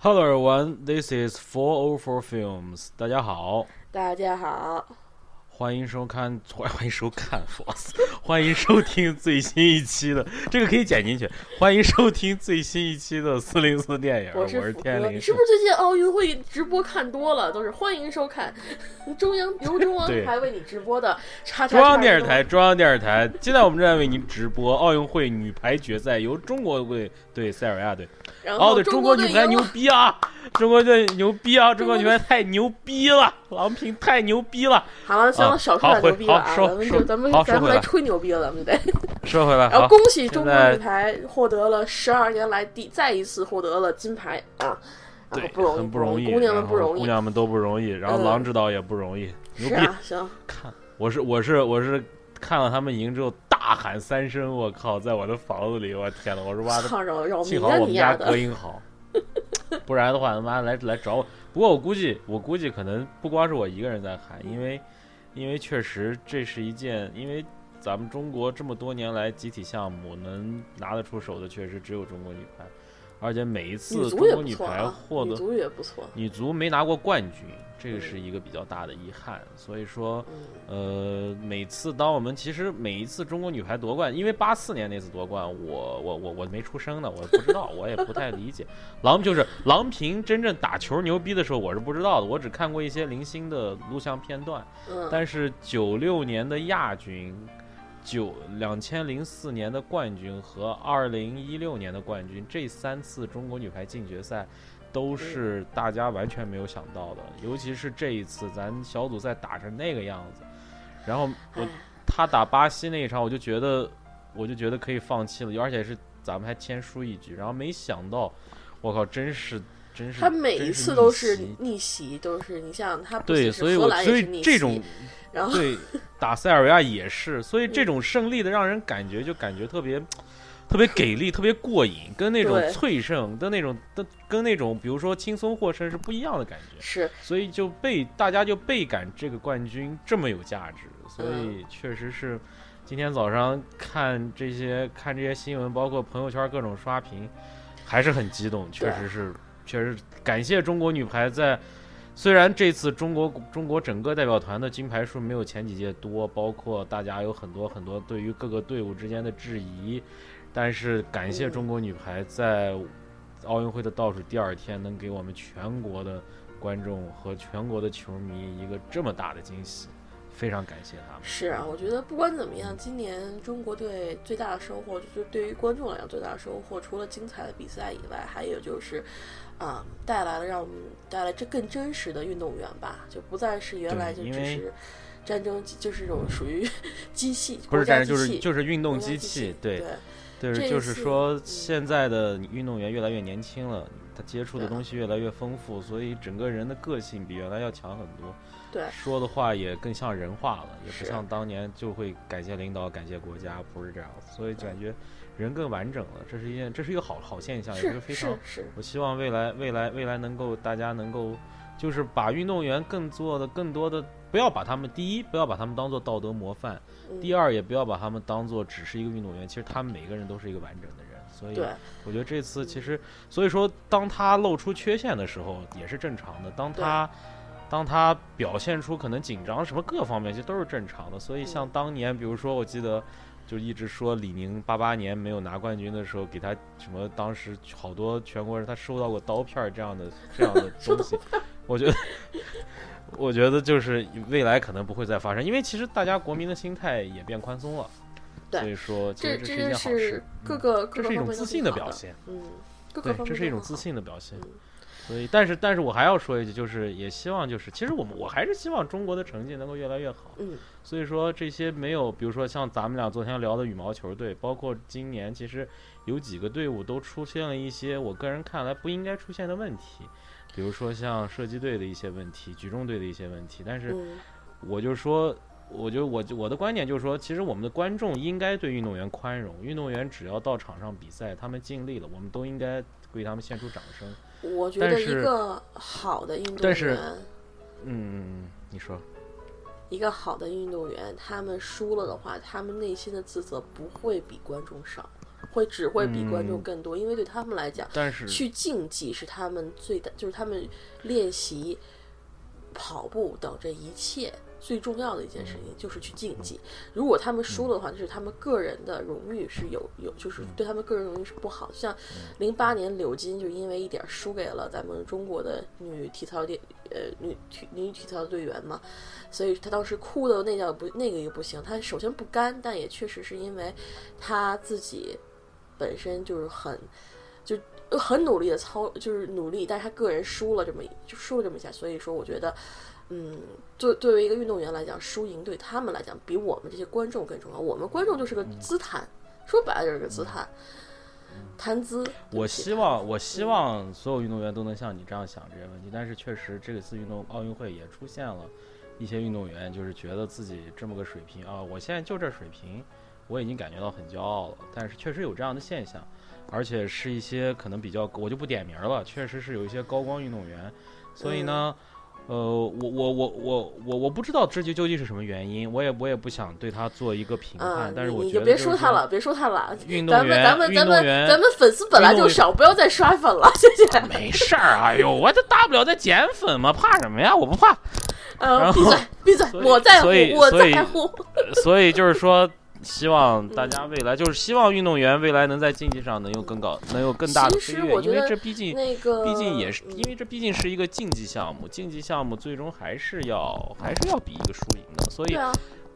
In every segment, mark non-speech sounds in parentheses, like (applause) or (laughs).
Hello everyone, this is Four O Four Films。大家好，大家好，欢迎收看，(laughs) 欢迎收看，哇塞，欢迎收听最新一期的，这个可以剪进去。欢迎收听最新一期的四零四电影，我是天灵。你是不是最近奥运会直播看多了？都是欢迎收看 (laughs) 中央由中央台为你直播的中央电视台，中央电视台。现在我们正在为您直播奥运会女排决赛，由中国队对塞尔维亚队。哦，对，中国女排牛逼啊！中国队牛逼啊！中国女排太牛逼了，郎平太牛逼了。好了，行了，少说点牛逼了啊！咱们就咱们咱们来吹牛逼了，咱们就得 (laughs) 说回来。然后恭喜中国女排获得了十二年来第再一次获得了金牌啊！对，不容易，很不容易，姑娘们不容易，姑娘们都不容易。然后郎指导也不容易，牛逼！行，看，我是我是我是看了他们赢之后。大喊三声！我靠，在我的房子里，我天呐，我说妈的，(laughs) 幸好我们家隔音好，(laughs) 不然的话，他妈来来找我。不过我估计，我估计可能不光是我一个人在喊，因为，因为确实这是一件，因为咱们中国这么多年来集体项目能拿得出手的，确实只有中国女排。而且每一次中国女排获得女足也不错，女足没拿过冠军，这个是一个比较大的遗憾。所以说，呃，每次当我们其实每一次中国女排夺冠，因为八四年那次夺冠，我我我我没出生呢，我不知道，我也不太理解。郎就是郎平真正打球牛逼的时候，我是不知道的，我只看过一些零星的录像片段。但是九六年的亚军。九两千零四年的冠军和二零一六年的冠军，这三次中国女排进决赛，都是大家完全没有想到的。尤其是这一次，咱小组赛打成那个样子，然后我他打巴西那一场，我就觉得我就觉得可以放弃了，而且是咱们还先输一局。然后没想到，我靠，真是真是他每一次都是逆袭，都是你像他对，所以我所以这种。然后对，打塞尔维亚也是，所以 (laughs) 这种胜利的让人感觉就感觉特别，特别给力，特别过瘾，跟那种脆胜的那种的，跟那种比如说轻松获胜是不一样的感觉。是，所以就被大家就倍感这个冠军这么有价值，所以确实是，今天早上看这些看这些新闻，包括朋友圈各种刷屏，还是很激动，确实是，确实感谢中国女排在。虽然这次中国中国整个代表团的金牌数没有前几届多，包括大家有很多很多对于各个队伍之间的质疑，但是感谢中国女排在奥运会的倒数第二天能给我们全国的观众和全国的球迷一个这么大的惊喜，非常感谢他们。是啊，我觉得不管怎么样，今年中国队最大的收获就是对于观众来讲最大的收获，除了精彩的比赛以外，还有就是。啊，带来了让我们带来这更真实的运动员吧，就不再是原来就只是战争，就是这种属于 (laughs) 机器，不是战争就是就是运动机器，对，对，就是说现在的运动员越来越年轻了，他接触的东西越来越丰富，所以整个人的个性比原来要强很多，对，说的话也更像人话了，也不像当年就会感谢领导、感谢国家，不是这样，所以感觉。人更完整了，这是一件，这是一个好好现象，也是非常。是。我希望未来，未来，未来能够大家能够，就是把运动员更做的更多的，不要把他们第一，不要把他们当做道德模范；第二，也不要把他们当做只是一个运动员。其实他们每个人都是一个完整的人。所以，我觉得这次其实，所以说，当他露出缺陷的时候也是正常的。当他，当他表现出可能紧张什么各方面，其实都是正常的。所以，像当年，比如说，我记得。就一直说李宁八八年没有拿冠军的时候，给他什么？当时好多全国人他收到过刀片这样的这样的 (laughs) 东西。我觉得，我觉得就是未来可能不会再发生，因为其实大家国民的心态也变宽松了。对，所以说其实这是一件好事。各个这是一种自信的表现。嗯，对，这是一种自信的表现。所以，但是，但是我还要说一句，就是也希望，就是其实我们我还是希望中国的成绩能够越来越好。嗯。所以说，这些没有，比如说像咱们俩昨天聊的羽毛球队，包括今年其实有几个队伍都出现了一些我个人看来不应该出现的问题，比如说像射击队的一些问题，举重队的一些问题。但是，我就说，我就我我的观点就是说，其实我们的观众应该对运动员宽容，运动员只要到场上比赛，他们尽力了，我们都应该为他们献出掌声。我觉得一个好的运动员，但是嗯，你说，一个好的运动员，他们输了的话，他们内心的自责不会比观众少。会只会比观众更多，因为对他们来讲，但是去竞技是他们最大，就是他们练习跑步等这一切最重要的一件事情，就是去竞技。如果他们输了的话，就是他们个人的荣誉是有有，就是对他们个人荣誉是不好。像零八年柳金就因为一点输给了咱们中国的女体操队，呃，女体女体操队员嘛，所以她当时哭的那叫不那个也不行。她首先不甘，但也确实是因为她自己本身就是很就很努力的操，就是努力，但是他个人输了这么就输了这么一下，所以说我觉得。嗯，作作为一个运动员来讲，输赢对他们来讲比我们这些观众更重要。我们观众就是个姿坛，说白了就是个姿坛，谈资。我希望，我希望所有运动员都能像你这样想这些问题。但是确实，这次运动奥运会也出现了一些运动员，就是觉得自己这么个水平啊，我现在就这水平，我已经感觉到很骄傲了。但是确实有这样的现象，而且是一些可能比较，我就不点名了。确实是有一些高光运动员，所以呢。呃，我我我我我我不知道这究竟是什么原因，我也我也不想对他做一个评判，但是我觉得你就别说他了，别说他了。运动员，咱们咱们咱们咱们粉丝本来就少，不要再刷粉了，谢谢。(laughs) 没事儿，哎呦，我这大不了再减粉嘛，怕什么呀？我不怕。呃，闭嘴闭嘴，我在乎，我在乎。所以就是说。希望大家未来就是希望运动员未来能在竞技上能有更高、能有更大的飞跃，因为这毕竟毕竟也是因为这毕竟是一个竞技项目，竞技项目最终还是要还是要比一个输赢的，所以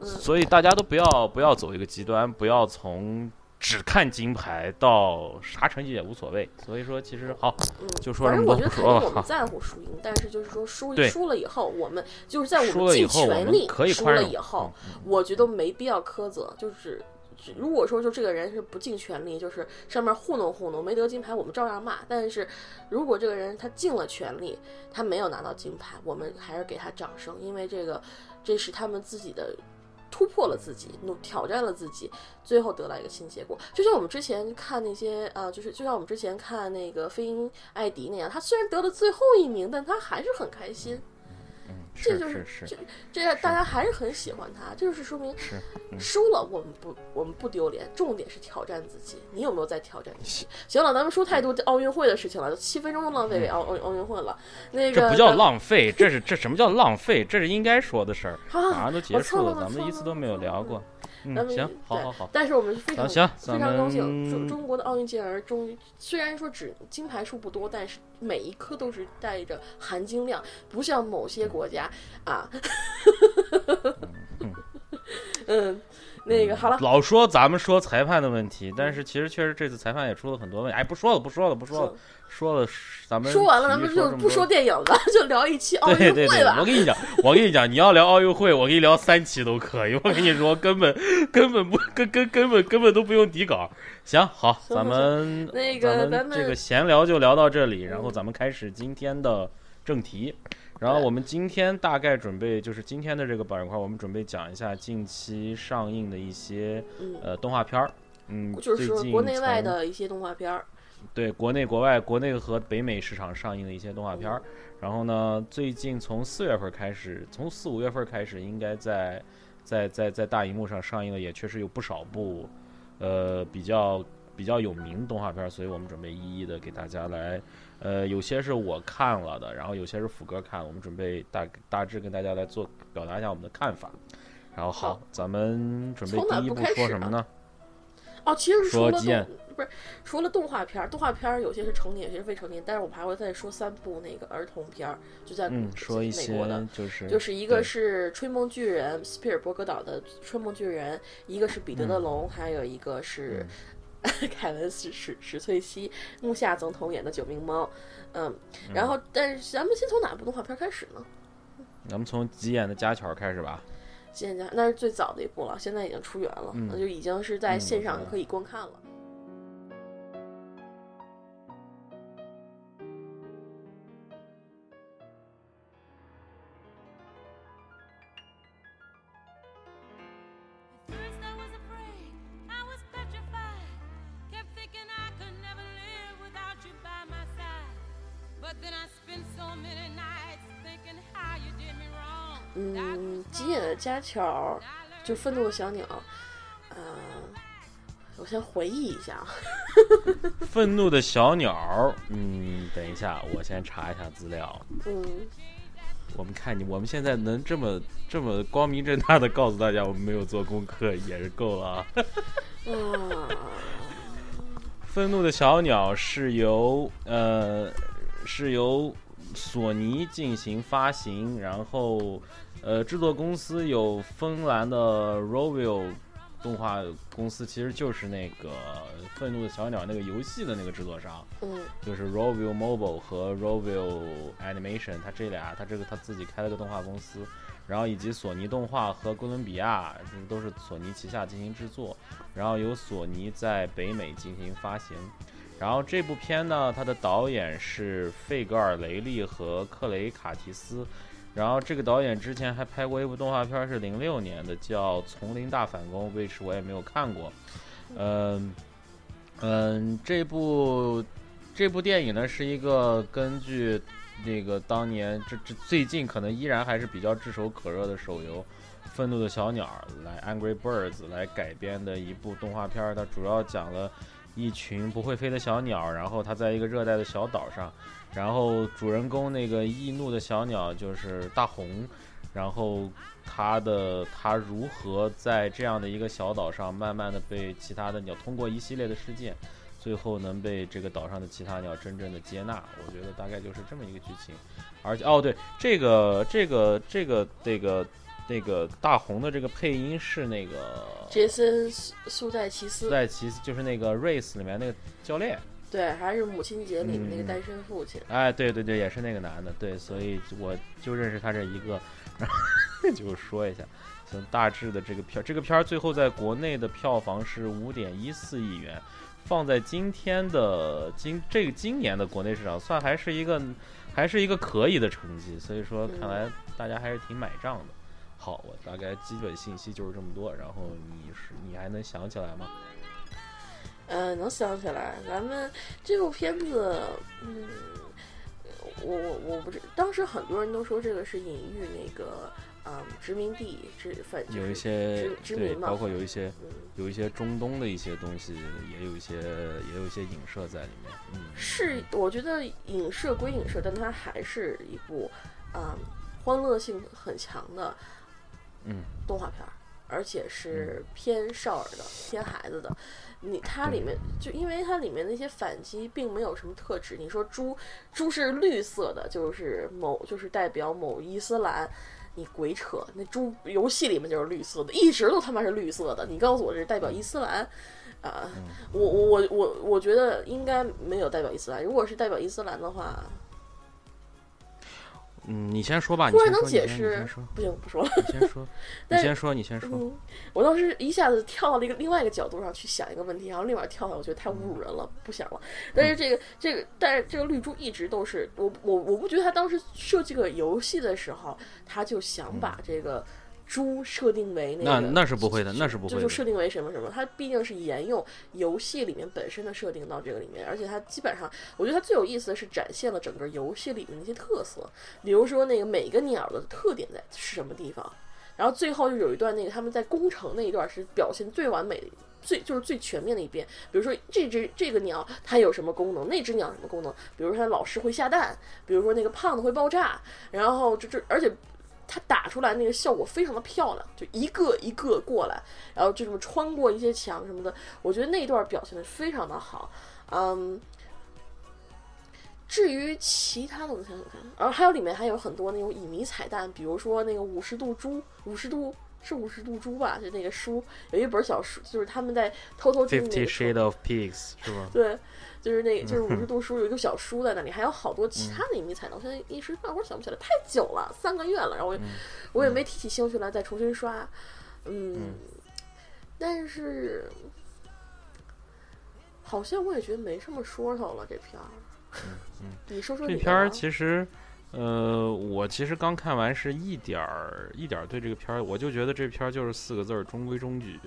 所以大家都不要不要走一个极端，不要从。只看金牌，到啥成绩也无所谓。所以说，其实好，就说反正我觉得肯定我们在乎输赢，但是就是说输输了以后，我们就是在我们尽全力输了以后，我觉得没必要苛责。就是如果说就这个人是不尽全力，就是上面糊弄糊弄没得金牌，我们照样骂。但是如果这个人他尽了全力，他没有拿到金牌，我们还是给他掌声，因为这个这是他们自己的。突破了自己，努挑战了自己，最后得到一个新结果。就像我们之前看那些啊，就是就像我们之前看那个飞鹰艾迪那样，他虽然得了最后一名，但他还是很开心。这就是这这，大家还是很喜欢他，这就是说明输了我们不我们不丢脸，重点是挑战自己。你有没有在挑战自己？行了，咱们说太多奥运会的事情了，七分钟都浪费给奥奥奥运会了。那个这不叫浪费，这是这什么叫浪费？这是应该说的事儿。(laughs) 马上都结束了，咱们一次都没有聊过。嗯，行，好好好。但是我们非常行，非常高兴，中中国的奥运健儿终于虽然说只金牌数不多，但是每一颗都是带着含金量，不像某些国家啊。(laughs) 嗯，那个好了。老说咱们说裁判的问题，但是其实确实这次裁判也出了很多问题。哎，不说了，不说了，不说了。说了，咱们说完了，咱们就不说电影了，(laughs) 就聊一期奥运会吧。我跟你讲，我跟你讲，你要聊奥运会，我跟你聊三期都可以。我跟你说，根本根本不根根根本根本都不用底稿。行，好，咱们那个咱们这个闲聊就聊到这里，然后咱们开始今天的正题。然后我们今天大概准备就是今天的这个板块，我们准备讲一下近期上映的一些呃动画片儿。嗯，就是国内外的一些动画片儿。对，国内、国外、国内和北美市场上映的一些动画片儿，然后呢，最近从四月份开始，从四五月份开始，应该在在在在大荧幕上上映的也确实有不少部，呃，比较比较有名动画片儿，所以我们准备一一的给大家来，呃，有些是我看了的，然后有些是福哥看，我们准备大大致跟大家来做表达一下我们的看法，然后好，咱们准备第一步说什么呢？哦，其实说。不是，除了动画片儿，动画片儿有些是成年，有些是未成年。但是我们还会再说三部那个儿童片儿，就在美国的，就是就是一个是《吹梦巨人》，斯皮尔伯格导的《吹梦巨人》，一个是《彼得的龙》，还有一个是 (laughs) 凯文史史史翠西木下总统演的《九命猫》。嗯，然后但是咱们先从哪部动画片开始呢？咱们从急眼的家巧开始吧。急眼家那是最早的一部了，现在已经出源了，那就已经是在线上可以观看了。嗯，急眼的家巧，就愤怒的小鸟，嗯，我先回忆一下啊。(laughs) 愤怒的小鸟，嗯，等一下，我先查一下资料。嗯，我们看你，我们现在能这么这么光明正大的告诉大家，我们没有做功课也是够了啊。(laughs) 啊，愤怒的小鸟是由呃是由索尼进行发行，然后呃制作公司有芬兰的 Rovio 动画公司，其实就是那个愤怒的小鸟那个游戏的那个制作商，嗯就是 Rovio Mobile 和 Rovio Animation，它这俩它这个它自己开了个动画公司，然后以及索尼动画和哥伦比亚，这都是索尼旗下进行制作，然后由索尼在北美进行发行。然后这部片呢，它的导演是费格尔雷利和克雷卡提斯。然后这个导演之前还拍过一部动画片，是零六年的，叫《丛林大反攻》，which 我也没有看过。嗯嗯，这部这部电影呢是一个根据那个当年这这最近可能依然还是比较炙手可热的手游《愤怒的小鸟》来 Angry Birds 来改编的一部动画片儿。它主要讲了一群不会飞的小鸟，然后它在一个热带的小岛上，然后主人公那个易怒的小鸟就是大红，然后它的它如何在这样的一个小岛上，慢慢的被其他的鸟通过一系列的事件。最后能被这个岛上的其他鸟真正的接纳，我觉得大概就是这么一个剧情。而且哦，对，这个这个这个这个那个大红的这个配音是那个杰森苏苏戴奇斯，在其就是那个 Race 里面那个教练，对，还是母亲节里面那个嗯单身父亲。哎，对对对，也是那个男的，对，所以我就认识他这一个，然后 (laughs) 就说一下，行，大致的这个片儿，这个片儿最后在国内的票房是五点一四亿元，放在今天的今这个今年的国内市场，算还是一个还是一个可以的成绩，所以说看来大家还是挺买账的。好，我大概基本信息就是这么多，然后你是你还能想起来吗？呃，能想起来，咱们这部片子，嗯，我我我不知，当时很多人都说这个是隐喻那个，嗯，殖民地殖反有一些对，殖殖民嘛包括有一些嗯有一些中东的一些东西，也有一些也有一些影射在里面。嗯，是，我觉得影射归影射，但它还是一部，嗯，欢乐性很强的，嗯，动画片儿，而且是偏少儿的、偏孩子的。你它里面就因为它里面那些反击并没有什么特质。你说猪猪是绿色的，就是某就是代表某伊斯兰。你鬼扯！那猪游戏里面就是绿色的，一直都他妈是绿色的。你告诉我这是代表伊斯兰，啊、我我我我我觉得应该没有代表伊斯兰。如果是代表伊斯兰的话，嗯，你先说吧，你突然能解释不行，不说了。你先说，(laughs) 你先说，你先说。嗯，我当时一下子跳到了一个另外一个角度上去想一个问题，然后立马跳下来，我觉得太侮辱人了，不想了。但是这个这个，但是这个绿珠一直都是我我我不觉得他当时设计这个游戏的时候，他就想把这个猪设定为那个那那是不会的，那是不会的。就就设定为什么什么，它毕竟是沿用游戏里面本身的设定到这个里面，而且它基本上，我觉得它最有意思的是展现了整个游戏里面的一些特色，比如说那个每个鸟的特点在是什么地方，然后最后就有一段那个他们在攻城那一段是表现最完美的。最就是最全面的一遍，比如说这只这个鸟它有什么功能，那只鸟什么功能，比如说它老是会下蛋，比如说那个胖子会爆炸，然后这这而且它打出来那个效果非常的漂亮，就一个一个过来，然后就这么穿过一些墙什么的，我觉得那一段表现的非常的好，嗯。至于其他的，我想想看，然后还有里面还有很多那种乙醚彩蛋，比如说那个五十度猪，五十度是五十度猪吧？就那个书有一本小书，就是他们在偷偷进那 Fifty Shade of Pigs 是吗？对，就是那个就是五十度书有一个小书在那里，还有好多其他的隐秘彩蛋，我现在一时半会儿想不起来，太久了，三个月了，然后我也、我也没提起兴趣来再重新刷，嗯，但是好像我也觉得没什么说头了，这片儿，你说说这片儿其实，呃，我其实刚看完是一点儿一点儿对这个片儿，我就觉得这片儿就是四个字儿中规中矩，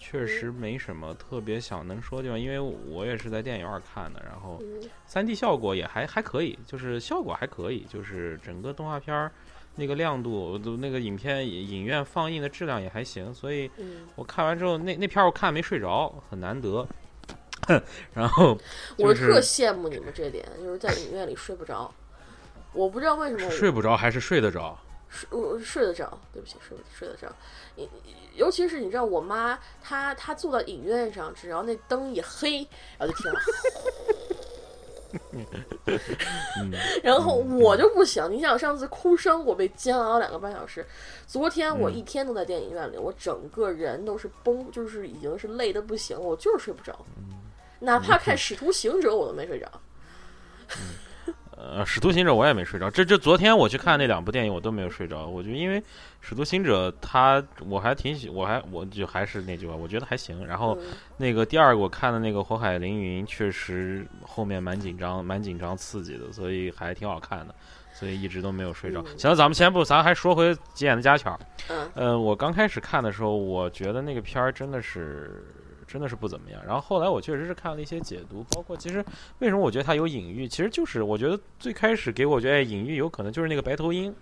确实没什么特别想能说的地方，因为我也是在电影院看的，然后嗯三 D 效果也还还可以，就是效果还可以，就是整个动画片儿那个亮度，都那个影片影院放映的质量也还行，所以我看完之后，那那片我看没睡着，很难得。然后 (laughs) 我特羡慕你们这点，就是在影院里睡不着。我不知道为什么睡不着还是睡得着。睡我睡得着，对不起，睡睡得着。你尤其是你知道，我妈她她坐在影院上，只要那灯一黑，然后就听了。(laughs) 然后我就不行，你想上次哭声我被煎熬两个半小时，昨天我一天都在电影院里，我整个人都是崩，就是已经是累的不行，我就是睡不着，哪怕看《使徒行者》我都没睡着。呃，使徒行者我也没睡着。这这昨天我去看那两部电影，我都没有睡着。我觉得因为使徒行者，他我还挺喜，我还我就还是那句话，我觉得还行。然后那个第二个我看的那个火海凌云，确实后面蛮紧张，蛮紧张刺激的，所以还挺好看的，所以一直都没有睡着。行，咱们先不，咱还说回急眼的家巧。嗯。呃，我刚开始看的时候，我觉得那个片儿真的是。真的是不怎么样。然后后来我确实是看了一些解读，包括其实为什么我觉得它有隐喻，其实就是我觉得最开始给我觉得隐喻有可能就是那个白头鹰，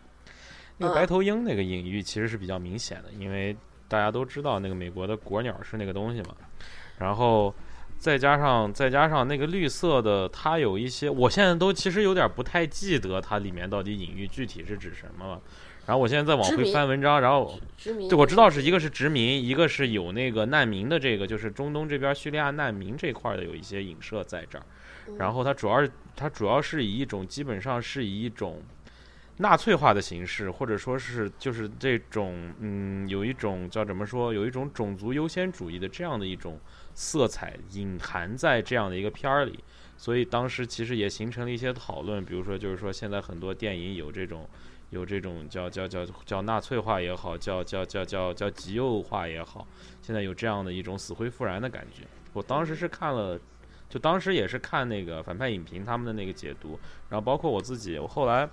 那个白头鹰那个隐喻其实是比较明显的，因为大家都知道那个美国的国鸟是那个东西嘛。然后再加上再加上那个绿色的，它有一些，我现在都其实有点不太记得它里面到底隐喻具体是指什么了。然后我现在在往回翻文章，然后对，我知道是一个是殖民，一个是有那个难民的这个，就是中东这边叙利亚难民这块的有一些影射在这儿。然后它主要是它主要是以一种基本上是以一种纳粹化的形式，或者说是就是这种嗯有一种叫怎么说，有一种种族优先主义的这样的一种色彩隐含在这样的一个片儿里。所以当时其实也形成了一些讨论，比如说就是说现在很多电影有这种。有这种叫叫叫叫纳粹化也好，叫叫叫叫叫极右化也好，现在有这样的一种死灰复燃的感觉。我当时是看了，就当时也是看那个反派影评他们的那个解读，然后包括我自己，我后来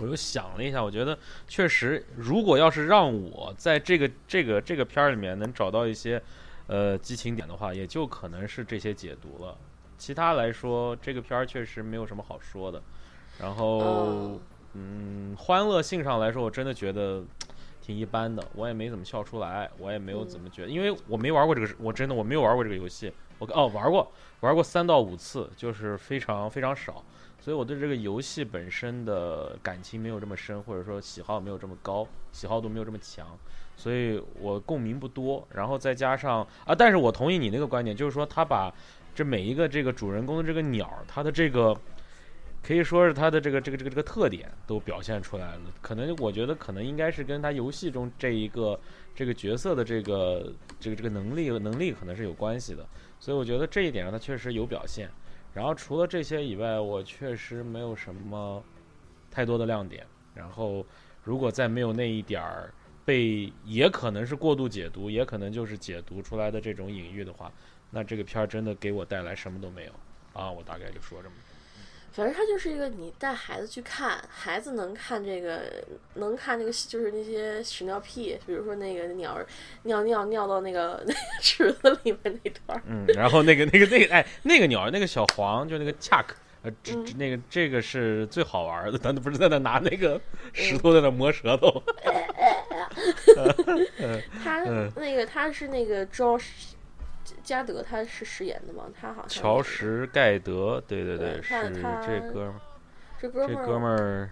我又想了一下，我觉得确实，如果要是让我在这个这个这个片儿里面能找到一些呃激情点的话，也就可能是这些解读了。其他来说，这个片儿确实没有什么好说的。然后。嗯，欢乐性上来说，我真的觉得 (tsk) 挺一般的。我也没怎么笑出来，我也没有怎么觉得，因为我没玩过这个，我真的我没有玩过这个游戏。我哦玩过，玩过三到五次，就是非常非常少，所以我对这个游戏本身的感情没有这么深，或者说喜好没有这么高，喜好度没有这么强，所以我共鸣不多。然后再加上啊，但是我同意你那个观点，就是说他把这每一个这个主人公的这个鸟，他的这个。可以说是他的这个这个这个这个特点都表现出来了，可能我觉得可能应该是跟他游戏中这一个这个角色的这个这个这个能力能力可能是有关系的，所以我觉得这一点上他确实有表现。然后除了这些以外，我确实没有什么太多的亮点。然后如果再没有那一点儿被也可能是过度解读，也可能就是解读出来的这种隐喻的话，那这个片儿真的给我带来什么都没有啊！我大概就说这么。反正它就是一个你带孩子去看，孩子能看这个，能看那个，就是那些屎尿屁，比如说那个鸟儿尿尿尿到那个 (laughs) 那个池子里面那段儿。嗯，然后那个那个那个哎，那个鸟儿那个小黄，就那个恰克，呃，这那个这个是最好玩的，咱不是在那拿那个 (laughs) 石头在那磨舌头。(laughs) 他那个他是那个 Josh。加德他是饰演的吗？他好像乔什盖德，对对对，是这哥们儿，这哥们儿，这哥们儿，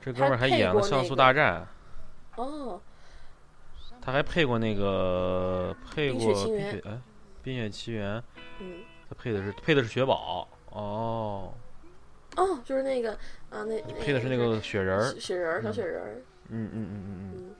这哥们儿还演了《像素大战》哦，他还配过那个配过《冰雪哎，《冰雪奇缘》嗯，他配的是配的是雪宝。哦哦，就是那个啊，那配的是那个雪人儿，雪人儿，小雪人儿，嗯嗯嗯嗯。嗯。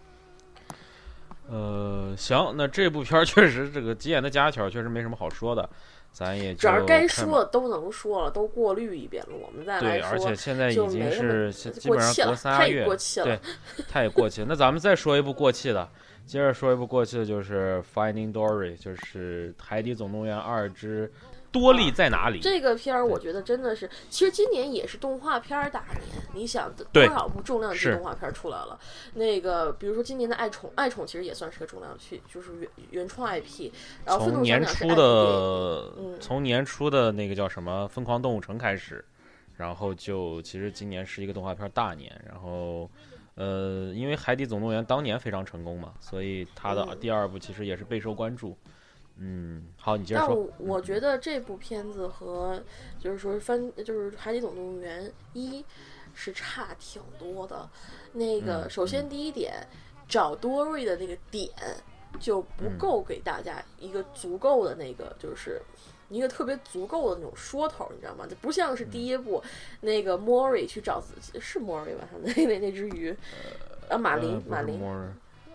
呃，行，那这部片儿 (laughs) 确实这个急眼的家巧确实没什么好说的，咱也只要该说的都能说了，都过滤一遍了，我们再来说。对，而且现在已经是基本上隔仨月，对，太过气了。那咱们再说一部过气的，接着说一部过气的，就是《Finding Dory》，就是《海底总动员二之》。多利在哪里？这个片儿我觉得真的是，其实今年也是动画片儿大年。你想多少部重量级动画片出来了？那个比如说今年的《爱宠》，《爱宠》其实也算是个重量级，就是原原创 IP。然后从年初的，从年初的那个叫什么《疯狂动物城》开始，然后就其实今年是一个动画片大年。然后呃，因为《海底总动员》当年非常成功嘛，所以它的嗯第二部其实也是备受关注。嗯，好，你接着但说。我我觉得这部片子和就是说翻就是《海底总动员一》是差挺多的。那个嗯首先第一点，找多瑞的那个点就不嗯够给大家一个足够的那个就是。一个特别足够的那种说头，你知道吗？就不像是第一部、那个莫瑞去找自己，是莫瑞吧？他 (laughs) 那那那只鱼，啊，马林马林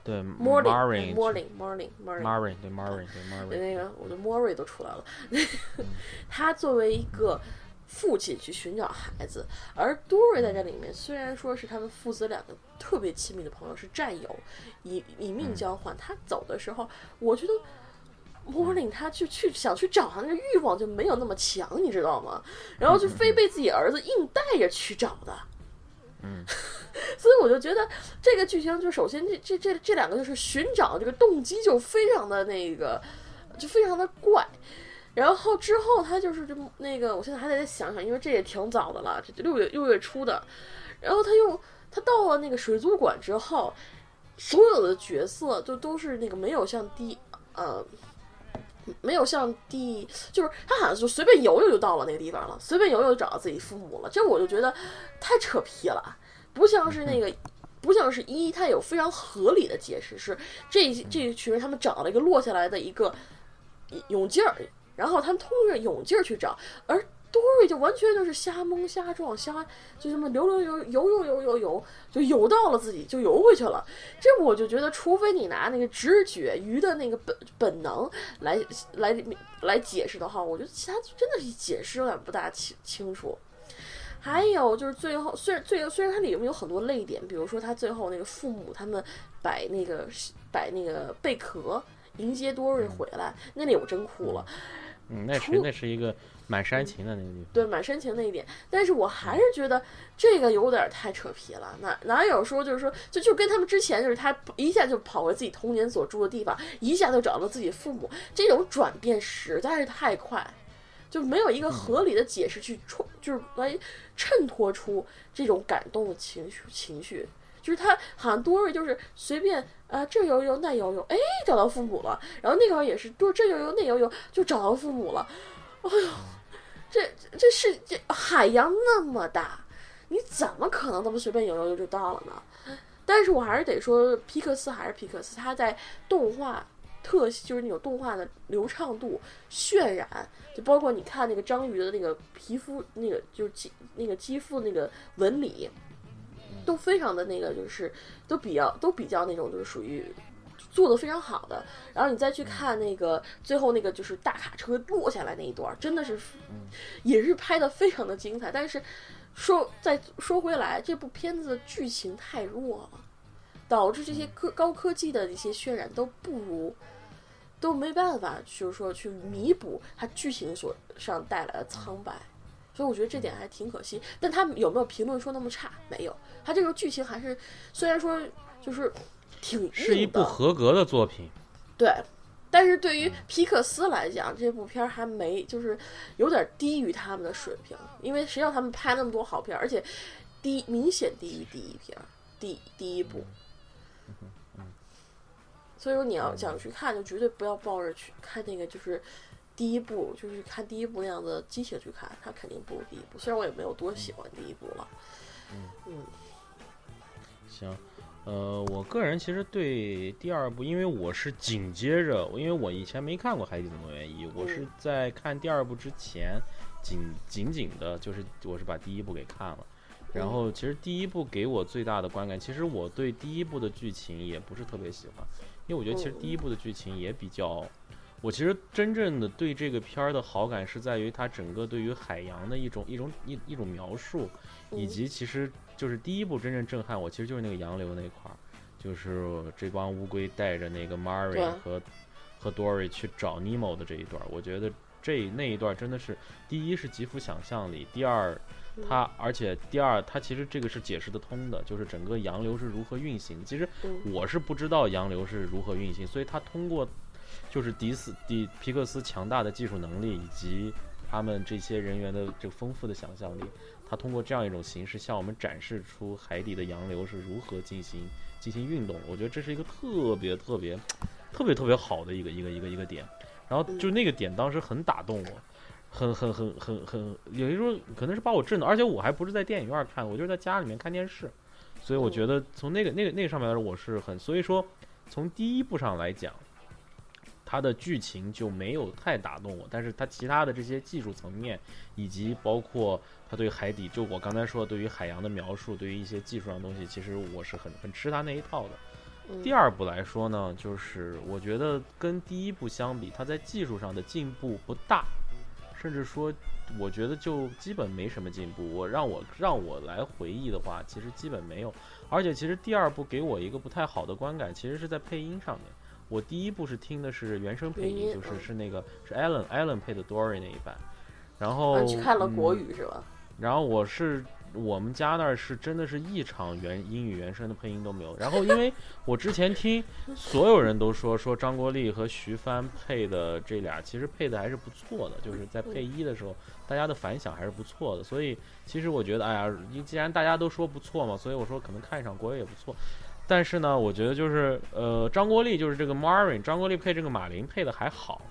对 Morning Morning Morning Morning Marin 对 Marin 那个我的莫瑞都出来了。(laughs) 他作为一个父亲去寻找孩子，而多瑞在这里面虽然说是他们父子两个特别亲密的朋友，是战友，以以命交换。他走的时候，我觉得。Morning，他去去想去找他那个欲望就没有那么强，你知道吗？然后就非被自己儿子硬带着去找的。嗯，(laughs) 所以我就觉得这个剧情就首先这这这这两个就是寻找这个动机就非常的那个，就非常的怪。然后之后他就是就那个，我现在还得再想想，因为这也挺早的了，这六月六月初的。然后他又他到了那个水族馆之后，所有的角色就都是那个没有像第呃。没有像第，就是他好像就随便游游就到了那个地方了，随便游游就找到自己父母了，这我就觉得太扯皮了，不像是那个，不像是一，他有非常合理的解释，是这这一群人他们找了一个落下来的一个泳镜儿，然后他们通过泳镜儿去找，而多瑞就完全就是瞎蒙瞎撞，瞎就这么游游游游游游游游，就游到了自己就游回去了。这我就觉得，除非你拿那个直觉鱼的那个本本能来来来解释的话，我觉得其他真的是解释有点不大清清楚。还有就是最后，虽然最虽然它里面有很多泪点，比如说他最后那个父母他们摆那个摆那个贝壳迎接多瑞回来，那里我真哭了。嗯，那是那是一个蛮煽情的那个地方。对，蛮煽情那一点，但是我还是觉得这个有点太扯皮了。哪哪有说就是说，就就跟他们之前就是他一下就跑回自己童年所住的地方，一下就找到自己父母，这种转变实在是太快，就没有一个合理的解释去冲，就是来衬托出这种感动的情绪情绪。就是他好像多瑞就是随便啊这游游那游游，哎找到父母了，然后那个也是多这游游那游游就找到父母了，哎呦。这这是这海洋那么大，你怎么可能那么随便游游游就到了呢？但是我还是得说，皮克斯还是皮克斯，它在动画特就是那种动画的流畅度、渲染，就包括你看那个章鱼的那个皮肤，那个就是肌那个肌肤那个纹理，都非常的那个，就是都比较都比较那种就是属于做的非常好的，然后你再去看那个最后那个就是大卡车落下来那一段，真的是也是拍的非常的精彩。但是说再说回来，这部片子的剧情太弱了，导致这些科高科技的一些渲染都不如。都没办法，就是说去弥补它剧情所上带来的苍白，所以我觉得这点还挺可惜。但他有没有评论说那么差？没有，他这个剧情还是虽然说就是挺是一部合格的作品。对，但是对于皮克斯来讲，这部片儿还没就是有点低于他们的水平，因为谁让他们拍那么多好片儿，而且低明显低于第一片儿，第第一部。所以说你要想去看，就绝对不要抱着去看那个就是第一部，就是看第一部那样的激情去看，它肯定不如第一部。虽然我也没有多喜欢第一部了，嗯行，呃，我个人其实对第二部，因为我是紧接着，因为我以前没看过《海底总动员一》，我是嗯。在看第二部之前，紧紧紧的，就是我是把第一部给看了。然后，其实第一部给我最大的观感，其实我对第一部的剧情也不是特别喜欢，因为我觉得其实第一部的剧情也比较，我其实真正的对这个片儿的好感是在于它整个对于海洋的一种一种一一种描述，以嗯。及其实就是第一部真正震撼我，其实就是那个洋流那块儿，就是这帮乌龟带着那个 Mary 和和 Dory 去找 Nemo 的这一段，我觉得这那一段真的是，第一是极富想象力，第二它而且第二它其实这个是解释得通的，就是整个洋流是如何运行。其实嗯我是不知道洋流是如何运行，所以它通过就是迪斯迪皮克斯强大的技术能力以及他们这些人员的这个丰富的想象力，他通过这样一种形式向我们展示出海底的洋流是如何进行进行运动。我觉得这是一个特别特别特别特别好的一个一个一个一个点。然后就那个点当时很打动我，很很很很很，有一种可能是把我震到，而且我还不是在电影院看，我就是在家里面看电视，所以我觉得从那个那个那个上面来说，我是很，所以说从第一部上来讲。它的剧情就没有太打动我，但是它其他的这些技术层面，以及包括它对海底，就我刚才说对于海洋的描述，对于一些技术上的东西，其实我是很很吃他那一套的。第二部来说呢，就是我觉得跟第一部相比，它在技术上的进步不大，甚至说我觉得就基本没什么进步。我让我让我来回忆的话，其实基本没有。而且其实第二部给我一个不太好的观感，其实是在配音上面。我第一部是听的是原声配音，就是是那个是 Alan Alan 配的 Dory 那一版，然后去看了国语是吧？然后我是我们家那儿是真的是一场原英语原声的配音都没有。然后因为我之前听所有人都说说张国立和徐帆配的这俩其实配的还是不错的，就是在配一的时候大家的反响还是不错的。所以其实我觉得哎呀，既然大家都说不错嘛，所以我说可能看一场国语也不错。但是呢，我觉得就是呃，张国立就是这个 Marin，张国立配这个马林配的还好，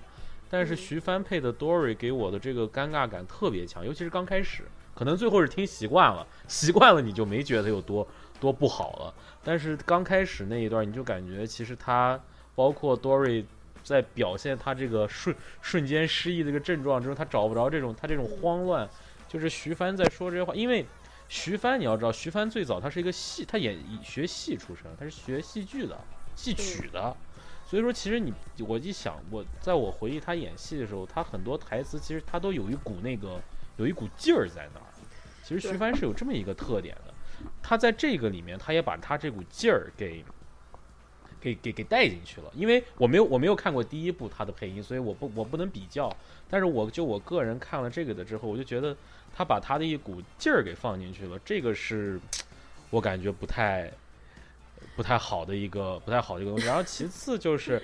但是徐帆配的 Dory 给我的这个尴尬感特别强，尤其是刚开始，可能最后是听习惯了，(laughs) 习惯了你就没觉得有多多不好了。但是刚开始那一段，你就感觉其实他包括 Dory 在表现他这个瞬瞬间失忆的这个症状之后，他找不着这种他这种慌乱，就是徐帆在说这些话，因为。徐帆，你要知道，徐帆最早他是一个戏，他演学戏出身，他是学戏剧的、戏曲的，所以说其实你，我一想，我在我回忆他演戏的时候，他很多台词其实他都有一股那个有一股劲儿在那儿。其实徐帆是有这么一个特点的，他在这个里面，他也把他这股劲儿给给给给带进去了。因为我没有我没有看过第一部他的配音，所以我不我不能比较。但是我就我个人看了这个的之后，我就觉得。他把他的一股劲儿给放进去了，这个是我感觉不太不太好的一个不太好的一个东西。然后其次就是，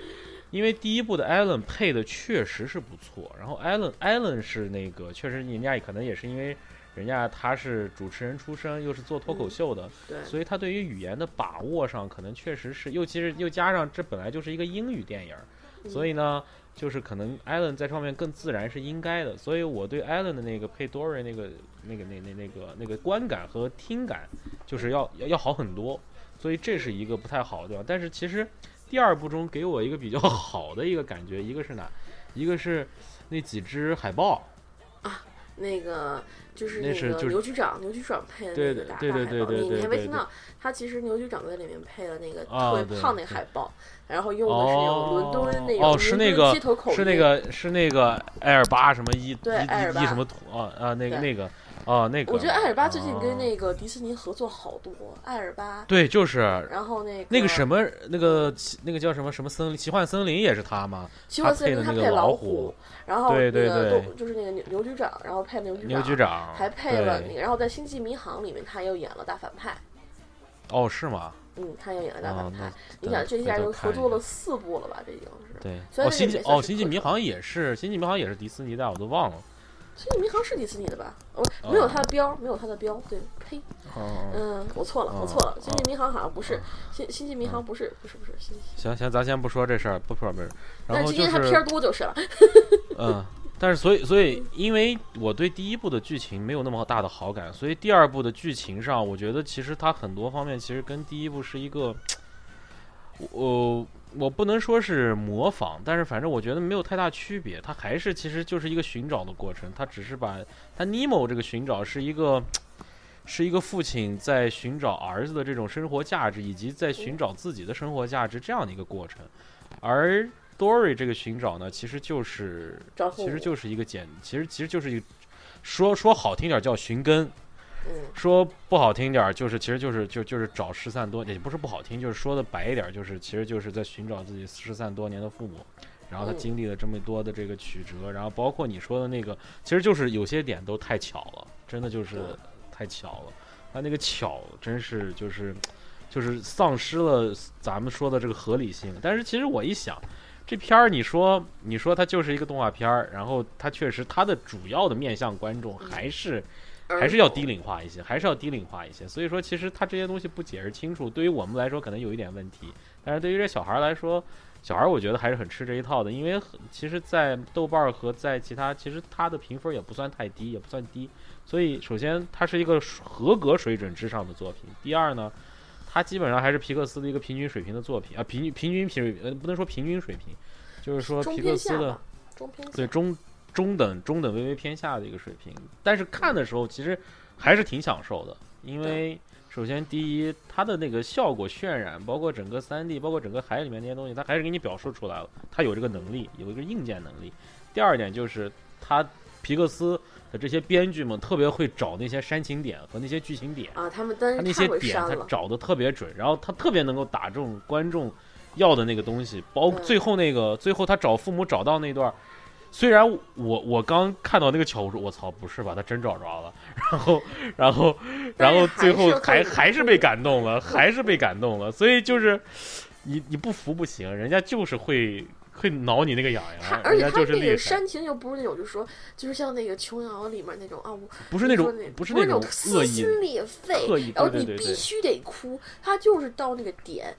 因为第一部的 Allen 配的确实是不错，然后 Allen Allen 是那个确实人家也可能也是因为人家他是主持人出身，又是做脱口秀的，对，所以他对于语言的把握上可能确实是，又其实又加上这本来就是一个英语电影，所以呢。就是可能艾伦在这方面更自然是应该的，所以我对艾伦的那个配 Dory 那个那个那那那个那个观感和听感，就是要要要好很多，所以这是一个不太好的地方。但是其实第二部中给我一个比较好的一个感觉，一个是哪？一个是那几只海豹啊，那个。就是那个牛局长，牛局长配的那个大大海报，你你还没听到？他其实牛局长在里面配了那个特别胖那海报，然后用的是那种伦敦那种是那个街头口音，是那个是那个埃尔巴什么一一一什么土啊啊那个那个。哦，那个，我觉得艾尔巴最近跟那个迪士尼合作好多。艾尔巴，对，就是。然后那个那个什么，那个那个叫什么什么森林奇幻森林也是他吗？奇幻森林他配老虎，然后对对对，就是那个牛牛局长，然后配牛局长，牛局长还配了那个，然后在星际迷航里面他又演了大反派。哦，是吗？嗯，他又演了大反派。你想，这下就合作了四部了吧？这已经是。对。哦，星际哦，星际迷航也是，星际迷航也是迪士尼的，我都忘了。星际迷航是迪士尼的吧？哦，没有它的标，没有它的标。对，呸，嗯，我错了，我错了。星际迷航好像不是星星际迷航，不是，不是，不是。星行行，咱先不说这事儿，不说这。但是今天它片儿多就是了。(laughs) 嗯，但是所以所以，因为我对第一部的剧情没有那么大的好感，所以第二部的剧情上，我觉得其实它很多方面其实跟第一部是一个，我。我不能说是模仿，但是反正我觉得没有太大区别。它还是其实就是一个寻找的过程。它只是把它尼莫这个寻找是一个，是一个父亲在寻找儿子的这种生活价值，以及在寻找自己的生活价值这样的一个过程。而 Dory 这个寻找呢，其实就是其实就是一个简，其实其实就是一个说说好听点叫寻根。说不好听点儿，就是其实就是就就是找失散多，也不是不好听，就是说的白一点，就是其实就是在寻找自己失散多年的父母。然后他经历了这么多的这个曲折，然后包括你说的那个，其实就是有些点都太巧了，真的就是太巧了。他那个巧，真是就是就是丧失了咱们说的这个合理性。但是其实我一想，这片儿你说你说它就是一个动画片儿，然后它确实它的主要的面向观众还是。还是要低龄化一些，还是要低龄化一些。所以说，其实他这些东西不解释清楚，对于我们来说可能有一点问题，但是对于这小孩来说，小孩我觉得还是很吃这一套的，因为很其实，在豆瓣和在其他，其实他的评分也不算太低，也不算低。所以，首先它是一个合格水准之上的作品。第二呢，它基本上还是皮克斯的一个平均水平的作品啊，平均平均平呃不能说平均水平，就是说皮克斯的对中中等中等微微偏下的一个水平。但是看的时候其实还是挺享受的，因为首先第一，它的那个效果渲染，包括整个三 D，包括整个海里面那些东西，它还是给你表述出来了，它有这个能力，有一个硬件能力。第二点就是它皮克斯。的这些编剧们特别会找那些煽情点和那些剧情点啊，他们他那些点他找的特别准，然后他特别能够打中观众要的那个东西。包最后那个最后他找父母找到那段，虽然我我刚看到那个巧说，我操，不是吧？他真找着了。(laughs) 然后然后然后最后还还是被感动了，还是被感动了。所以就是你你不服不行，人家就是会。会挠你那个痒痒，而且他那个煽情又不是那种，就是说，就是像那个琼瑶里面那种啊，不是那种，不是那种撕心裂肺，然后你必须得哭，他就是到那个点，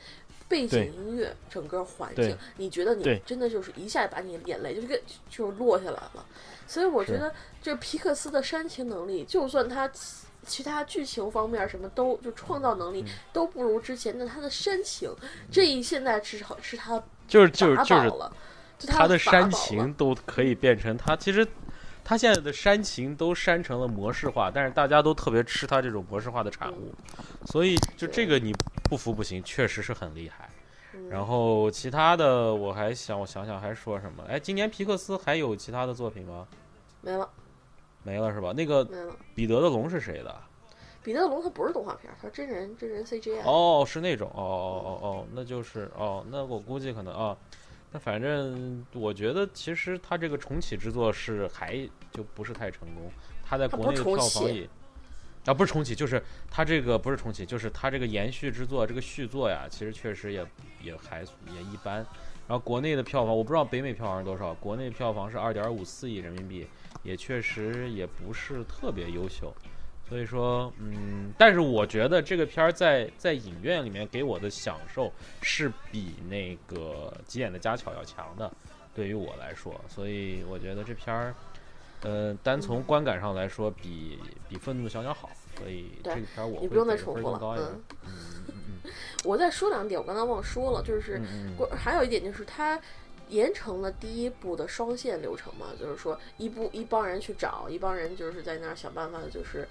背景音乐，整个环境，你觉得你真的就是一下把你眼泪就是个就落下来了，所以我觉得这皮克斯的煽情能力，就算他。其他剧情方面什么都就创造能力都不如之前，但他的煽情这一现在至少是他就是就是就是他的煽情都可以变成他其实他现在的煽情都煽成了模式化，但是大家都特别吃他这种模式化的产物，所以就这个你不服不行，确实是很厉害。然后其他的我还想我想想还说什么？哎，今年皮克斯还有其他的作品吗？没了。没了是吧？那个彼得的龙是谁的？彼得的龙它不是动画片，他真人真人 CG。哦，是那种哦哦哦哦，那就是哦，那我估计可能啊，那反正我觉得其实他这个重启制作是还就不是太成功，他在国内的票房也啊不是重启，就是他这个不是重启，就是他这个延续之作这个续作呀，其实确实也也还也一般。然后国内的票房我不知道北美票房是多少，国内票房是二点五四亿人民币。也确实也不是特别优秀，所以说，嗯，但是我觉得这个片儿在在影院里面给我的享受是比那个急眼的家巧要强的，对于我来说，所以我觉得这片儿，呃，单从观感上来说，比比愤怒的小鸟好，所以这个片儿我你不用再重复了，嗯。嗯嗯，(laughs) 我再说两点，我刚才忘说了，就是还有一点就是它。延成了第一步的双线流程嘛，就是说一部一帮人去找，一帮人就是在那儿想办法，就是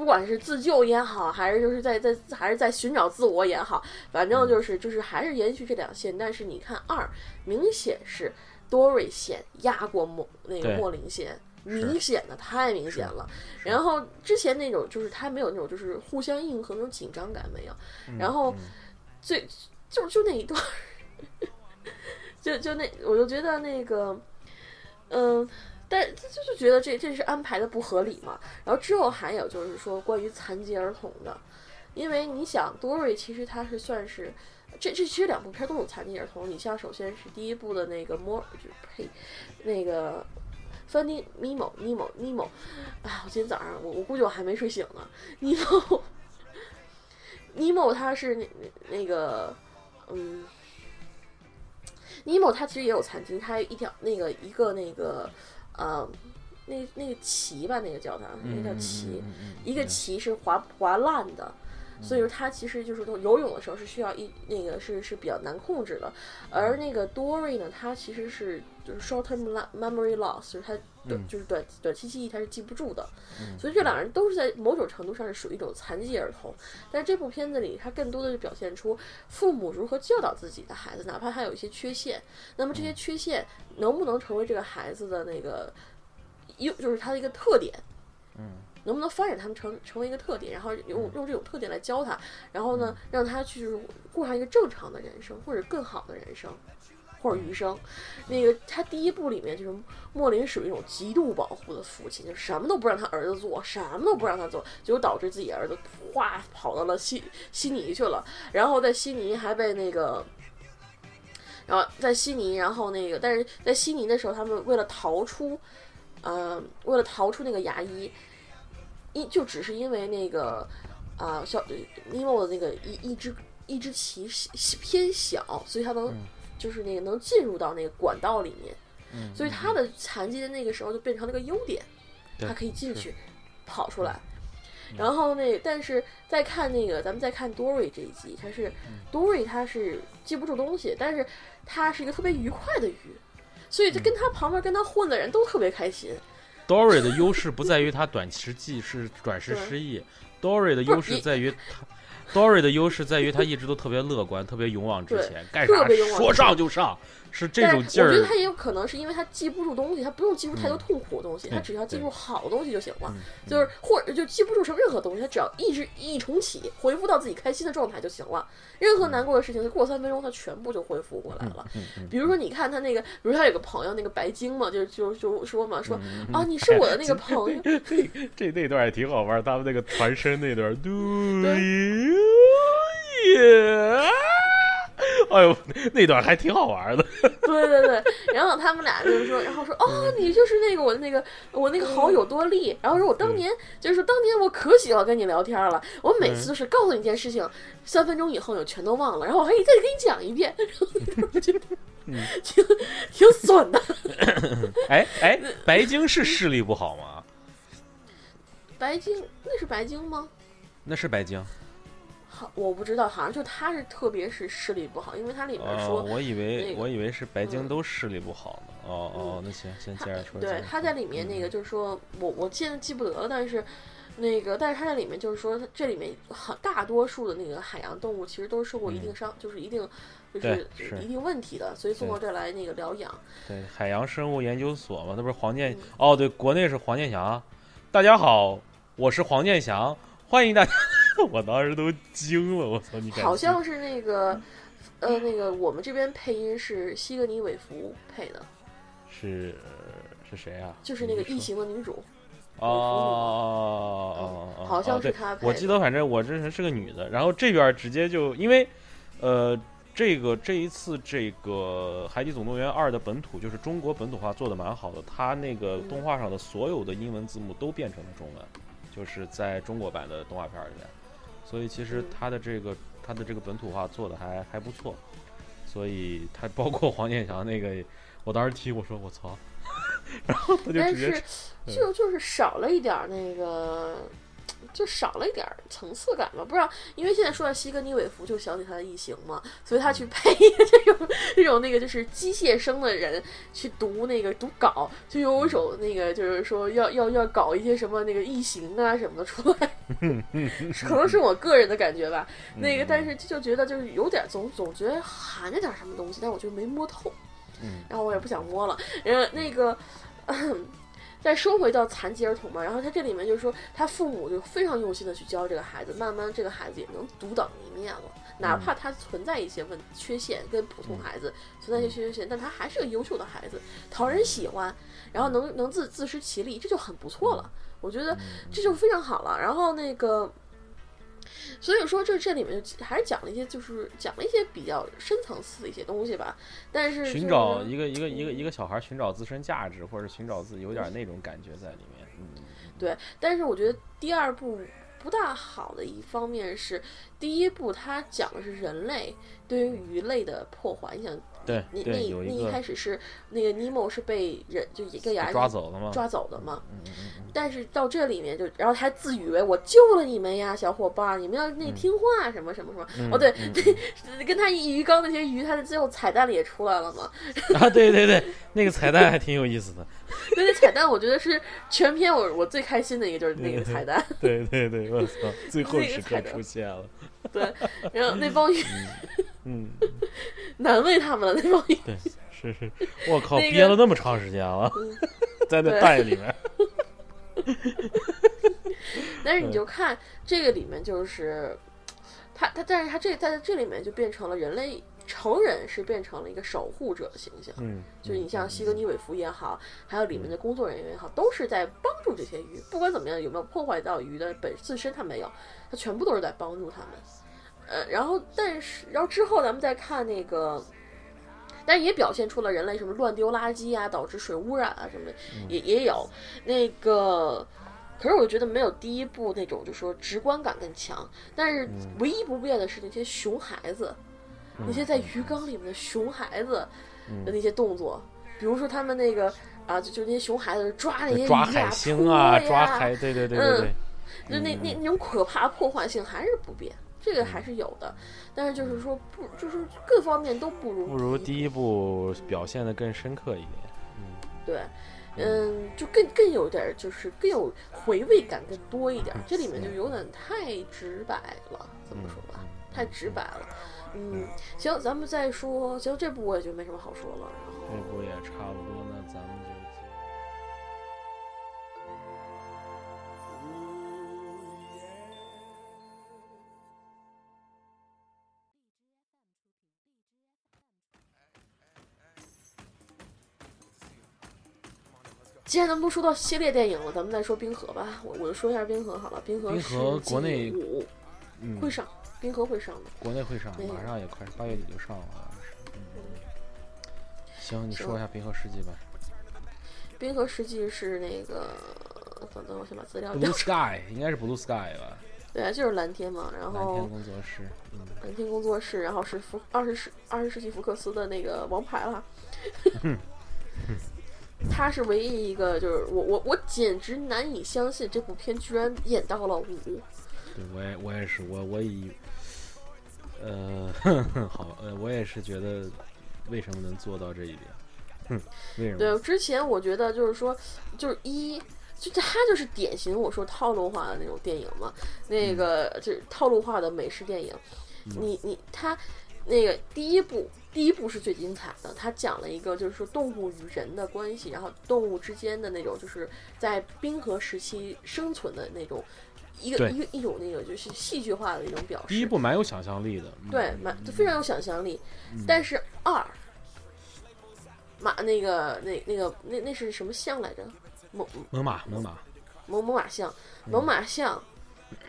不管是自救也好，还是就是在在还是在寻找自我也好，反正就是就是还是延续这两线。但是你看二，明显是多瑞线压过莫那个莫林线，明显的太明显了。然后之前那种就是他没有那种就是互相应和那种紧张感没有。然后最就就那一段。(laughs) 就就那，我就觉得那个，嗯，但就就觉得这这是安排的不合理嘛。然后之后还有就是说关于残疾儿童的，因为你想，Dory 其实他是算是这这其实两部片都有残疾儿童。你像首先是第一部的那个莫就呸，那个 Funny Nemo Nemo Nemo，哎，我今天早上我我估计我还没睡醒呢。Nemo (laughs) Nemo 他是那那个嗯。尼莫他其实也有残疾，他一条那个一个那个，呃，那那个旗吧，那个叫它，那叫旗，一个旗是划划烂的，所以说他其实就是说游泳的时候是需要一那个是是比较难控制的，而那个 Dory 呢，他其实是就是 short term memory loss，就是他。短就是短短期记忆他是记不住的，所以这两人都是在某种程度上是属于一种残疾儿童。但是这部片子里，他更多的是表现出父母如何教导自己的孩子，哪怕他有一些缺陷，那么这些缺陷能不能成为这个孩子的那个优，就是他的一个特点？嗯，能不能发展他们成成为一个特点，然后用用这种特点来教他，然后呢，让他去过上一个正常的人生或者更好的人生？或者余生，那个他第一部里面就是莫林属于一种极度保护的父亲，就什么都不让他儿子做，什么都不让他做，结果导致自己儿子哗跑到了悉悉尼去了，然后在悉尼还被那个，然后在悉尼，然后那个，但是在悉尼的时候，他们为了逃出，呃，为了逃出那个牙医。因就只是因为那个啊小尼莫的那个一一只一只鳍偏小，所以它能就是那个能进入到那个管道里面，嗯，所以它的残疾的那个时候就变成了个优点，对它可以进去跑出来。然后那，但是再看那个，咱们再看 Dory 这一集，它是 Dory，它是记不住东西，但是它是一个特别愉快的鱼，所以就跟他旁边跟他混的人都特别开心。Dory 的优势不在于他短时记是短时失忆，Dory 的优势在于他，Dory 的优势在于他一直都特别乐观，特别勇往直前，干啥说上就上，是这但种劲儿。是我觉得他也有可能是因为他记不住东西，他不用记住太多痛苦的东西，嗯他只要记住好的东西就行了。嗯就是或者就记不住什么任何东西，他只要一直一重启，恢复到自己开心的状态就行了。任何难过的事情，过三分钟他全部就恢复过来了。比如说，你看他那个，比如他有个朋友，那个白鲸嘛，就就就说嘛，说嗯啊，你是我的那个朋友，(laughs) 这这那段也挺好玩，他们那个团身那段，(laughs) Do you yeah？(laughs) 哎呦，那段还挺好玩的。(laughs) 对对对，然后他们俩就是说，然后说哦，你就是那个我的那个我那个好友多利，然后说我当年就是说当年我可喜欢跟你聊天了，我每次都是告诉你一件事情，三分钟以后你就全都忘了，然后我还再给你讲一遍，然后我觉得挺挺损的。(laughs) 哎哎，白鲸是视力不好吗？白鲸那是白鲸吗？那是白鲸。好，我不知道，好像就他是特别是视力不好，因为它里面哦说，我以为那个我以为是白鲸嗯都视力不好呢。哦哦，那行，先接着说。对他在里面那个就是说我我现在记不得了，但是那个但是他在里面就是说，这里面很大多数的那个海洋动物其实都是受过一定伤，就是一定就是一定问题的，所以送到这儿来那个疗养。对海洋生物研究所嘛，那不是黄健嗯哦，对，国内是黄健翔。大家好，我是黄健翔，欢迎大家。(laughs) 我当时都惊了，我操！你敢好像是那个呃那个我们这边配音是西格尼韦弗配的，是是谁啊？就是那个异形的女主，哦哦哦哦，好像是她。我记得，反正我之前是个女的，然后这边直接就因为，呃，这个这一次这个《海底总动员二》的本土就是中国本土化做的蛮好的，它那个嗯动画上的所有的英文字幕都变成了中文，就是在中国版的动画片里面，所以其实嗯它的这个它的这个本土化做的还还不错，所以它包括黄健翔那个，我当时提我说我操，(laughs) 然后他就但直接是就就是少了一点那个，就少了一点儿层次感吧。不知道，因为现在说到西格尼韦弗，就想起他的异形嘛，所以他去配 (laughs) 这种这种那个就是机械生的人去读那个读稿，就有一种那个就是说要要要搞一些什么那个异形啊什么的出来，(laughs) 可能是我个人的感觉吧。那个，但是就觉得就是有点总总觉得含着点什么东西，但我就没摸透。嗯然后我也不想摸了。然后那个，再说回到残疾儿童嘛，然后他这里面就是说，他父母就非常用心的去教这个孩子，慢慢这个孩子也能独当一面了。哪怕他存在一些问缺陷，跟普通孩子存在一些缺陷，但他还是个优秀的孩子，讨人喜欢，然后能能自自食其力，这就很不错了。我觉得这就非常好了。然后那个。所以说，这这里面就还是讲了一些，就是讲了一些比较深层次的一些东西吧。但是、就是、寻找一个一个一个一个小孩寻找自身价值，或者寻找自己有点那种感觉在里面。嗯，对，但是我觉得第二部不大好的一方面是，第一部它讲的是人类对于鱼类的破坏。你想，对那那那一一开始是那个尼莫是被人就一个牙抓走了吗？抓走的嘛。嗯嗯嗯但是到这里面就，然后他还自以为我救了你们呀，小伙伴儿，你们要那听话什么什么什么。嗯哦，对，嗯对，(laughs) 跟他一鱼缸那些鱼，他的最后彩蛋里也出来了嘛。嗯啊，对对对，那个彩蛋还挺有意思的。(laughs) 那个彩蛋，我觉得是全篇我我最开心的一个就是那个彩蛋。对对对，我操，最后那个时刻出现了。对，然后那帮鱼嗯，难为他们了，那帮鱼。对，是是，我靠，憋了那么长时间了，(laughs) 在那对袋里面。(laughs) 但是你就看这个里面，就是他他，但是他这在这里面就变成了人类成人是变成了一个守护者的形象。嗯，就是你像西格尼韦弗也好，还有里面的工作人员也好，都是在帮助这些鱼。不管怎么样，有没有破坏到鱼的本自身，他没有，他全部都是在帮助他们。呃，然后但是，然后之后咱们再看那个，但也表现出了人类什么乱丢垃圾啊，导致水污染啊什么的，也也有那个。可是我觉得没有第一部那种，就说直观感更强。但是唯一不变的是那些熊孩子，那些在鱼缸里面的熊孩子的那些动作，比如说他们那个啊，就就那些熊孩子抓那些抓海星啊，抓海，对对对对对，就那那那种可怕破坏性还是不变，这个还是有的。但是就是说不，就是各方面都不如不如第一部表现的更深刻一点。嗯，对。嗯，就更更有点，就是更有回味感更多一点。这里面就有点太直白了，怎么说吧，太直白了。嗯，行，咱们再说，行，这部我也就没什么好说了。然后这部也差不多，那咱们既然咱们都说到系列电影了，咱们再说《冰河》吧。我我就说一下《冰河》好了，《冰河》国内五会上，《冰河》会上的，国内会上，马上也快八月底就上了，好像是。行，你说一下《冰河世纪》吧。《冰河世纪》是那个，等等，我先把资料。Blue Sky 应该是 Blue Sky 吧？对啊，就是蓝天嘛。然后蓝天工作室，蓝天工作室，然后是福二十世二十世纪福克斯的那个王牌了。(laughs) 他是唯一一个，就是我我我简直难以相信这部片居然演到了五。对，我也我也是，我我以，呃，好，呃，我也是觉得，为什么能做到这一点？哼，为什么？对，之前我觉得就是说，就是一，就他就是典型我说套路化的那种电影嘛，那个就是套路化的美式电影。你你他那个第一部。第一部是最精彩的，他讲了一个就是说动物与人的关系，然后动物之间的那种就是在冰河时期生存的那种一个一个一种那个就是戏剧化的一种表示。第一部蛮有想象力的，对，蛮非常有想象力。但是二马那个那那个那那是什么象来着？猛猛犸猛犸猛猛犸象猛犸象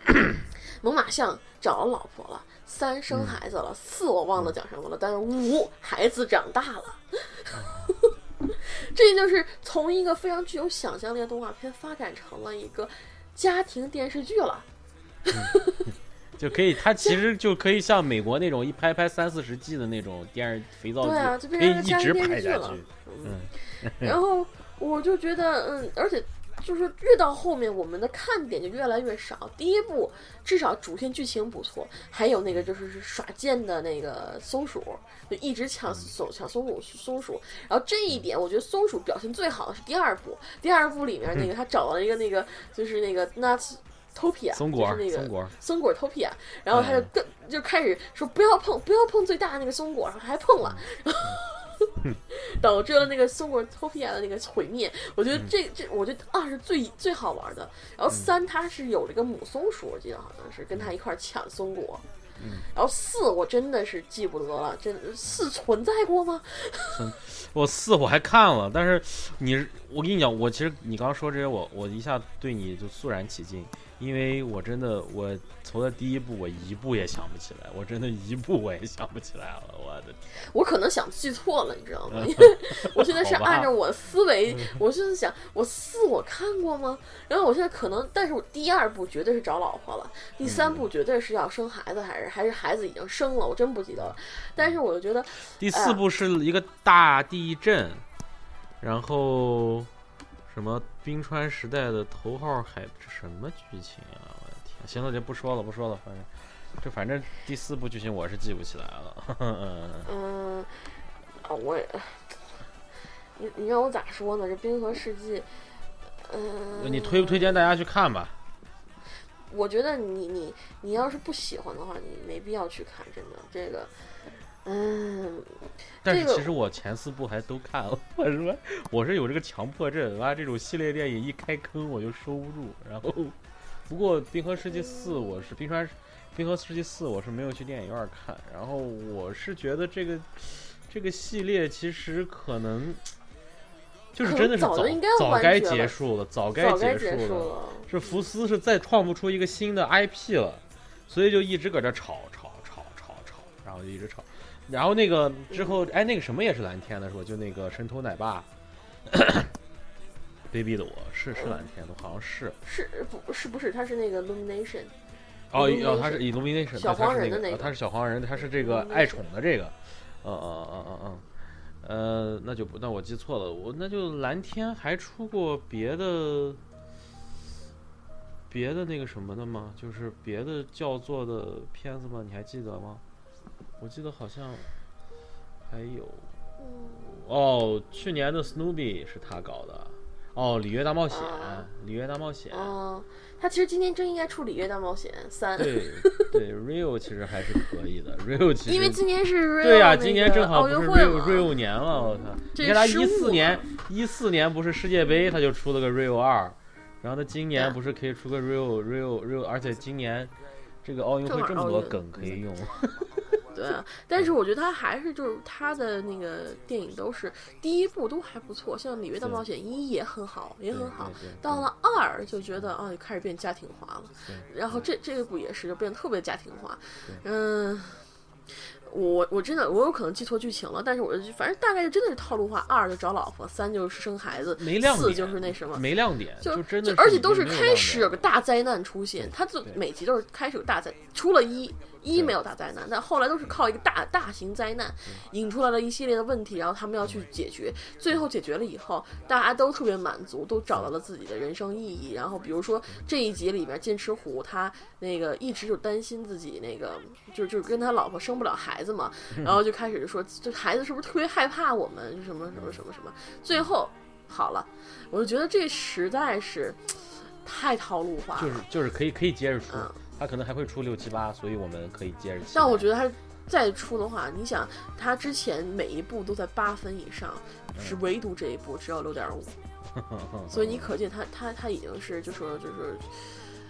(coughs) 猛犸象找了老婆了。三生孩子了，四我忘了讲什么了，但是五孩子长大了，(laughs) 这就是从一个非常具有想象力的动画片发展成了一个家庭电视剧了，就可以，它其实就可以像美国那种一拍拍三四十季的那种电视肥皂剧，对啊，就变成家庭电视剧了。嗯，(laughs) 然后我就觉得，嗯，而且。就是越到后面，我们的看点就越来越少。第一部至少主线剧情不错，还有那个就是耍剑的那个松鼠，就一直抢松抢松鼠松鼠。然后这一点，我觉得松鼠表现最好的是第二部。第二部里面那个他找了一个那个就是那个 nuts topia，松果就是那个松果松果 topia，然后他就更就开始说不要碰不要碰最大的那个松果，然后还碰了。然 (laughs) 后 (laughs) 导致了那个松果 Topia 的那个毁灭，我觉得这这，我觉得二是最最好玩的。然后三，它是有这个母松鼠，我记得好像是跟他一块抢松果。嗯然后四，我真的是记不得了，真四存在过吗？我四我还看了，但是你，我跟你讲，我其实你刚刚说这些，我我一下对你就肃然起敬。因为我真的，我从了第一部，我一部也想不起来，我真的一部我也想不起来了，我的天！我可能想记错了，你知道吗？(laughs) 因为我现在是按照我的思维，我就是想，我四我看过吗？然后我现在可能，但是我第二部绝对是找老婆了，第三部绝对是要生孩子，还是还是孩子已经生了，我真不记得了。但是我就觉得第四部是一个大地震，然后。什么冰川时代的头号海？这什么剧情啊！我的天！行了，就不说了，不说了。反正，这反正第四部剧情我是记不起来了。(laughs) 嗯，啊，我也，你你让我咋说呢？这《冰河世纪》，嗯，你推不推荐大家去看吧？我觉得你你你要是不喜欢的话，你没必要去看。真的，这个。嗯，但是其实我前四部还都看了，(laughs) 我是说我是有这个强迫症，完这种系列电影一开坑我就收不住。然后，不过《冰河世纪四》我是冰川，《冰河世纪四》我是没有去电影院看。然后我是觉得这个这个系列其实可能就是真的是早早该结束了，早该结束了。是福斯是再创不出一个新的 IP 了，所以就一直搁这吵吵吵吵吵，然后就一直吵。然后那个之后，哎，那个什么也是蓝天的是吧？就那个神偷奶爸，(coughs) 卑鄙的我是是蓝天的，好像是。是不是不是？他是那个 Illumination。哦哦，他是 Illumination，小黄人的那个，他是小黄人，他是这个爱宠的这个。嗯嗯嗯嗯嗯。呃，那就不，那我记错了，我那就蓝天还出过别的。别的那个什么的吗？就是别的叫做的片子吗？你还记得吗？我记得好像还有哦，去年的 Snoopy 是他搞的哦，《里约大冒险》《里约大冒险》哦，他其实今年真应该出《里约大冒险三》。(laughs) 对对，Rio 其实还是可以的，Rio 其实因为今年是 Rio 对呀，今年正好不是 Rio Rio 年了，我操！你看他一四年一四年不是世界杯，他就出了个 Rio 二。然后他今年不是可以出个 real real real，而且今年这个奥运会这么多梗可以用。(laughs) 对啊，但是我觉得他还是就是他的那个电影都是第一部都还不错，像《里约大冒险一》也很好，也很好。到了二就觉得哦，开始变家庭化了。然后这这一部也是就变得特别家庭化。嗯。我我真的我有可能记错剧情了，但是我就反正大概就真的是套路化，二就找老婆，三就是生孩子，四就是那什么没亮点，就真的，而且都是开始有个大灾难出现，他就每集都是开始有大灾，除了一。一没有大灾难，但后来都是靠一个大大型灾难引出来了一系列的问题，然后他们要去解决。最后解决了以后，大家都特别满足，都找到了自己的人生意义。然后比如说这一集里面，剑齿虎他那个一直就担心自己那个，就就是跟他老婆生不了孩子嘛，然后就开始就说这孩子是不是特别害怕我们，什么什么什么什么。最后好了，我就觉得这实在是太套路化了，就是就是可以可以接着出。他可能还会出六七八，所以我们可以接着。但我觉得他再出的话，你想他之前每一部都在八分以上，是唯独这一部只有六点五，(laughs) 所以你可见他他他已经是就说就是。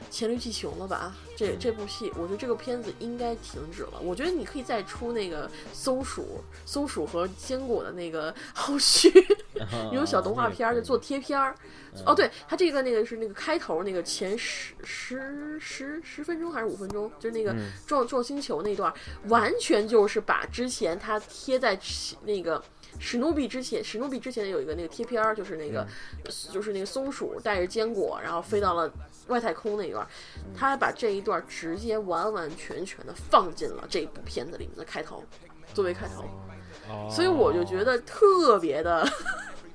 黔驴技穷了吧？这这部戏，我觉得这个片子应该停止了。我觉得你可以再出那个松鼠、松鼠和坚果的那个 (laughs) 后续，那种小动画片儿，就做贴片儿。哦，对，它这个那个是那个开头那个前十十十十分钟还是五分钟，就是那个撞撞星球那段，完全就是把之前它贴在那个史努比之前，史努比之前有一个那个贴片儿，就是那个就是那个松鼠带着坚果，然后飞到了。外太空那一段，他把这一段直接完完全全的放进了这部片子里面的开头，作为开头，所以我就觉得特别的，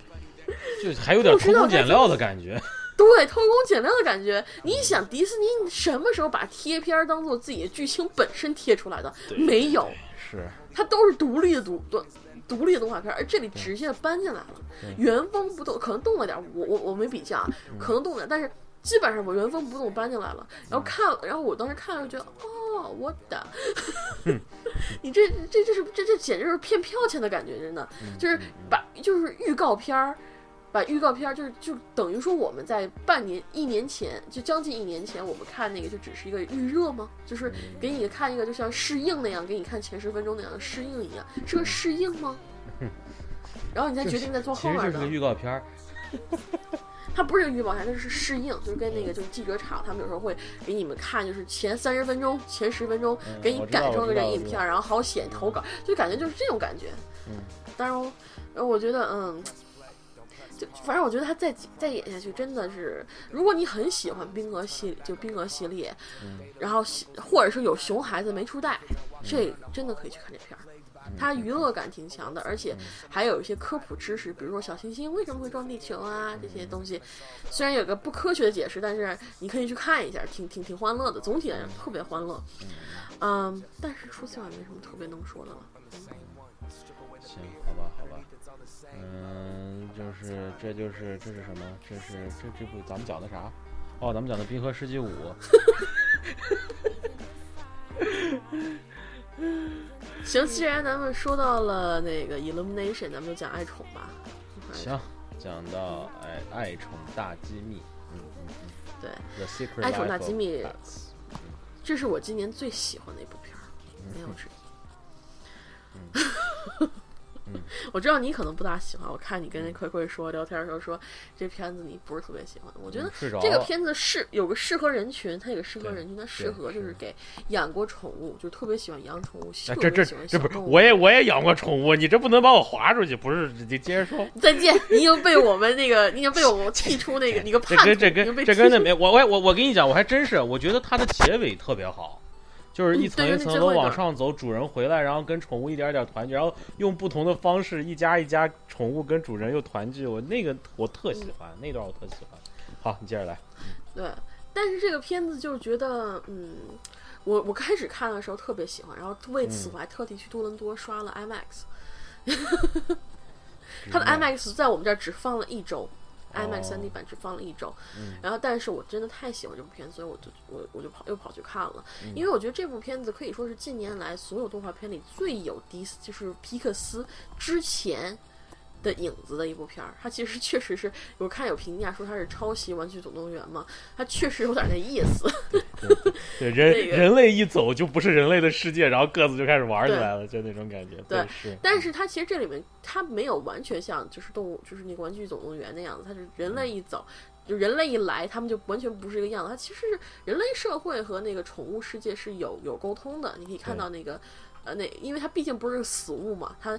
(laughs) 就还有点偷工减料的感觉。(laughs) 对，偷工减料的感觉。你想，迪士尼什么时候把贴片当做自己的剧情本身贴出来的？没有，是它都是独立的独独独立的动画片，而这里直接搬进来了，原封不动，可能动了点，我我我没比较，可能动了点，但是。基本上我原封不动搬进来了，然后看，然后我当时看了就，觉得哦，(laughs) 我的，你这这这是这这简直是骗票钱的感觉，真的就是把就是预告片儿，把预告片儿就是就等于说我们在半年一年前就将近一年前我们看那个就只是一个预热吗？就是给你看一个就像试映那样，给你看前十分钟那样的试映一样，是个试映吗？然后你再决定再做后面的。其实就是个预告片儿。(laughs) 它不是预报台，它是试映，就是跟那个就是记者场，他们有时候会给你们看，就是前三十分钟、前十分钟，给你改成个这影片，然后好写投稿，就感觉就是这种感觉。嗯，当然，我觉得，嗯，就反正我觉得他再再演下去，真的是，如果你很喜欢冰河系，就冰河系列，然后或者是有熊孩子没初代，这真的可以去看这片儿。它娱乐感挺强的，而且还有一些科普知识，比如说小行星为什么会撞地球啊这些东西，虽然有个不科学的解释，但是你可以去看一下，挺挺挺欢乐的。总体来讲特别欢乐，嗯，但是除此以外没什么特别能说的了。行，好吧，好吧，嗯，就是这就是这是什么？这是这这部咱们讲的啥？哦，咱们讲的《冰河世纪五》。(laughs) 行，既然咱们说到了那个 Illumination，咱们就讲爱宠吧。行，讲到爱爱宠大机密，嗯嗯嗯，对，爱宠大机密，这是我今年最喜欢的一部片儿，没有之一。(laughs) (laughs) 我知道你可能不大喜欢，我看你跟那葵葵说聊天的时候说这片子你不是特别喜欢。我觉得这个片子适有个适合人群，它有个适合人群，它适合就是给养过宠物，就特别喜欢养宠物，喜欢这这这不是我也我也养过宠物，你这不能把我划出去，不是你接着说。(laughs) 再见，你已经被我们那个，(laughs) 你已经被我们踢出那个，你个叛徒，这跟这跟那没我我我我跟你讲，我还真是，我觉得它的结尾特别好。就是一层一层的往上走，主人回来，然后跟宠物一点点团聚，然后用不同的方式，一家一家宠物跟主人又团聚。我那个我特喜欢那段，我特喜欢。好，你接着来。对，但是这个片子就觉得，嗯，我我开始看的时候特别喜欢，然后为此我还特地去多伦多刷了 IMAX。(laughs) 它的 IMAX 在我们这儿只放了一周。IMAX 三 D 版只放了一周，然后但是我真的太喜欢这部片，所以我就我我就跑又跑去看了，因为我觉得这部片子可以说是近年来所有动画片里最有迪斯，就是皮克斯之前。的影子的一部片儿，它其实确实是我看有评价说它是抄袭《玩具总动员》嘛，它确实有点那意思。(laughs) 对人人类一走就不是人类的世界，然后各自就开始玩起来了，就那种感觉。对，是。但是它其实这里面它没有完全像就是动物就是那个《玩具总动员》那样子，它是人类一走就人类一来，他们就完全不是一个样子。它其实是人类社会和那个宠物世界是有有沟通的。你可以看到那个呃那，因为它毕竟不是死物嘛，它。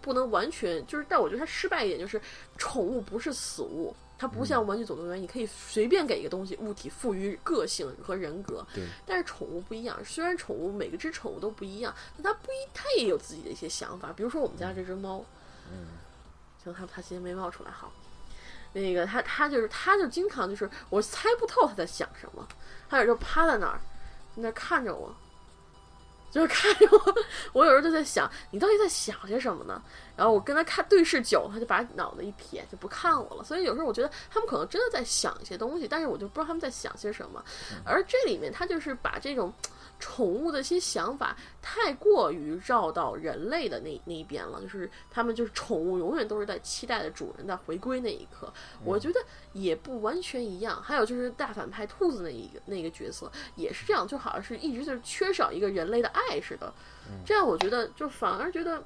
不能完全就是，但我觉得它失败一点就是，宠物不是死物，它不像《玩具总动员》，你可以随便给一个东西物体赋予个性和人格。对。但是宠物不一样，虽然宠物每个只宠物都不一样，但它不一，它也有自己的一些想法。比如说我们家这只猫，嗯，行，它它今天没冒出来，好，那个它它就是它就经常就是我猜不透它在想什么，它有时候趴在那儿，在那看着我。就是看着我，(laughs) 我有时候就在想，你到底在想些什么呢？然后我跟他看对视久，他就把脑袋一撇，就不看我了。所以有时候我觉得他们可能真的在想一些东西，但是我就不知道他们在想些什么。而这里面他就是把这种。宠物的一些想法太过于绕到人类的那那一边了，就是他们就是宠物，永远都是在期待着主人在回归那一刻。我觉得也不完全一样。还有就是大反派兔子那一个那个角色也是这样，就好像是一直就是缺少一个人类的爱似的。这样我觉得就反而觉得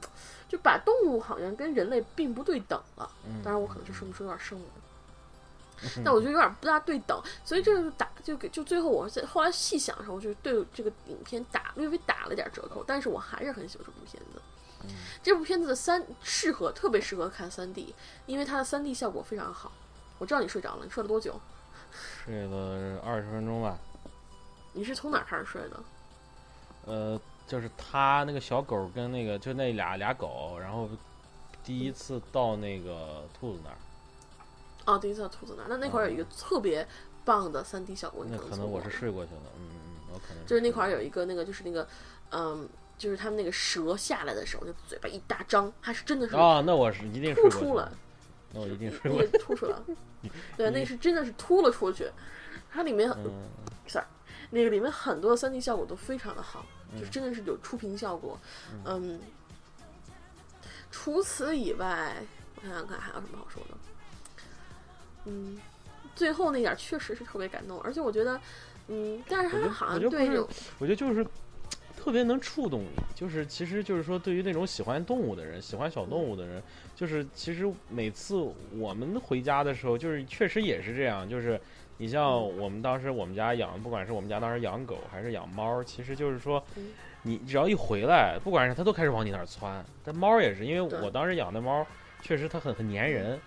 就把动物好像跟人类并不对等了。当然我可能就说不出有点生了。但我觉得有点不大对等，所以这个就打就给就最后我在后来细想的时候，就对这个影片打略微打了点折扣，但是我还是很喜欢这部片子。这部片子的三适合特别适合看三 D，因为它的三 D 效果非常好。我知道你睡着了，你睡了多久？(laughs) 睡了二十分钟吧。你是从哪开始睡的？呃，就是他那个小狗跟那个就那俩俩狗，然后第一次到那个兔子那儿。哦，第一次到兔子那，那那块儿有一个特别棒的三 D 效果，那可能我是睡过去了，嗯嗯，我可能就是那块儿有一个那个就是那个，嗯，就是他们那个蛇下来的时候，就嘴巴一大张，它是真的是啊，那我是一定突出了，那我一定睡过，突出来，对，(laughs) 那是真的是突了出去，它里面，sorry，那个里面很多的三 D 效果都非常的好，就真的是有触屏效果，嗯，除此以外，我想想看还有什么好说的。嗯，最后那点确实是特别感动，而且我觉得，嗯，但是他好像对我觉得就是特别能触动你，就是其实就是说，对于那种喜欢动物的人，喜欢小动物的人，就是其实每次我们回家的时候，就是确实也是这样，就是你像我们当时我们家养，不管是我们家当时养狗还是养猫，其实就是说，你只要一回来，不管是它都开始往你那儿窜，但猫也是，因为我当时养的猫确实它很很粘人。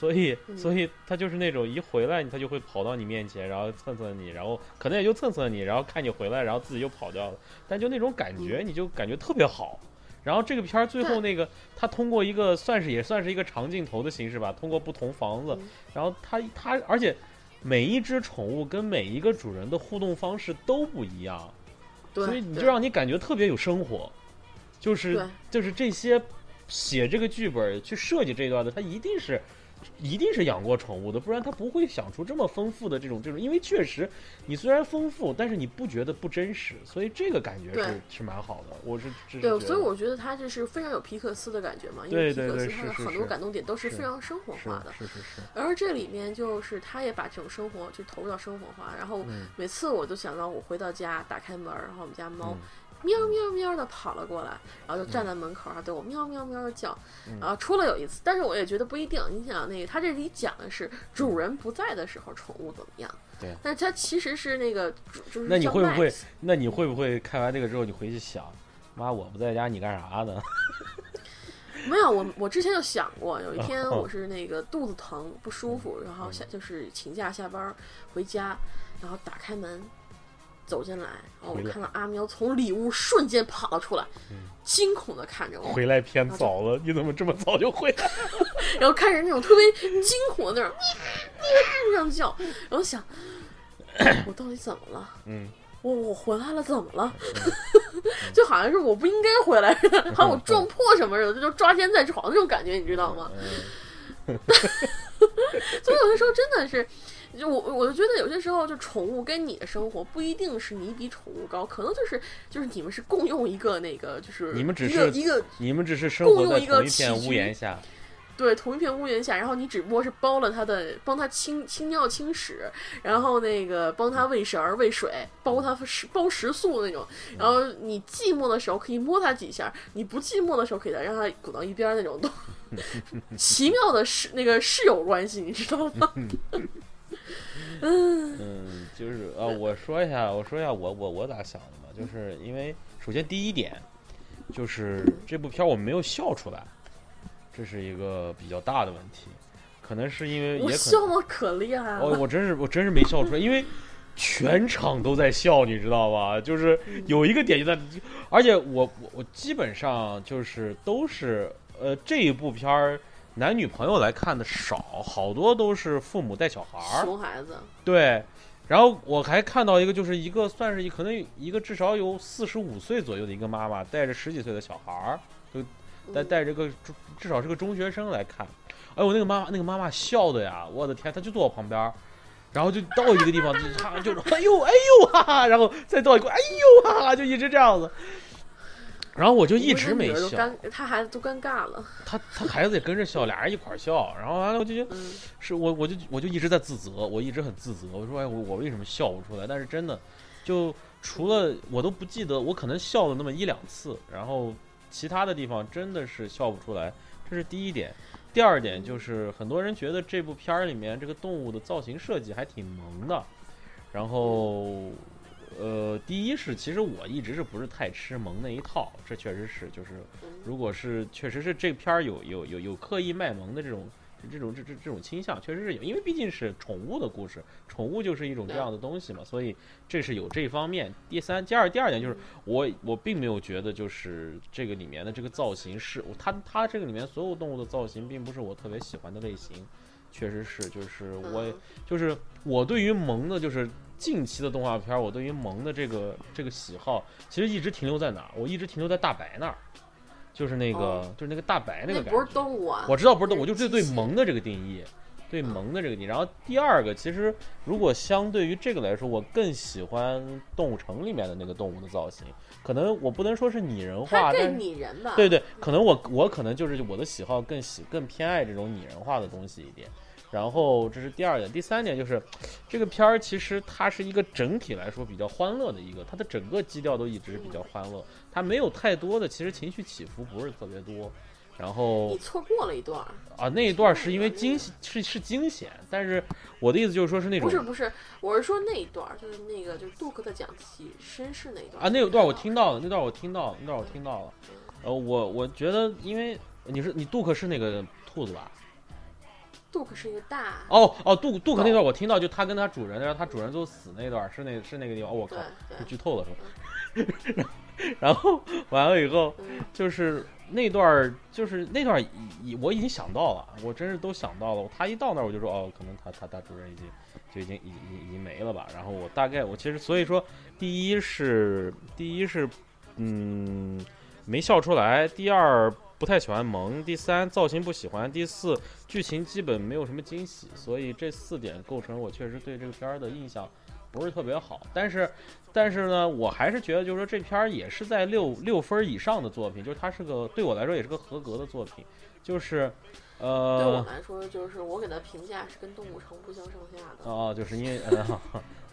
所以，所以他就是那种一回来，他就会跑到你面前，然后蹭蹭你，然后可能也就蹭蹭你，然后看你回来，然后自己又跑掉了。但就那种感觉，你就感觉特别好。然后这个片儿最后那个，他通过一个算是也算是一个长镜头的形式吧，通过不同房子，然后他他而且每一只宠物跟每一个主人的互动方式都不一样，所以你就让你感觉特别有生活。就是就是这些写这个剧本去设计这段的，他一定是。一定是养过宠物的，不然他不会想出这么丰富的这种这种。因为确实，你虽然丰富，但是你不觉得不真实，所以这个感觉是是蛮好的。我是对，所以我觉得他这是非常有皮克斯的感觉嘛，因为皮克斯他的很多感动点都是非常生活化的。是是是。而这里面就是他也把这种生活就投入到生活化，然后每次我都想到我回到家打开门，然后我们家猫喵喵喵的跑了过来，然后就站在门口上对我喵喵喵的叫，然后出了有一次，但是我也觉得不一定。你想那个，他这里讲的是主人不在的时候宠物怎么样？对，但是它其实是那个就是那你会不会？那你会不会看完这个之后，你回去想，妈我不在家，你干啥呢？没有，我我之前就想过，有一天我是那个肚子疼不舒服，然后下就是请假下班回家，然后打开门走进来，然后我看到阿喵从里屋瞬间跑了出来，惊恐的看着我。回来偏早了，你怎么这么早就回来？(laughs) 然后开始那种特别惊恐的那种这样叫，然后想 (coughs) 我到底怎么了？嗯。我我回来了，怎么了？(laughs) 就好像是我不应该回来似的，(laughs) 好像我撞破什么似的，就抓奸在床那种感觉，你知道吗？所以有些时候真的是，就我我就觉得有些时候，就宠物跟你的生活不一定是你比宠物高，可能就是就是你们是共用一个那个，就是你们只是一个你们只是生活在同一片屋檐下。对，同一片屋檐下，然后你只不过是包了它的，帮它清清尿清屎，然后那个帮它喂食儿喂水，包它食包食宿那种。然后你寂寞的时候可以摸它几下，你不寂寞的时候可以让它滚到一边那种，(laughs) 都奇妙的室那个室友关系，你知道吗？(laughs) 嗯，就是啊，我说一下，我说一下我我我咋想的吧，就是因为首先第一点，就是这部片我没有笑出来。这是一个比较大的问题，可能是因为也笑的可厉害了。我我真是我真是没笑出来，因为全场都在笑，你知道吧？就是有一个点就在，而且我我我基本上就是都是呃这一部片儿男女朋友来看的少，好多都是父母带小孩儿，熊孩子。对，然后我还看到一个，就是一个算是一可能一个至少有四十五岁左右的一个妈妈带着十几岁的小孩儿，就带带着个。至少是个中学生来看，哎，我那个妈妈那个妈妈笑的呀，我的天，她就坐我旁边，然后就到一个地方就她就哎呦哎呦哈哈，然后再到一个哎呦哈哈，就一直这样子，然后我就一直没笑，他孩子都尴尬了，他他孩子也跟着笑，俩人一块笑，然后完了我就觉得是我我就我就一直在自责，我一直很自责，我说哎我我为什么笑不出来？但是真的就除了我都不记得，我可能笑了那么一两次，然后其他的地方真的是笑不出来。这是第一点，第二点就是很多人觉得这部片儿里面这个动物的造型设计还挺萌的，然后，呃，第一是其实我一直是不是太吃萌那一套，这确实是就是，如果是确实是这片儿有有有有刻意卖萌的这种。这种这这这种倾向确实是有，因为毕竟是宠物的故事，宠物就是一种这样的东西嘛，所以这是有这方面。第三，第二，第二点就是我我并没有觉得就是这个里面的这个造型是它它这个里面所有动物的造型并不是我特别喜欢的类型，确实是就是我就是我对于萌的，就是近期的动画片，我对于萌的这个这个喜好，其实一直停留在哪儿？我一直停留在大白那儿。就是那个，就是那个大白那个感觉。不是动物啊！我知道不是动物，我就是对萌的这个定义，对萌的这个定义。然后第二个，其实如果相对于这个来说，我更喜欢动物城里面的那个动物的造型。可能我不能说是拟人化，更拟人吧？对对，可能我我可能就是我的喜好更喜更偏爱这种拟人化的东西一点。然后这是第二点，第三点就是，这个片儿其实它是一个整体来说比较欢乐的一个，它的整个基调都一直比较欢乐，它没有太多的其实情绪起伏不是特别多。然后你错过了一段啊，那一段是因为惊是是惊险，但是我的意思就是说是那种不是不是，我是说那一段就是那个就是杜克的讲起绅士那一段啊，那段我听到了，那段我听到了，那段我听到了。呃，我我觉得因为你是你杜克是那个兔子吧？杜克是一个大哦哦，杜杜克那段我听到，就他跟他主人，然后他主人最后死那段是那是那个地方，我靠，剧透了是吧？(laughs) 然后完了以后，就是那段就是那段已我已经想到了，我真是都想到了。他一到那儿我就说哦，可能他他他主人已经就已经已已已经没了吧？然后我大概我其实所以说，第一是第一是嗯没笑出来，第二。不太喜欢萌，第三造型不喜欢，第四剧情基本没有什么惊喜，所以这四点构成我确实对这个片儿的印象不是特别好。但是，但是呢，我还是觉得就是说这片儿也是在六六分以上的作品，就是它是个对我来说也是个合格的作品，就是呃。对我呃，来说，就是我给他评价是跟《动物城》不相上下的。哦，就是因为呃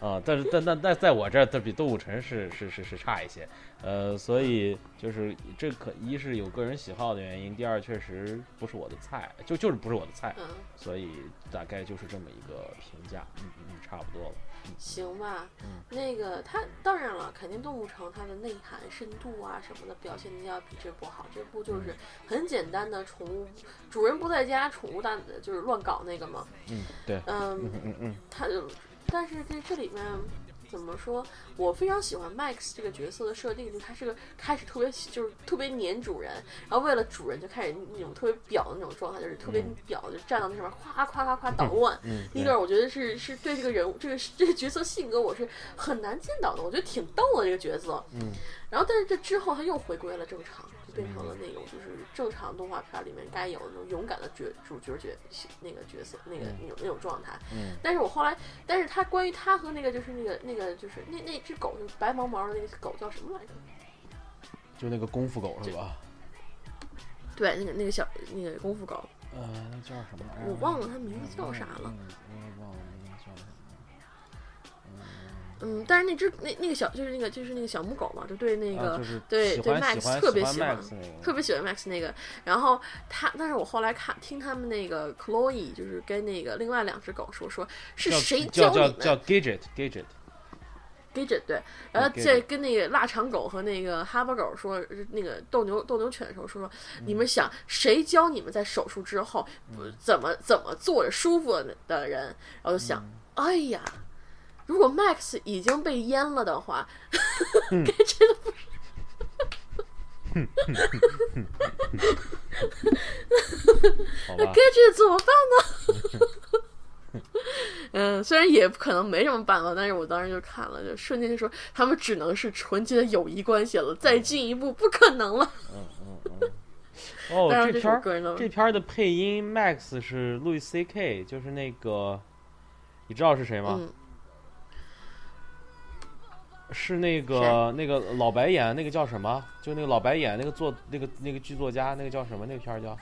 (laughs) 啊，但是但但但在我这儿，它比动物城是是是是差一些，呃，所以就是这可一是有个人喜好的原因，第二确实不是我的菜，就就是不是我的菜，嗯，所以大概就是这么一个评价，嗯嗯嗯，差不多了。行吧。嗯那个它当然了，肯定《动物城》它的内涵、深度啊什么的表现的要比这部好。这部就是很简单的宠物，主人不在家，宠物大就是乱搞那个嘛。嗯，对，嗯，嗯嗯嗯它就，但是这这里面怎么说？我非常喜欢 Max 这个角色的设定，就他是个开始特别就是特别黏主人，然后为了主人就开始那种特别表的那种状态，就是特别嗯表，就站到那上面夸夸夸夸捣乱。嗯，第一段我觉得是是对这个人物这个这个角色性格我是很难见到的，我觉得挺逗的这个角色。嗯，然后但是这之后他又回归了正常，就变成了那种就是正常动画片里面该有的那种勇敢的角主角角那个角色那个那种那种状态。嗯但是我后来，但是他关于他和那个就是那个那个就是那那只狗就是白毛毛的那个狗叫什么来着？就那个功夫狗是吧？对，那个那个小那个功夫狗，呃，那叫什么？我忘了它名字叫啥了。嗯，我也忘了。嗯，但是那只那那个小就是那个就是那个小母狗嘛，就对那个、啊，就是对对 Max 特别喜欢特别喜欢 Max 那个，然后他，但是我后来看听他们那个 Chloe 就是跟那个另外两只狗说，说是谁教你们叫 Gadget Gadget，Gidget 对，然后对在跟那个腊肠狗和那个哈巴狗说，那个斗牛斗牛犬的时候说说，你们想谁教你们在手术之后不怎么怎么坐着舒服的人？然后就想，哎呀，如果 Max 已经被淹了的话，嗯 Gidget 不是。(laughs) (laughs) 好那吧？Gidget 怎么办呢？(laughs) 嗯，虽然也不可能没什么办法，但是我当时就看了，就瞬间就说他们只能是纯洁的友谊关系了，再进一步不可能了。嗯嗯嗯。哦，这片儿这片儿的配音 Max 是路易 C K，就是那个，你知道是谁吗？嗯，是那个那个老白演那个叫什么？就那个老白演那个作那个那个剧作家，那个叫什么？那个片儿叫？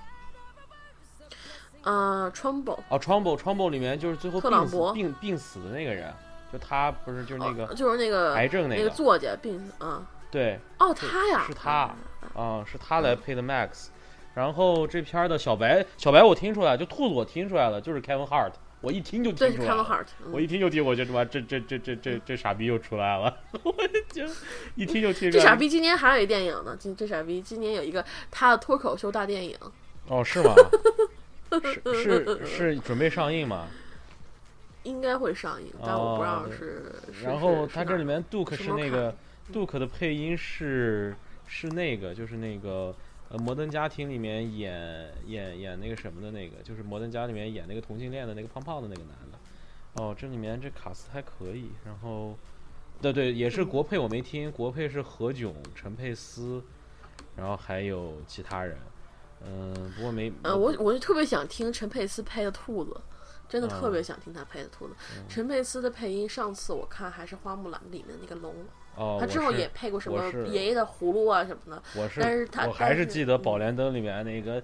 啊，Trumbull，哦，Trumbull Trumbull 里面就是最后病死特朗普病病死的那个人，就他不是就是那个哦就是那个癌症那个。那个作家病啊，对，哦，他呀，是他。啊、是他来配的 Max。然后这片儿的小白，小白我听出来，就兔子我听出来了，就是 Kevin Hart，我一听就听出来了。我一听就听，我觉得妈这这这这这这傻逼又出来了，(laughs) 我就一听就听出来。这傻逼今年还有一电影呢，这这傻逼今年有一个他的脱口秀大电影，哦，是吗？(laughs) 是是是准备上映吗？应该会上映，但我不知道哦是。是然后他这里面 Duke 是那个卡 Duke 的配音是是那个就是那个呃《摩登家庭》里面演演演那个什么的那个，就是《摩登家》里面演那个同性恋的那个胖胖的那个男的。哦，这里面这卡斯还可以，然后对对，也是嗯国配我没听，国配是何炅、陈佩斯，然后还有其他人。嗯，不过没嗯，我我就特别想听陈佩斯配的兔子，真的特别啊想听他配的兔子。陈佩斯的配音，上次我看还是《花木兰》里面那个龙，哦，他之后也配过什么爷爷的葫芦啊什么的。我是但是他我还是是记得《宝嗯莲灯》里面那个，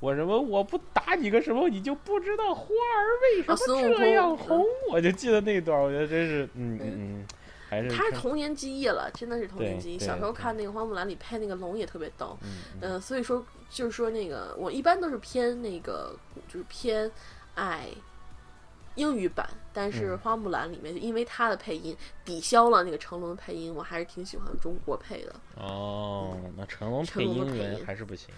我什么我不打你个什么，你就不知道花儿为什么这样空红，我就记得那段，我觉得真是，嗯嗯嗯，还是他是童年记忆了，真的是童年记忆。小时候看那个《花木兰》里配那个龙也特别逗。嗯、所以说就是说那个我一般都是偏那个就是偏爱英语版，但是嗯《花木兰》里面就因为他的配音抵消了那个成龙的配音，我还是挺喜欢中国配的。哦，那成龙配音还是不行，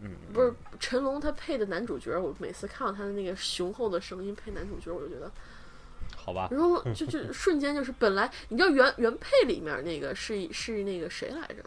嗯，不是成龙他配的男主角，我每次看到他的那个雄厚的声音配男主角，我就觉得，好吧，然后就就瞬间就是本来你知道原原配里面那个是是那个谁来着？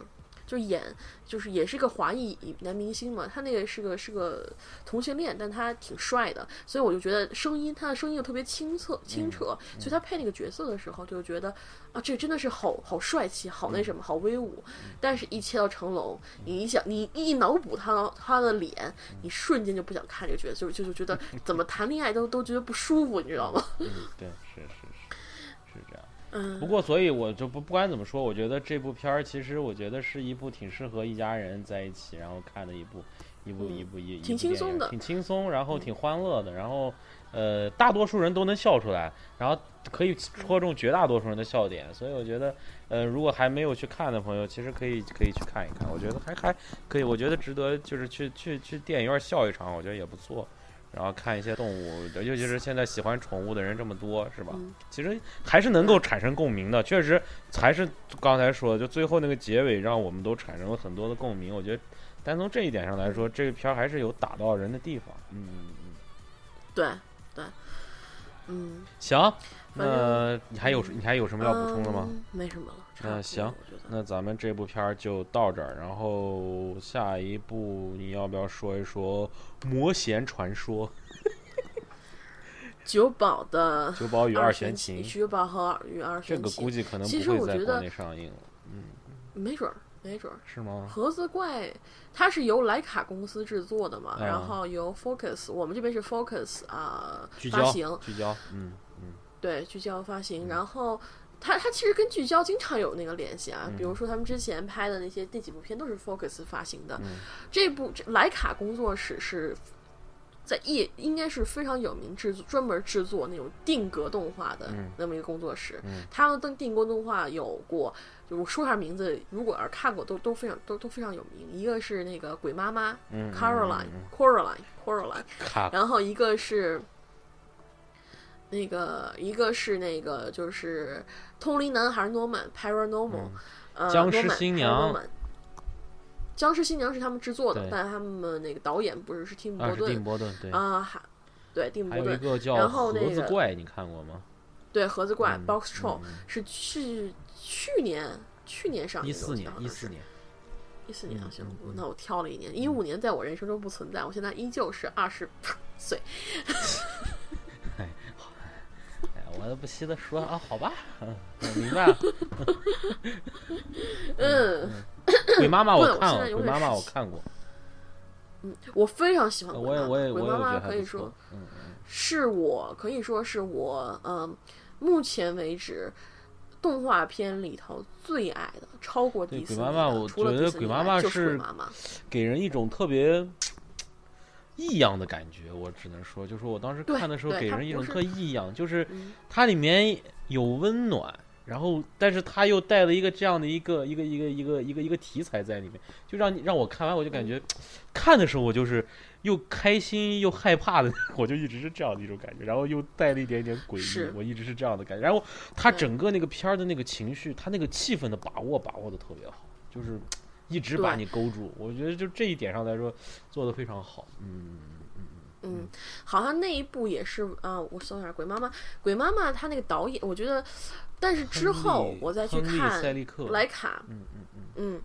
就演就是也是个华裔男明星嘛，他那个是个是个同性恋，但他挺帅的，所以我就觉得声音他的声音又特别清澈清澈，所以他配那个角色的时候就觉得啊，这真的是好好帅气，好那什么，好威武。但是，一切到成龙，你一想，你一脑补他他的脸，你瞬间就不想看这个角色，就就就觉得怎么谈恋爱都都觉得不舒服，你知道吗？嗯，对，是是。嗯。不过，所以我就不不管怎么说，我觉得这部片儿其实我觉得是一部挺适合一家人在一起然后看的一部一部嗯一部一一挺轻松的挺轻松，然后嗯。挺欢乐的，然后呃大多数人都能笑出来，然后可以戳中绝大多数人的笑点，所以我觉得呃如果还没有去看的朋友，其实可以可以去看一看，我觉得还还可以，我觉得值得就是去去去电影院笑一场，我觉得也不错。然后看一些动物，尤其是现在喜欢宠物的人这么多，是吧？嗯其实还是能够产生共鸣的，确实还是刚才说的，就最后那个结尾让我们都产生了很多的共鸣。我觉得，单从这一点上来说，这个片儿还是有打到人的地方。嗯嗯嗯，对对，嗯，行，那你还有你还有什么要补充的吗？嗯没什么了。那行那咱们这部片儿就到这儿，然后下一步你要不要说一说《魔弦传说》(laughs) 九保的九保与二弦琴，琴？九保和与二弦琴，个估计可能其不会在国实我觉得内上映了，嗯没准儿，没准儿。是吗？盒子怪，它是由莱卡公司制作的嘛，嗯然后由 Focus，我们这边是 Focus 啊、聚焦发行，聚焦，嗯嗯对聚焦发行，然后。它它其实跟聚焦经常有那个联系啊，嗯比如说他们之前拍的那些那几部片都是 Focus 发行的，嗯。这部这徕卡工作室是在业应该是非常有名制作专门制作那种定格动画的嗯。那么一个工作室，嗯。他们的定格动画有过，就我说一下名字，如果要是看过都都非常都都非常有名，一个是那个鬼妈妈 Caroline 嗯嗯 Coraline Coraline，卡然后一个是那个一个是那个就是通灵男孩 Norman Paranormal，、呃嗯僵尸新娘僵尸新娘是他们制作的，但他们那个导演不是是蒂姆伯顿姆波顿对，啊，还对蒂姆还有一伯顿，个。叫然后盒那个子怪，你看过吗？对盒子怪嗯 Box Troll 嗯是去去年去年上映的，一四年一四年，一四年啊，行那我挑了一年，一五年在我人生中不存在，我现在依旧是二十 (laughs) 岁。(laughs) 哎，我都不稀得说啊，好吧，嗯，(laughs) 我明白了。嗯鬼妈妈我我看了，鬼妈妈我看过，嗯，我非常喜欢鬼妈妈。我也我也鬼妈妈我也觉得还可以说是我可以说是我嗯，目前为止动画片里头最爱的，超过对迪士尼的。鬼妈妈我觉得鬼妈妈是。给人一种特别异样的感觉，我只能说，就是我当时看的时候给人一种特异样，就是嗯。它里面有温暖，然后但是它又带了一个这样的一个一个一个一个一个一个题材在里面，就让你让我看完我就感觉，嗯。(tsk) 看的时候我就是又开心又害怕的，我就一直是这样的一种感觉，然后又带了一点点诡异，我一直是这样的感觉。然后它整个那个片儿的那个情绪，它那个气氛的把握把握的特别好，就是一直把你勾住。我觉得就这一点上来说做的非常好。嗯嗯嗯嗯，好像那一部也是啊、我搜一下《鬼妈妈》。《鬼妈妈》她那个导演，我觉得，但是之后我再去看莱卡，嗯嗯嗯，嗯，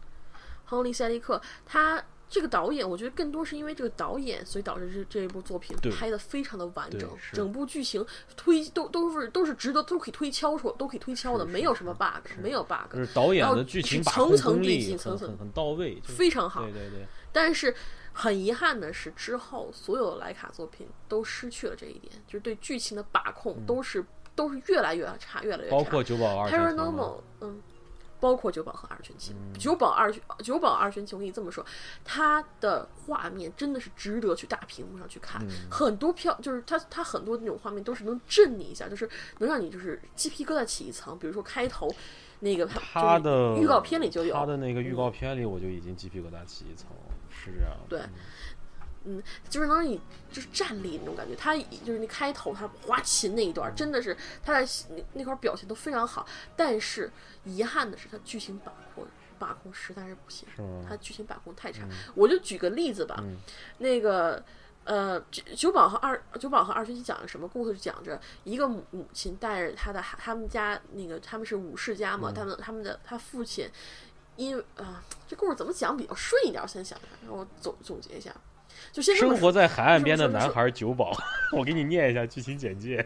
亨利·塞利克，他这个导演，我觉得更多是因为这个导演，所以导致这这一部作品拍的非常的完整整部剧情推都都是都是值得都可以推敲出都可以推敲的，没有什么 bug，没有 bug，就是导演的剧情层层递进层层很很到位，非常好对。对对，但是很遗憾的是，之后所有的徕卡作品都失去了这一点，就是对剧情的把控都是、都是越来越差，越来越差。嗯包括九宝二 Paranormal，嗯，包括九保和二泉情，九保二九保二泉情，我跟你这么说，它的画面真的是值得去大屏幕上去看，嗯。很多票就是它它很多那种画面都是能震你一下，就是能让你就是鸡皮疙瘩起一层，比如说开头那个他的预告片里就有，他的那个预告片里，我就已经鸡皮疙瘩起一层，是这样的。对就是能让你就是站立那种感觉。他就是那开头他滑琴那一段，真的是他的那那块表现都非常好，但是遗憾的是他剧情把控把控实在是不行，他剧情把控太差。我就举个例子吧，那个。呃，九九保和二九保和二学期讲的什么故事？讲着一个母母亲带着他的孩他们家那个他们是武士家嘛，他们他们的他父亲因为啊、这故事怎么讲比较顺一点？我先想想，让我总总结一下。生活在海岸边的男孩九保，(laughs) 我给你念一下剧情简介。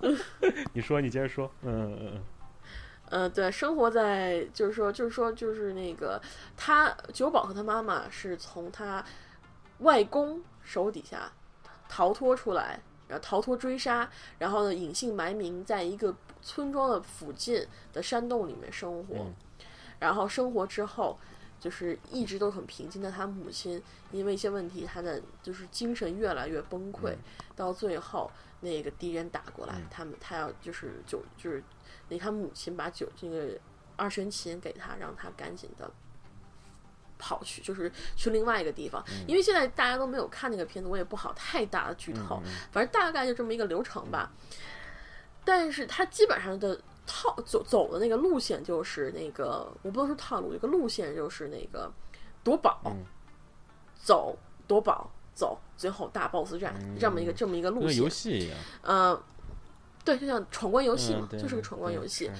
(laughs) 你说，你接着说。嗯嗯嗯呃，对，生活在就是说，就是说，就是那个他九保和他妈妈是从他外公手底下逃脱出来，然后逃脱追杀，然后呢隐姓埋名，在一个村庄的附近的山洞里面生活，嗯然后生活之后。就是一直都很平静，的他母亲因为一些问题，他的就是精神越来越崩溃，到最后那个敌人打过来，他们他要就是酒就是那他母亲把酒这个二弦琴给他，让他赶紧的跑去，就是去另外一个地方。因为现在大家都没有看那个片子，我也不好太大的剧透，反正大概就这么一个流程吧。但是他基本上的套走走的那个路线就是那个，我不能说套路，一个路线就是那个夺宝，走夺宝走，最后大 boss 战、这么一个这么一个路线游。戏一样，呃，对，就像闯关游戏嘛嗯，就是个闯关游戏。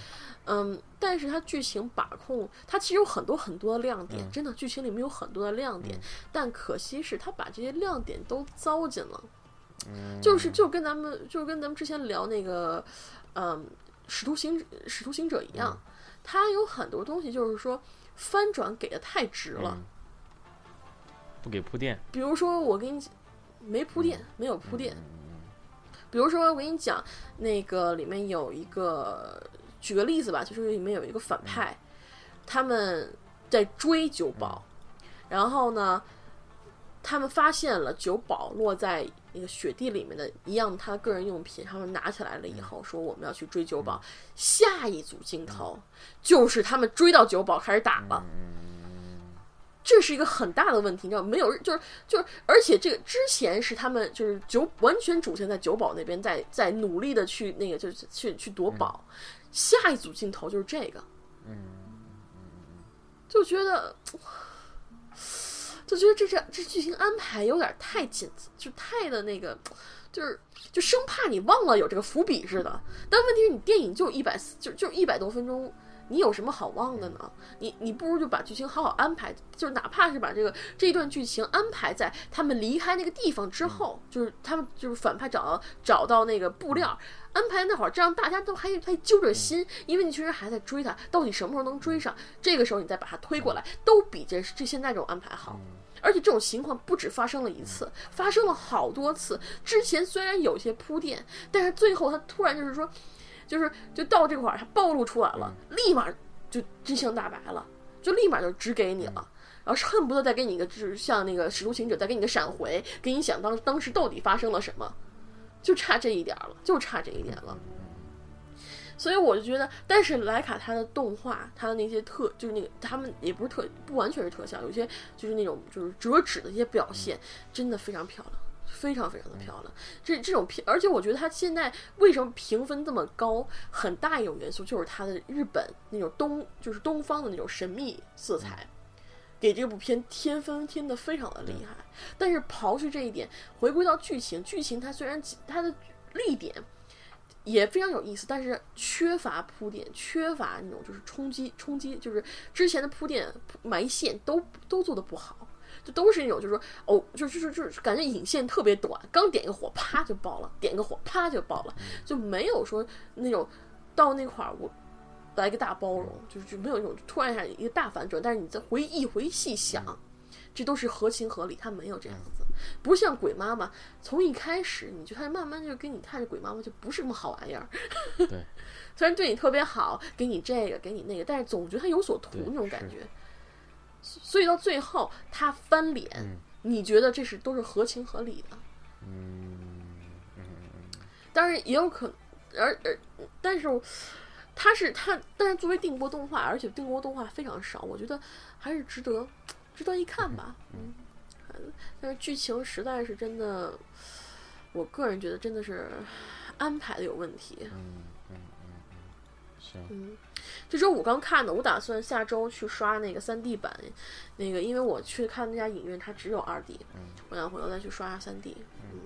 嗯，但是它剧情把控，它其实有很多很多的亮点，嗯真的剧情里面有很多的亮点，但可惜是它把这些亮点都糟践了。嗯就是就跟咱们就跟咱们之前聊那个，嗯，使徒行使徒行者一样，嗯它有很多东西就是说翻转给的太直了。嗯不给铺垫，比如说我给你没铺垫，没有铺嗯垫。比如说我给你讲那个里面有一个，举个例子吧，就是里面有一个反派，他们在追酒保，然后呢，他们发现了酒保落在那个雪地里面的一样他的个人用品，他们拿起来了以后说我们要去追酒保，下一组镜头就是他们追到酒保开始打了。这是一个很大的问题，你知道？没有人就是就是，而且这个之前是他们就是酒完全主线在酒保那边在在努力的去那个就是去去夺宝，下一组镜头就是这个，就觉得就觉得这这这剧情安排有点太紧，就太的那个，就是就生怕你忘了有这个伏笔似的。但问题是你电影就一百就就一百多分钟。你有什么好忘的呢？你你不如就把剧情好好安排，就是哪怕是把这个这一段剧情安排在他们离开那个地方之后，就是他们就是反派找到找到那个布料，安排那会儿，这样大家都还还揪着心，因为你确实还在追他，到底什么时候能追上？这个时候你再把他推过来，都比这这现在这种安排好。而且这种情况不止发生了一次，发生了好多次。之前虽然有些铺垫，但是最后他突然就是说。就是就到这块儿，他暴露出来了，立马就真相大白了，就立马就指给你了，然后是恨不得再给你一个，就是像那个使徒行者再给你个闪回，给你想当当时到底发生了什么，就差这一点了，就差这一点了。所以我就觉得，但是莱卡它的动画，它的那些特，就是那个他们也不是特，不完全是特效，有些就是那种就是折纸的一些表现，真的非常漂亮。非常非常的漂亮，这这种片，而且我觉得它现在为什么评分这么高，很大一种元素就是它的日本那种东，就是东方的那种神秘色彩，给这部片添分添的非常的厉害。但是刨去这一点，回归到剧情，剧情它虽然它的立点也非常有意思，但是缺乏铺垫，缺乏那种就是冲击冲击，就是之前的铺垫埋线都都做的不好。就都是那种，就是说，哦，就就是就是感觉引线特别短，刚点个火，啪就爆了；点个火，啪就爆了，就没有说那种到那块儿我来个大包容，就是就没有那种突然一下一个大反转。但是你再回一回细想，这都是合情合理，他没有这样子，不像鬼妈妈，从一开始你就开始慢慢就给你看着鬼妈妈就不是什么好玩意儿。对，(laughs) 虽然对你特别好，给你这个给你那个，但是总觉得他有所图那种感觉。所以到最后他翻脸，嗯你觉得这是都是合情合理的？嗯当然也有可能，而而但是他是他，但是作为定播动画，而且定播动画非常少，我觉得还是值得值得一看吧。嗯，但是剧情实在是真的，我个人觉得真的是安排的有问题。嗯嗯嗯嗯，行，嗯，这周五刚看的，我打算下周去刷那个三 D 版，那个因为我去看那家影院，它只有二 D，嗯我想回头再去刷下三 D。嗯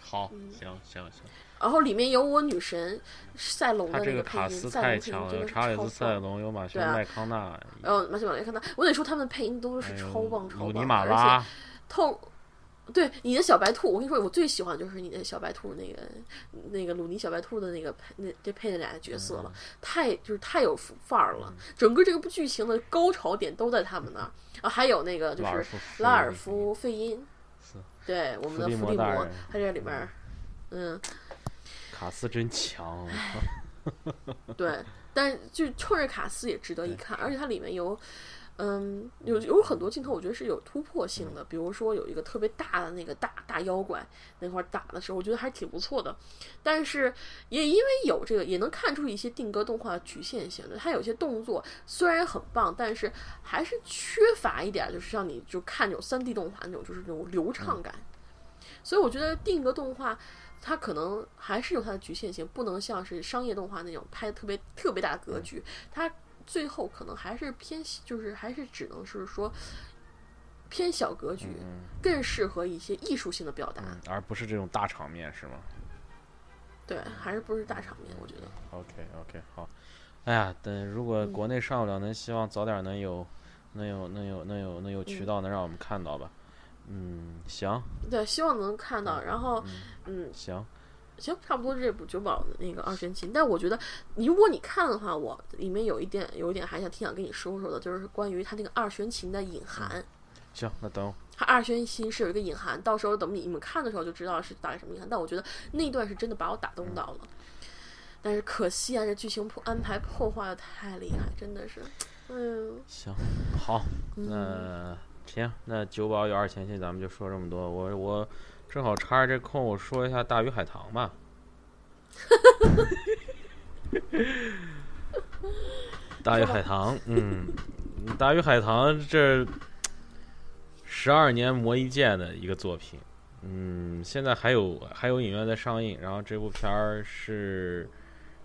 好，嗯行行行，然后里面有我女神赛隆他这的那配音，个配音太强了，查理斯·超塞棒。隆，有马修麦康纳，然后马修马雷看到，我得说他们的配音都是超棒超棒，而马拉且，透。对你的小白兔，我跟你说，我最喜欢就是你的小白兔那个那个鲁尼小白兔的那个配那这配的俩角色了，太就是太有范儿了。整个这个部剧情的高潮点都在他们那儿啊，还有那个就是拉尔夫费因，对我们的伏地魔他这里面儿，嗯，卡斯真强，(sighs) 对，但是就冲着卡斯也值得一看，而且它里面有。嗯，有有很多镜头，我觉得是有突破性的。比如说有一个特别大的那个大大妖怪那块打的时候，我觉得还是挺不错的。但是也因为有这个，也能看出一些定格动画的局限性的。它有些动作虽然很棒，但是还是缺乏一点，就是让你就看那种三 D 动画那种，就是那种流畅感。所以我觉得定格动画它可能还是有它的局限性，不能像是商业动画那种拍的特别特别大的格局。它。最后可能还是偏，就是还是只能是说偏小格局，更适合一些艺术性的表达，而不是这种大场面，是吗？对，还是不是大场面？我觉得。OK OK，好。哎呀，等如果国内上不了，能希望早点能有，能有，能有，能有，能有渠道能让我们看到吧。嗯，行。对，希望能看到。然后，嗯，行。行，差不多这部九保的那个二弦琴，但我觉得，如果你看的话，我里面有一点，有一点还想挺想跟你说说的，就是关于它那个二弦琴的隐含。行，那等。它二弦琴是有一个隐含，到时候等你们看的时候就知道是大概什么隐含。但我觉得那段是真的把我打动到了，但是可惜啊，这剧情破安排破坏的太厉害，真的是，嗯。行，好，那行，那九保有二弦琴，咱们就说这么多。我我。正好插着这空，我说一下《大鱼海棠》吧。(laughs) 大鱼海棠，嗯，大鱼海棠这十二年磨一剑的一个作品，嗯，现在还有还有影院在上映。然后这部片儿是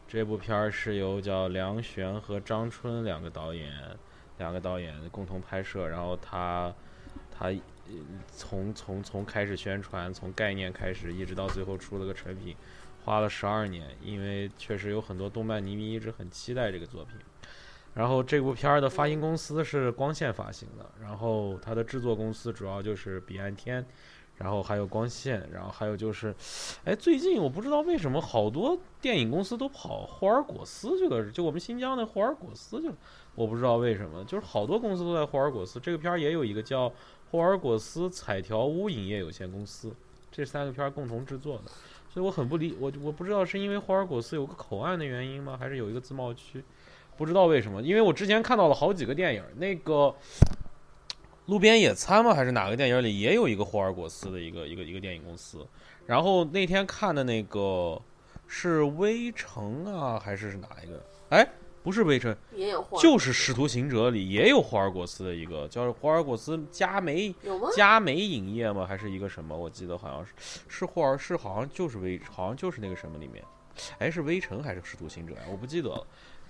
这部片儿是由叫梁璇和张春两个导演两个导演共同拍摄，然后他他。从从从开始宣传，从概念开始，一直到最后出了个成品，花了十二年。因为确实有很多动漫迷迷一直很期待这个作品。然后这部片儿的发行公司是光线发行的，然后它的制作公司主要就是彼岸天，然后还有光线，然后还有就是，哎，最近我不知道为什么好多电影公司都跑霍尔果斯去了，就我们新疆的霍尔果斯去了，我不知道为什么，就是好多公司都在霍尔果斯。这个片儿也有一个叫。霍尔果斯彩条屋影业有限公司，这三个片儿共同制作的，所以我很不理我我不知道是因为霍尔果斯有个口岸的原因吗？还是有一个自贸区？不知道为什么？因为我之前看到了好几个电影，那个《路边野餐》吗？还是哪个电影里也有一个霍尔果斯的一个一个一个电影公司？然后那天看的那个是《微城》啊，还是是哪一个？哎。不是微城，也有，就是《使徒行者》里也有霍尔果斯的一个，叫霍尔果斯佳美，有吗？佳美影业吗？还是一个什么？我记得好像是，是霍尔，是好像就是微，好像就是那个什么里面，哎，是微城还是使徒行者呀？我不记得了。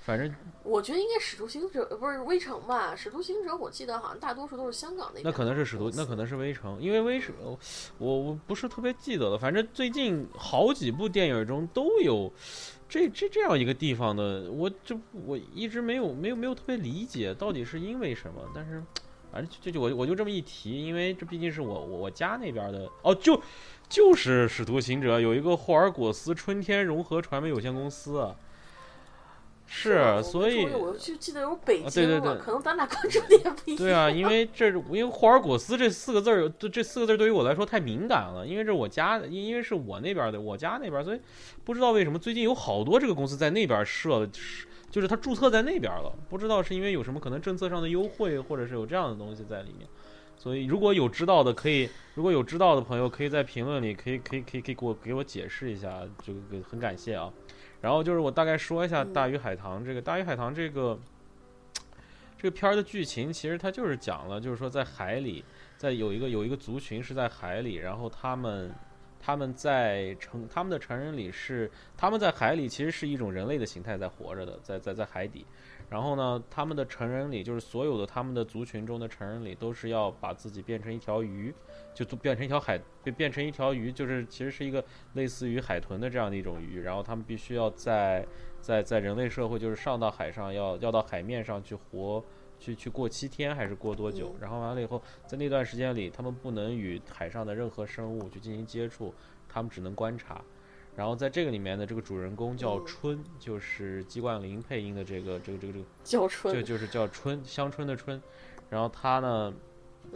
反正我觉得应该使徒行者不是微城吧？使徒行者我记得好像大多数都是香港的。那可能是使徒，那可能是微城，因为微城我我不是特别记得了。反正最近好几部电影中都有这这这样一个地方的，我这我一直没有没有没有特别理解到底是因为什么。但是反正就就我我就这么一提，因为这毕竟是我我家那边的哦，就就是使徒行者有一个霍尔果斯春天融合传媒有限公司。是，所以我就记得有北京，对对对，可能咱俩关注点不一样。对啊，因为这因为霍尔果斯这四个字儿，这这四个字儿对于我来说太敏感了，因为这是我家，因因为是我那边的，我家那边，所以不知道为什么最近有好多这个公司在那边设，就是他注册在那边了，不知道是因为有什么可能政策上的优惠，或者是有这样的东西在里面。所以如果有知道的，可以如果有知道的朋友，可以在评论里可以可以可以可以给我给我解释一下，就很感谢啊。然后就是我大概说一下《大鱼海棠》这个《大鱼海棠》这个这个片儿的剧情，其实它就是讲了，就是说在海里，在有一个有一个族群是在海里，然后他们他们在成他们的成人里是他们在海里其实是一种人类的形态在活着的，在在在海底。然后呢，他们的成人礼就是所有的他们的族群中的成人礼都是要把自己变成一条鱼，就变成一条海，变变成一条鱼，就是其实是一个类似于海豚的这样的一种鱼。然后他们必须要在在在人类社会，就是上到海上，要要到海面上去活，去去过七天还是过多久？然后完了以后，在那段时间里，他们不能与海上的任何生物去进行接触，他们只能观察。然后在这个里面的这个主人公叫春，就是季冠霖配音的这个这个这个这个叫春，就就是叫春香春的春。然后他呢，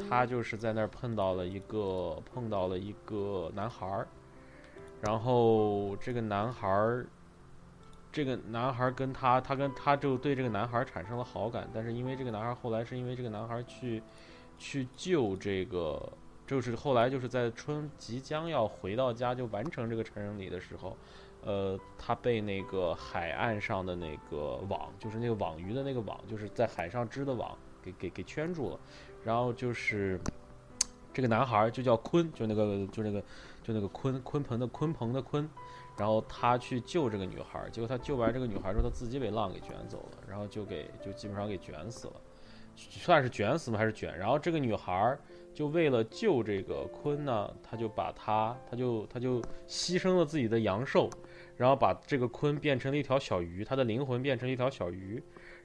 他就是在那儿碰到了一个碰到了一个男孩儿，然后这个男孩儿这个男孩儿跟他，他跟他就对这个男孩儿产生了好感，但是因为这个男孩儿后来是因为这个男孩儿去去救这个，就是后来就是在春即将要回到家就完成这个成人礼的时候，呃，他被那个海岸上的那个网，就是那个网鱼的那个网，就是在海上织的网给给给圈住了，然后就是这个男孩就叫鲲，就那个就那个就那个鲲鲲鹏的鲲鹏的鲲。然后他去救这个女孩，结果他救完这个女孩之后，他自己被浪给卷走了，然后就给就基本上给卷死了，算是卷死吗？还是卷？然后这个女孩就为了救这个鲲呢，他就把他，他就他就牺牲了自己的阳寿，然后把这个鲲变成了一条小鱼，他的灵魂变成一条小鱼，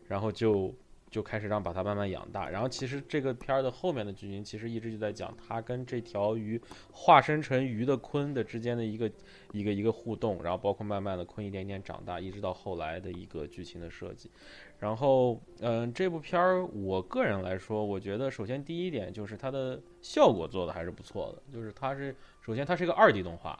然后就。就开始让把它慢慢养大，然后其实这个片儿的后面的剧情其实一直就在讲他跟这条鱼化身成鱼的鲲的之间的一个一个一个互动，然后包括慢慢的鲲一点点长大，一直到后来的一个剧情的设计。然后，嗯，这部片儿我个人来说，我觉得首先第一点就是它的效果做的还是不错的，就是它是首先它是一个二 D 动画，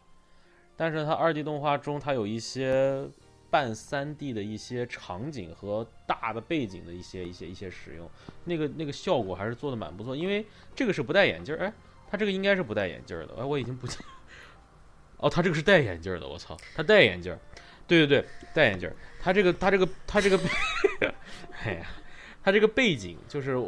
但是它二 D 动画中它有一些。半三 D 的一些场景和大的背景的一些一些一些使用，那个那个效果还是做的蛮不错。因为这个是不戴眼镜儿，哎，他这个应该是不戴眼镜儿的，哎，我已经不记，哦，他这个是戴眼镜儿的，我操，他戴眼镜儿，对对对，戴眼镜儿，他这个他这个他这个，(laughs) 哎呀，他这个背景就是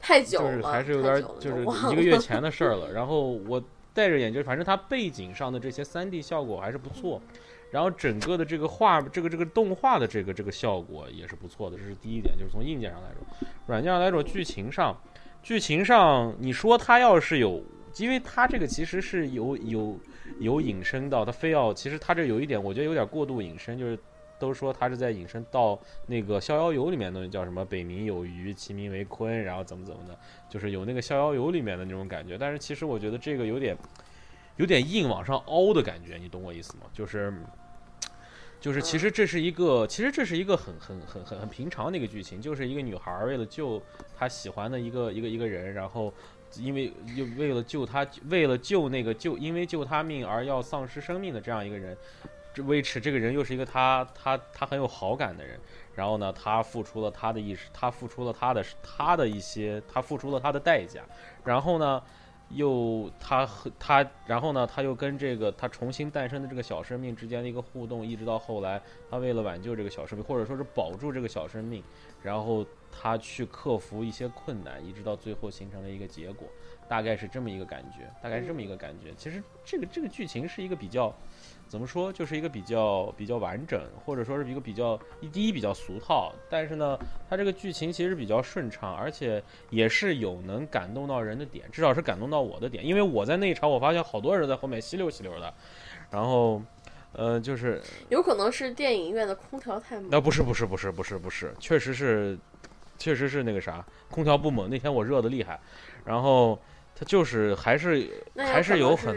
太久了，就是还是有点就是一个月前的事儿了。然后我戴着眼镜，反正它背景上的这些三 D 效果还是不错。然后整个的这个画，这个这个动画的这个这个效果也是不错的，这是第一点，就是从硬件上来说。软件上来说，剧情上，剧情上你说它要是有，因为它这个其实是有有有引申到，它非要，其实它这有一点，我觉得有点过度引申，就是都说它是在引申到那个《逍遥游》里面的叫什么“北冥有鱼，其名为鲲”，然后怎么怎么的，就是有那个《逍遥游》里面的那种感觉。但是其实我觉得这个有点有点硬往上凹的感觉，你懂我意思吗？就是。就是，其实这是一个，其实这是一个很很很很很平常的一个剧情，就是一个女孩为了救她喜欢的一个一个一个人，然后因为又为了救他，为了救那个救因为救他命而要丧失生命的这样一个人，这维持这个人又是一个他他他很有好感的人，然后呢，他付出了他的意识，他付出了他的他的一些，他付出了他的代价，然后呢。又他和他，然后呢，他又跟这个他重新诞生的这个小生命之间的一个互动，一直到后来，他为了挽救这个小生命，或者说是保住这个小生命，然后他去克服一些困难，一直到最后形成了一个结果，大概是这么一个感觉，大概是这么一个感觉。其实这个这个剧情是一个比较。怎么说，就是一个比较比较完整，或者说是一个比较第一比较俗套，但是呢，它这个剧情其实比较顺畅，而且也是有能感动到人的点，至少是感动到我的点，因为我在那一场，我发现好多人在后面吸溜吸溜的，然后，呃，就是有可能是电影院的空调太猛，那不是不是不是不是不是，确实是，确实是那个啥，空调不猛，那天我热的厉害，然后。他就是还是还是有很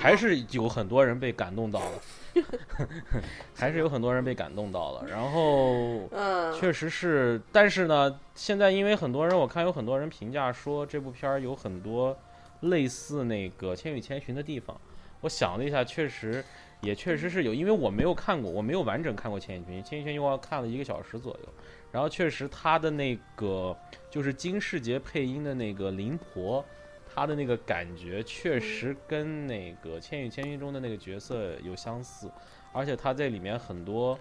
还是有很多人被感动到了，(laughs) 还是有很多人被感动到了。然后，确实是，但是呢，现在因为很多人，我看有很多人评价说这部片儿有很多类似那个《千与千寻》的地方。我想了一下，确实也确实是有，因为我没有看过，我没有完整看过《千与千寻》，《千与千寻》我看了一个小时左右。然后确实他的那个就是金世杰配音的那个灵婆。他的那个感觉确实跟那个《千与千寻》中的那个角色有相似，而且他在里面很多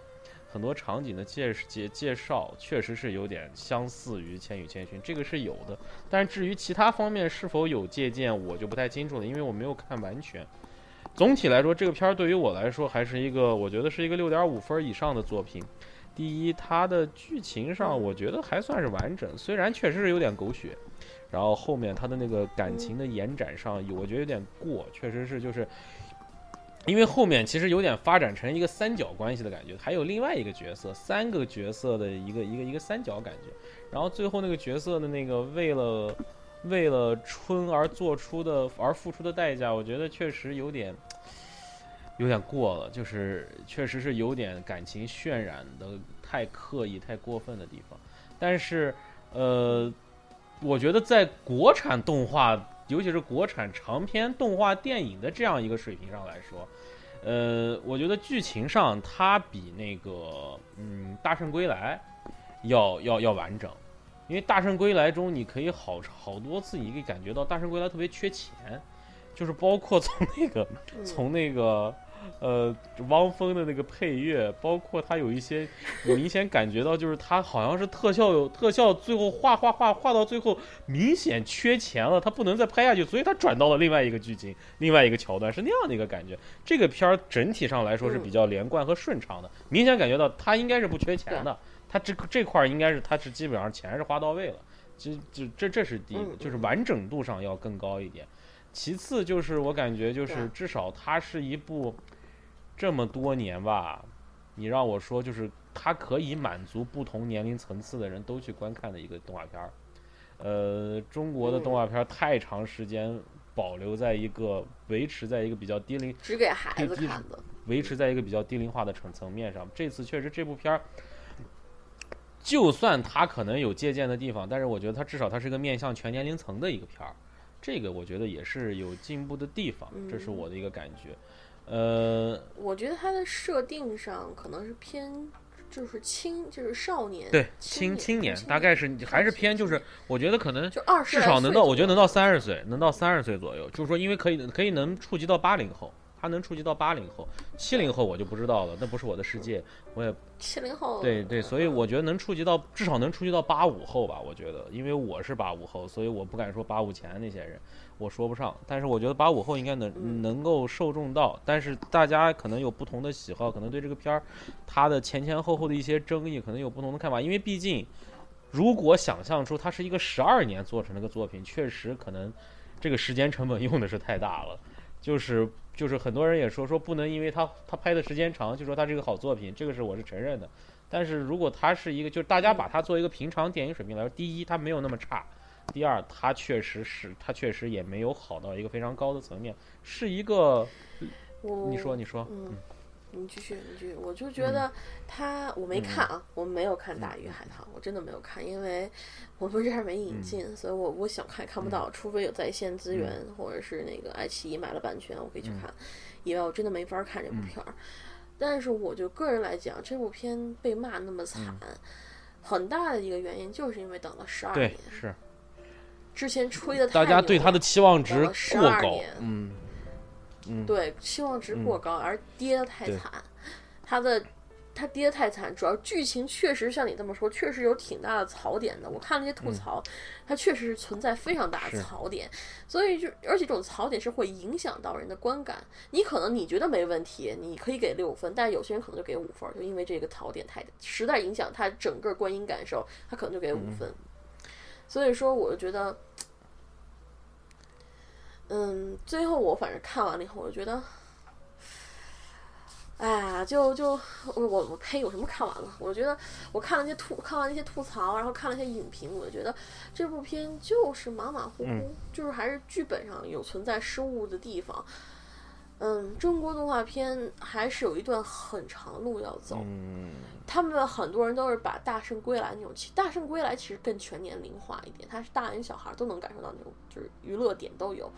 很多场景的介介介绍，确实是有点相似于《千与千寻》，这个是有的。但至于其他方面是否有借鉴，我就不太清楚了，因为我没有看完全。总体来说，这个片儿对于我来说还是一个，我觉得是一个六点五分以上的作品。第一，它的剧情上我觉得还算是完整，虽然确实是有点狗血。然后后面他的那个感情的延展上，我觉得有点过，确实是就是，因为后面其实有点发展成一个三角关系的感觉，还有另外一个角色，三个角色的一个一个一个三角感觉。然后最后那个角色的那个为了为了春而做出的而付出的代价，我觉得确实有点有点过了，就是确实是有点感情渲染的太刻意、太过分的地方。但是呃。我觉得在国产动画，尤其是国产长篇动画电影的这样一个水平上来说，呃，我觉得剧情上它比那个嗯《大圣归来》要要要完整，因为《大圣归来》中你可以好好多次你可以感觉到《大圣归来》特别缺钱，就是包括从那个嗯从那个。呃，汪峰的那个配乐，包括他有一些，你明显感觉到，就是他好像是特效有特效，最后画画画画到最后明显缺钱了，他不能再拍下去，所以他转到了另外一个剧情，另外一个桥段，是那样的一个感觉。这个片儿整体上来说是比较连贯和顺畅的，明显感觉到他应该是不缺钱的，他这这块儿应该是他是基本上钱是花到位了，这这这这是第一个，嗯就是完整度上要更高一点。其次就是我感觉就是至少它是一部这么多年吧，你让我说就是它可以满足不同年龄层次的人都去观看的一个动画片儿。呃，中国的动画片儿太长时间保留在一个维持在一个比较低龄只给孩子看的。维持在一个比较低龄化的层层面上。这次确实这部片儿，就算它可能有借鉴的地方，但是我觉得它至少它是一个面向全年龄层的一个片儿，这个我觉得也是有进步的地方，这是我的一个感觉。呃，我觉得它的设定上可能是偏，就是青，就是少年，对，青青年青大概是还是偏，就是我觉得可能就二十至少能到，我觉得能到三十岁，能到三十岁左右。就是说，因为可以可以能触及到八零后，他能触及到八零后，七零后我就不知道了，那不是我的世界，我也七零后，对对，所以我觉得能触及到，至少能触及到八五后吧。我觉得，因为我是八五后，所以我不敢说八五前那些人，我说不上。但是我觉得八五后应该能嗯能够受众到，但是大家可能有不同的喜好，可能对这个片儿它的前前后后的一些争议，可能有不同的看法。因为毕竟，如果想象出它是一个十二年做成的一个作品，确实可能这个时间成本 (laughs) 用的是太大了，就是。就是很多人也说说不能因为它它拍的时间长就说它是一个好作品，这个是我是承认的。但是如果它是一个，就是大家把它作为一个平常电影水平来说，第一它没有那么差，第二它确实是它确实也没有好到一个非常高的层面，是一个。我你说你说，嗯，你继续你继续，我就觉得他我没看啊，我没有看《大鱼海棠》，我真的没有看，因为我们这儿没引进，所以我我想看也看不到，除非有在线资源或者是那个爱奇艺买了版权，我可以去看，以外我真的没法看这部片儿。但是我就个人来讲，这部片被骂那么惨，很大的一个原因就是因为等了十二年，是之前吹的大家对他的期望值过12高年，嗯嗯，对，期望值过高，而跌的太惨。他的他跌得太惨，主要剧情确实像你这么说，确实有挺大的槽点的。我看了一些吐槽，它确实是存在非常大的槽点，所以就而且这种槽点是会影响到人的观感。你可能你觉得没问题，你可以给六分，但有些人可能就给五分，就因为这个槽点太实在影响他整个观影感受，他可能就给五分。所以说，我就觉得。嗯，最后我反正看完了以后，我就觉得，哎呀，就就我我我呸，有什么看完了？我觉得我看了那些吐，看完那些吐槽，然后看了一些影评，我就觉得这部片就是马马虎虎，就是还是剧本上有存在失误的地方。嗯，中国动画片还是有一段很长路要走。嗯，他们很多人都是把《大圣归来》那种，其《大圣归来》其实更全年龄化一点，它是大人小孩都能感受到那种，就是娱乐点都有。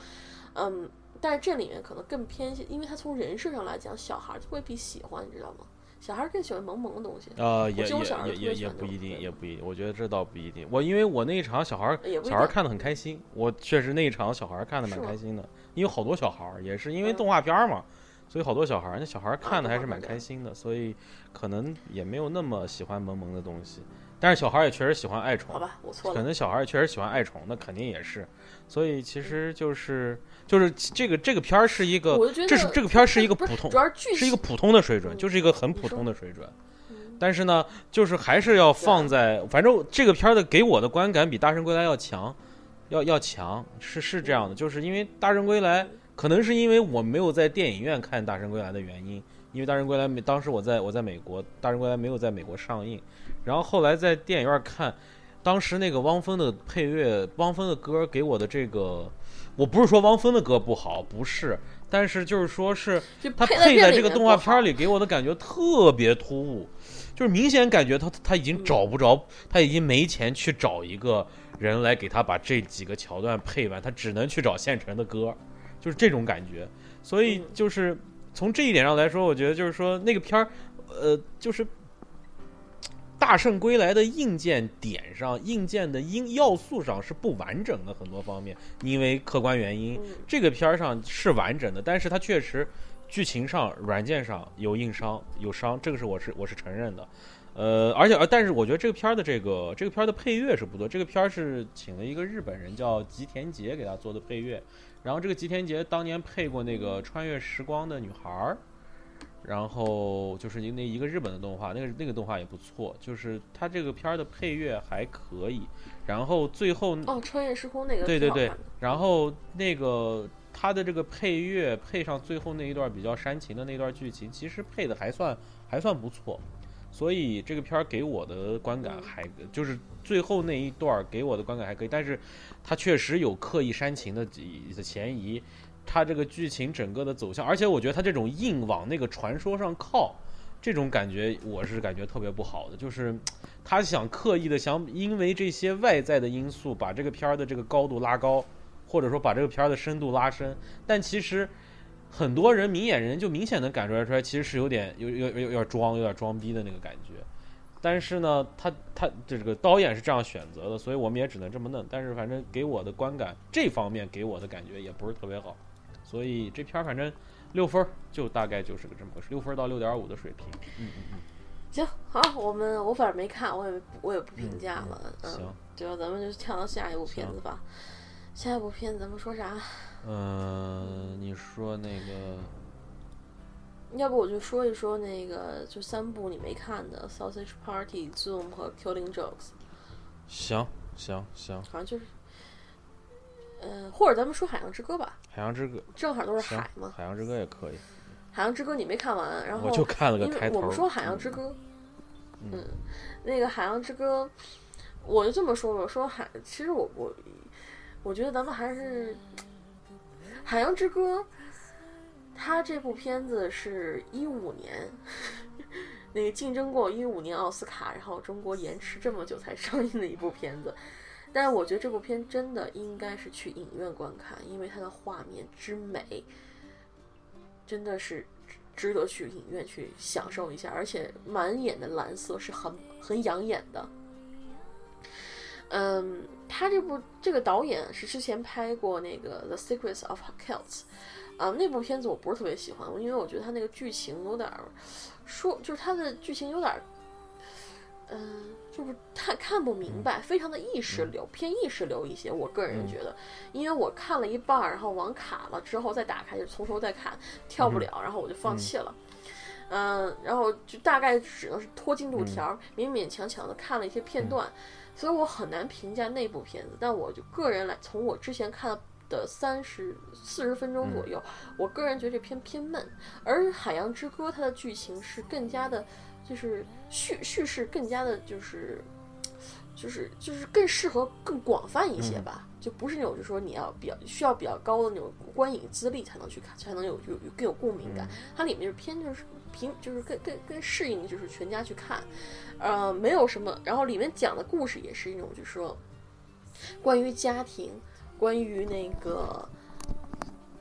嗯，但是这里面可能更偏向，因为它从人设上来讲，小孩未必喜欢，你知道吗？小孩更喜欢萌萌的东西。呃，也也也也也不一定，也不一定。我觉得这倒不一定。我因为我那一场小孩小孩儿看的很开心，我确实那一场小孩儿看的蛮开心的，因为好多小孩儿也是因为嗯动画片儿嘛，所以好多小孩儿那小孩儿看的还是蛮开心的，所以可能也没有那么喜欢萌萌的东西。但是小孩儿也确实喜欢爱宠好，吧，我错了。可能小孩儿确实喜欢爱宠，那肯定也是。所以其实就是就是这个这个片儿是一个我觉得这是这个片儿是一个普通主要是一个普通的水准，嗯就是一个很普通的水准。嗯但是呢，就是还是要放在，反正这个片儿的给我的观感比《大圣归来》要强，要要强，是是这样的，就是因为《大圣归来》可能是因为我没有在电影院看《大圣归来》的原因，因为《大圣归来》没当时我在我在美国，《大圣归来》没有在美国上映，然后后来在电影院看，当时那个汪峰的配乐，汪峰的歌给我的这个，我不是说汪峰的歌不好，不是，但是就是说是他配在这个动画片里，里给我的感觉特别突兀，就是明显感觉他他已经找不着，他已经没钱去找一个人来给他把这几个桥段配完，他只能去找现成的歌，就是这种感觉。所以嗯就是从这一点上来说，我觉得就是说那个片儿，呃，就是。大圣归来的硬件点上，硬件的因要素上是不完整的，很多方面，因为客观原因，嗯这个片儿上是完整的，但是它确实剧情上、软件上有硬伤、有伤，这个是我是我是承认的。呃，而且呃，但是我觉得这个片儿的这个这个片儿的配乐是不错，这个片儿是请了一个日本人叫吉田杰给他做的配乐，然后这个吉田杰当年配过那个《穿越时光的女孩儿》。然后就是一那一个日本的动画，那个那个动画也不错，就是他这个片儿的配乐还可以。然后最后哦，穿越时空那个对对对然后那个它的这个配乐配上最后那一段比较煽情的那段剧情，其实配的还算还算不错。所以这个片儿给我的观感嗯还就是最后那一段儿给我的观感还可以，但是它确实有刻意煽情的的嫌疑。它这个剧情整个的走向，而且我觉得它这种硬往那个传说上靠，这种感觉我是感觉特别不好的，就是他想刻意的想因为这些外在的因素把这个片儿的这个高度拉高，或者说把这个片儿的深度拉深，但其实很多人明眼人就明显能感觉出来，其实是有点有有有有点装有点装逼的那个感觉。但是呢，他他这个导演是这样选择的，所以我们也只能这么弄。但是反正给我的观感这方面给我的感觉也不是特别好，所以这片儿反正六分儿就大概就是个这么个六分儿到六点五的水平。嗯嗯嗯，行，好，我们我反正没看，我也我也不评价了。嗯，行，就咱们就跳到下一部片子吧。下一部片子咱们说啥？嗯、你说那个要不我就说一说那个，就三部你没看的《Sausage Party》、《Zoom》和《Killing Jokes》，行行行，好像就是，呃，或者咱们说《海洋之歌》吧，海洋之歌正好都是海嘛。海洋之歌也可以，《海洋之歌》你没看完，然后我就看了个开头。我们说《海洋之嗯歌》，嗯，那个《海洋之歌》，我就这么说吧，说海，其实我我我觉得咱们还是《海洋之歌》，它这部片子是一五年。那个竞争过一五年奥斯卡，然后中国延迟这么久才上映的一部片子，但是我觉得这部片真的应该是去影院观看，因为它的画面之美，真的是值得去影院去享受一下，而且满眼的蓝色是很很养眼的。嗯，他这部这个导演是之前拍过那个《The Secrets of Kelts》，啊，那部片子我不是特别喜欢，因为我觉得他那个剧情有点儿说，就是他的剧情有点儿，嗯、就是看看不明白，非常的意识流，偏意识流一些。我个人觉得，因为我看了一半儿，然后网卡了之后再打开，就从头再看，跳不了，然后我就放弃了。嗯，然后就大概只能是拖进度条，勉勉强强的看了一些片段，所以我很难评价那部片子。但我就个人来，从我之前看的三十四十分钟左右，我个人觉得这片偏闷。而《海洋之歌》它的剧情是更加的，就是叙叙事更加的，就是就是就是更适合更广泛一些吧，就不是那种就说你要比较需要比较高的那种观影资历才能去看，才能有有有更有共鸣感。它里面就是偏就是平就是更更更适应就是全家去看，呃，没有什么。然后里面讲的故事也是一种就是说关于家庭，关于那个，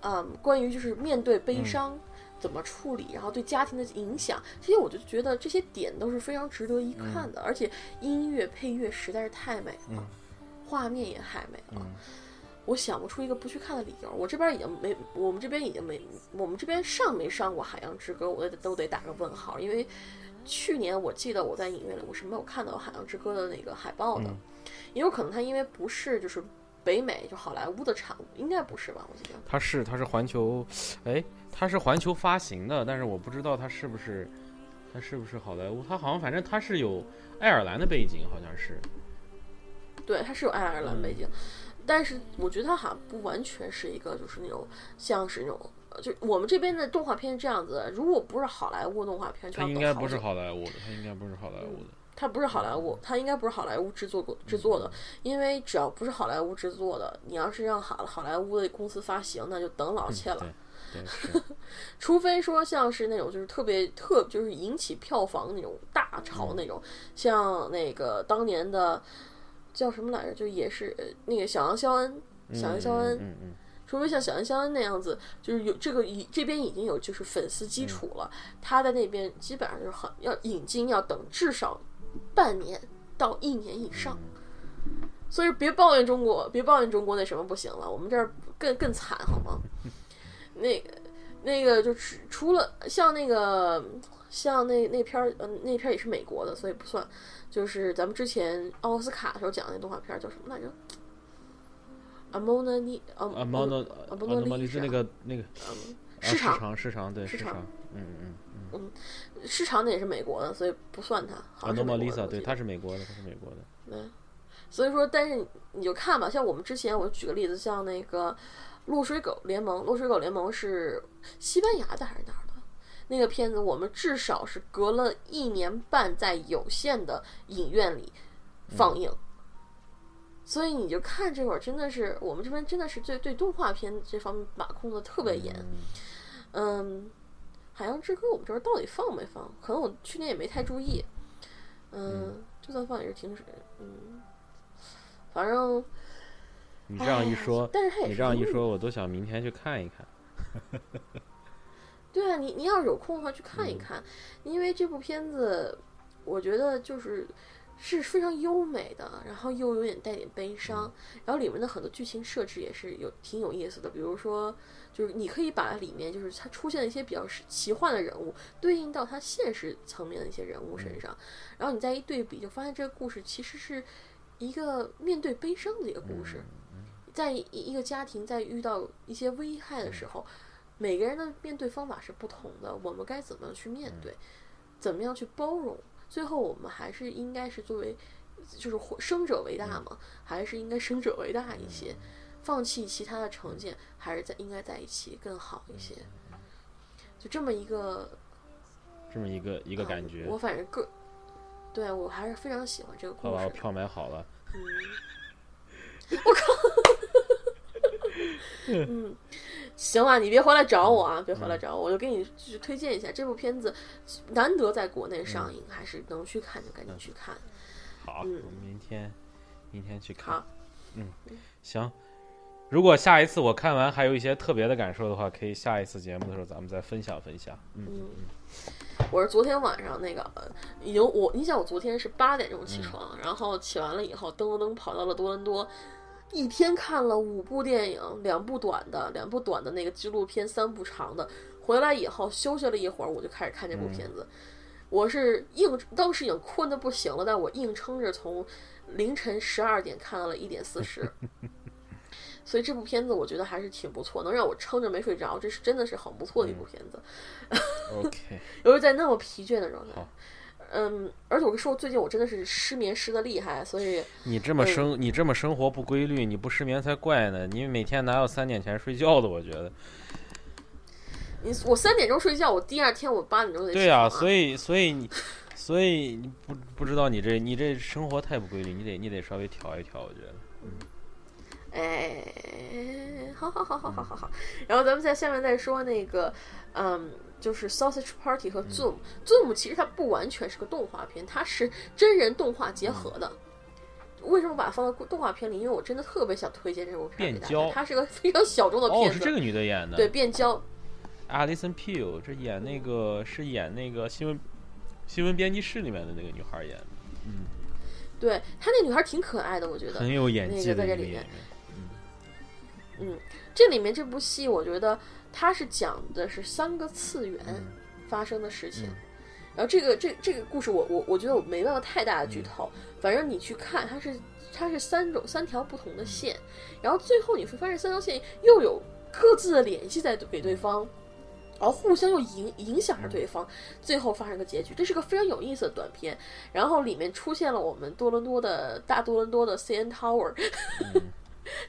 嗯，关于就是面对悲伤。怎么处理，然后对家庭的影响，这些我就觉得这些点都是非常值得一看的，而且音乐配乐实在是太美了，画面也太美了。我想不出一个不去看的理由。我这边已经没，我们这边已经没，我们这边上没上过《海洋之歌》，我得都得打个问号，因为去年我记得我在影院里我是没有看到《海洋之歌》的那个海报的，也有可能它因为不是就是北美就好莱坞的产物，应该不是吧？我记得它是它是环球，哎，它是环球发行的，但是我不知道它是不是它是不是好莱坞，它好像反正它是有爱尔兰的背景，好像是。对，它是有爱尔兰背景，但是我觉得它好像不完全是一个就是那种像是那种。呃就我们这边的动画片是这样子的，如果不是好莱坞动画片，就它应该不是好莱坞的，它应该不是好莱坞的。它不是好莱坞，它应该不是好莱坞制作过制作嗯的，因为只要不是好莱坞制作的，你要是让好好莱坞的公司发行，那就等老切了。(laughs) 除非说像是那种就是特别特就是引起票房那种大潮那种，像那个当年的叫什么来着，就也是呃那个小杨肖恩，小杨肖恩嗯嗯除非像小杨肖恩那样子，就是有这个已这边已经有就是粉丝基础了，他在那边基本上就是很要引进要等至少半年到一年以上。所以别抱怨中国，别抱怨中国那什么不行了，我们这儿更更惨好吗？(laughs) 那个那个就是除了像那个像那那片儿，嗯、那片儿也是美国的，所以不算。就是咱们之前奥斯卡的时候讲的那动画片儿叫什么来着？阿蒙娜尼啊啊，猫诺啊不啊，那诺丽莎那个那个市场场市场对市场嗯嗯嗯，市场那也是美国的，所以不算它。好啊，像是诺莫丽莎美国的我记得对，他是美国的，他是美国的，对，所以说，但是你就看吧，像我们之前，我举个例子，像那个《落水狗联盟》，《落水狗联盟》是西班牙的还是哪儿的？那个片子，我们至少是隔了一年半在有限的影院里放映。所以你就看这会儿，真的是我们这边真的是对对动画片这方面把控的特别严。嗯，海洋之歌我们这边到底放没放？可能我去年也没太注意。嗯，就算放也是停水。嗯，反正你这样一哎说，但是它也你这样一说，我都想明天去看一看。(laughs) 对啊，你你要是有空的话去看一看，因为这部片子，我觉得就是是非常优美的，然后又有点带点悲伤，然后里面的很多剧情设置也是有挺有意思的，比如说，就是你可以把里面就是它出现的一些比较是奇幻的人物对应到它现实层面的一些人物身上，然后你再一对比，就发现这个故事其实是一个面对悲伤的一个故事，在一一个家庭在遇到一些危害的时候。每个人的面对方法是不同的，我们该怎么样去面对，怎么样去包容？最后我们还是应该是作为，就是活生者为大嘛，还是应该生者为大一些，放弃其他的成见，还是在应该在一起更好一些。就这么一个这么一个一个啊感觉我，反正个，对我还是非常喜欢这个故事票买好了。嗯，(laughs) (laughs) 行了，你别回来找我啊，别回来找我，我就给你就是推荐一下这部片子，难得在国内上映，还是能去看就赶紧去看。好，嗯。我们明天明天去看。嗯，行，如果下一次我看完还有一些特别的感受的话，可以下一次节目的时候咱们再分享分享。嗯，嗯，我是昨天晚上那个，呃已经我，你想我昨天是八点钟起床，然后起完了以后，噔噔噔跑到了多伦多，一天看了五部电影，两部短的，两部短的那个纪录片，三部长的。回来以后休息了一会儿，我就开始看这部片子。我是硬，当时已经困得不行了，但我硬撑着从凌晨十二点看到了一点四十。所以这部片子我觉得还是挺不错，能让我撑着没睡着，这是真的是很不错的一部片子。OK，(laughs) 尤其在那么疲倦的状态好。嗯，而且我跟你说，最近我真的是失眠失的厉害，所以你这么生你这么生活不规律，你不失眠才怪呢。你每天哪有三点前睡觉的？我觉得。你我三点钟睡觉，我第二天我八点钟得起对呀、啊所以所以你所以你不不知道你这你这生活太不规律，你得你得稍微调一调，我觉得。嗯哎，好好好好好好好。然后咱们在下面再说那个，嗯，就是 Sausage Party 和 Zoom。Zoom 其实它不完全是个动画片，它是真人动画结合的。为什么把它放到动画片里？因为我真的特别想推荐这部片给大变焦家。它是个非常小众的哦，片子，哦是这个女的演的。对变焦。Alison Peel，这演那个是演那个新闻新闻编辑室里面的那个女孩演的，嗯对她那女孩挺可爱的，我觉得很。有演技的个在这里面。嗯，这里面这部戏，我觉得它是讲的是三个次元发生的事情。嗯然后这个这这个故事我，我我觉得我没办法太大的嗯剧透，反正你去看，它是它是三种三条不同的线，然后最后你会发现三条线又有各自的联系在给对方。然后互相又影影响着对方，最后发生个结局，这是个非常有意思的短片。然后里面出现了我们多伦多的大多伦多的 CN Tower，、(laughs)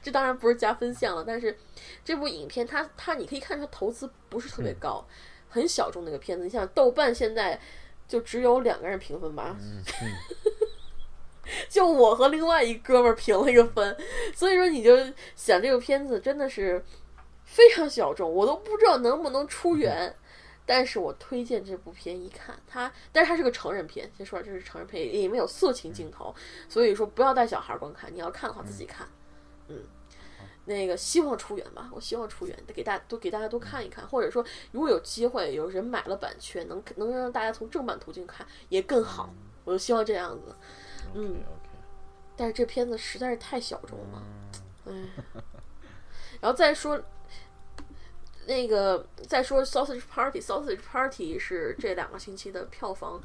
这当然不是加分项了，但是这部影片它它你可以看出它投资不是特别高，很小众的一个片子。你像豆瓣现在就只有两个人评分吧，(laughs) 就我和另外一哥们儿评了一个分，所以说你就想这个片子真的是非常小众，我都不知道能不能出源。但是我推荐这部片一看，它但是它是个成人片，先说这是成人片，里面有色情镜头，所以说不要带小孩观看，你要看的话自己看。嗯，那个希望出源吧，我希望出源，给大都给大家都看一看，或者说如果有机会有人买了版权，能能让大家从正版途径看也更好，我就希望这样子。嗯。但是这片子实在是太小众了，哎。(laughs) 然后再说那个，再说 Sausage Party，Sausage Party 是这两个星期的票房，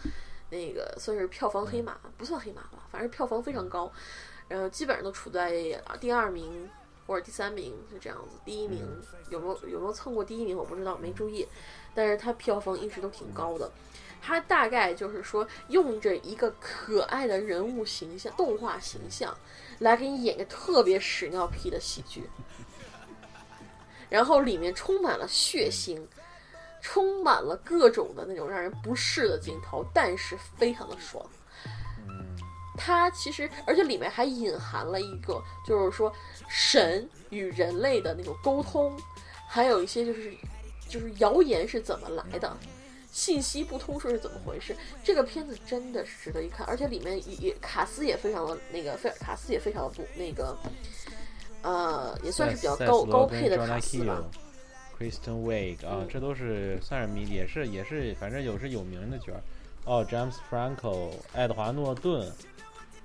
那个算是票房黑马，不算黑马吧，反正票房非常高，然后基本上都处在第二名或者第三名就这样子，第一名有没有有没有蹭过第一名我不知道，没注意，但是它票房一直都挺高的。它大概就是说，用着一个可爱的人物形象、动画形象，来给你演个特别屎尿屁的喜剧，然后里面充满了血腥，充满了各种的那种让人不适的镜头，但是非常的爽。它其实，而且里面还隐含了一个，就是说神与人类的那种沟通，还有一些就是就是谣言是怎么来的。信息不通顺是怎么回事？这个片子真的是值得一看，而且里面也也卡斯也非常的那个，菲尔卡斯也非常的不那个，呃，也算是比较高高配的卡斯吧。Kristen Wiig 啊，这都是算是迷，也是也是，反正有是有名的角儿。哦，James Franco、爱德华诺顿，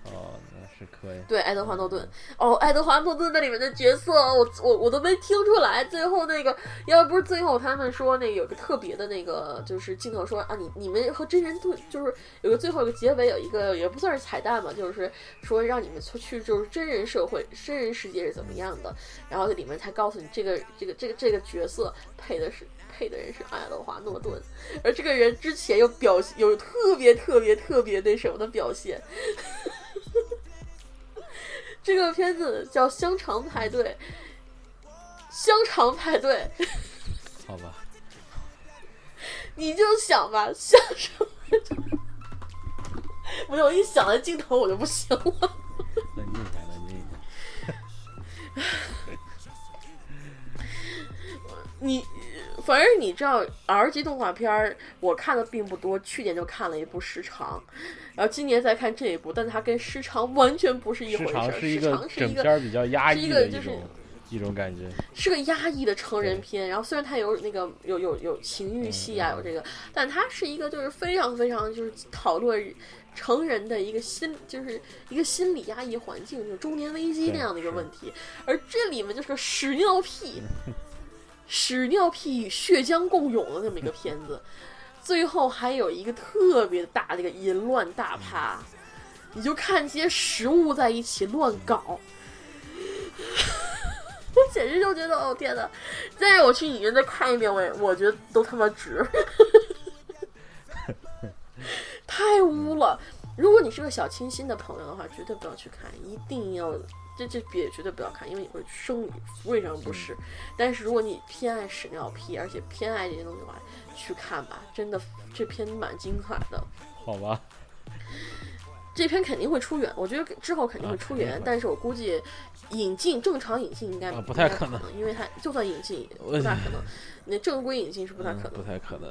哦，那是可以。对，爱德华诺顿。哦，爱德华诺顿那里面的角色，我我我都没听出来。最后那个，要不是最后他们说那个有个特别的那个，就是镜头说啊，你你们和真人对，就是有个最后一个结尾有一个也不算是彩蛋吧，就是说让你们出去就是真人社会、真人世界是怎么样的，然后在里面才告诉你这个这个这个这个角色配的是。配的人是爱德华诺顿，而这个人之前又表现有特别特别特别那什么的表现。这个片子叫《香肠派对》，香肠派对，好吧，你就想吧，香肠派对。不是，我一想到镜头我就不行了。冷静一下，冷静一下。你，(laughs) 反正你知道，R 级动画片儿我看的并不多，去年就看了一部《时长》，然后今年再看这一部，但它跟《时长》完全不是一回事儿。时长是一个是一个整片比较压是一抑个就是的一种一种感觉。是个压抑的成人片，然后虽然它有那个有有有情欲戏啊，嗯有这个，但它是一个就是非常非常就是讨论成人的一个心，就是一个心理压抑环境，就是中年危机那样的一个问题，而这里面就是个屎尿屁，屎尿屁与血浆共涌的那么一个片子，最后还有一个特别大的一个淫乱大趴，你就看这些食物在一起乱搞。(laughs) 我简直就觉得，哦天呐！再让我去影院再看一遍，我也我觉得都他妈值，(laughs) 太污了。如果你是个小清新的朋友的话，绝对不要去看，一定要这这别绝对不要看，因为你会生理胃上不适。但是如果你偏爱屎尿屁，而且偏爱这些东西的话，去看吧，真的这篇蛮精彩的。好吧，(laughs) 这篇肯定会出源，我觉得之后肯定会啊出源，肯定会但是我估计引进正常引进应该啊不不太可能因为它就算引进我不太可能，(laughs) 那正规引进是不太可嗯、能不。太可能。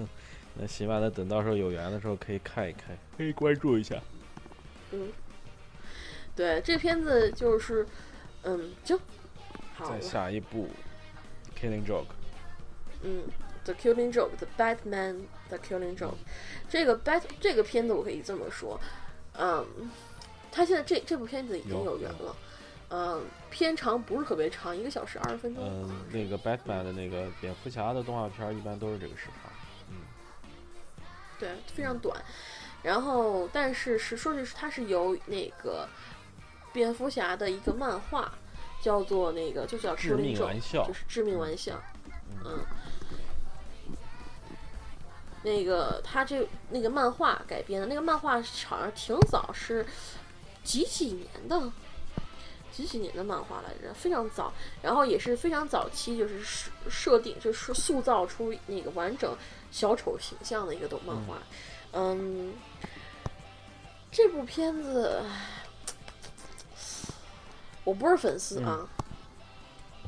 (laughs) 那起码得等到时候有缘的时候可以看一看，可以关注一下。嗯，对，这片子就是，嗯，就好再。下一部《Killing Joke》，嗯，《The Killing Joke》，《The Batman》，《The Killing Joke》，这个 Bat 这个片子我可以这么说，嗯，他现在这这部片子已经有有缘了，嗯，片长不是特别长，一个小时二十分钟。嗯、那个 Batman 的那个蝙蝠侠的动画片儿一般都是这个时长。嗯对，非常短。然后，但是是说是它是由那个蝙蝠侠的一个漫画，叫做那个就叫《致命玩笑就是致命玩笑。嗯，那个他这那个漫画改编的，那个漫画好像挺早，是几几年的。几几年的漫画来着，非常早，然后也是非常早期，就是设设定，就是塑造出那个完整小丑形象的一个动漫画。嗯，这部片子我不是粉丝啊，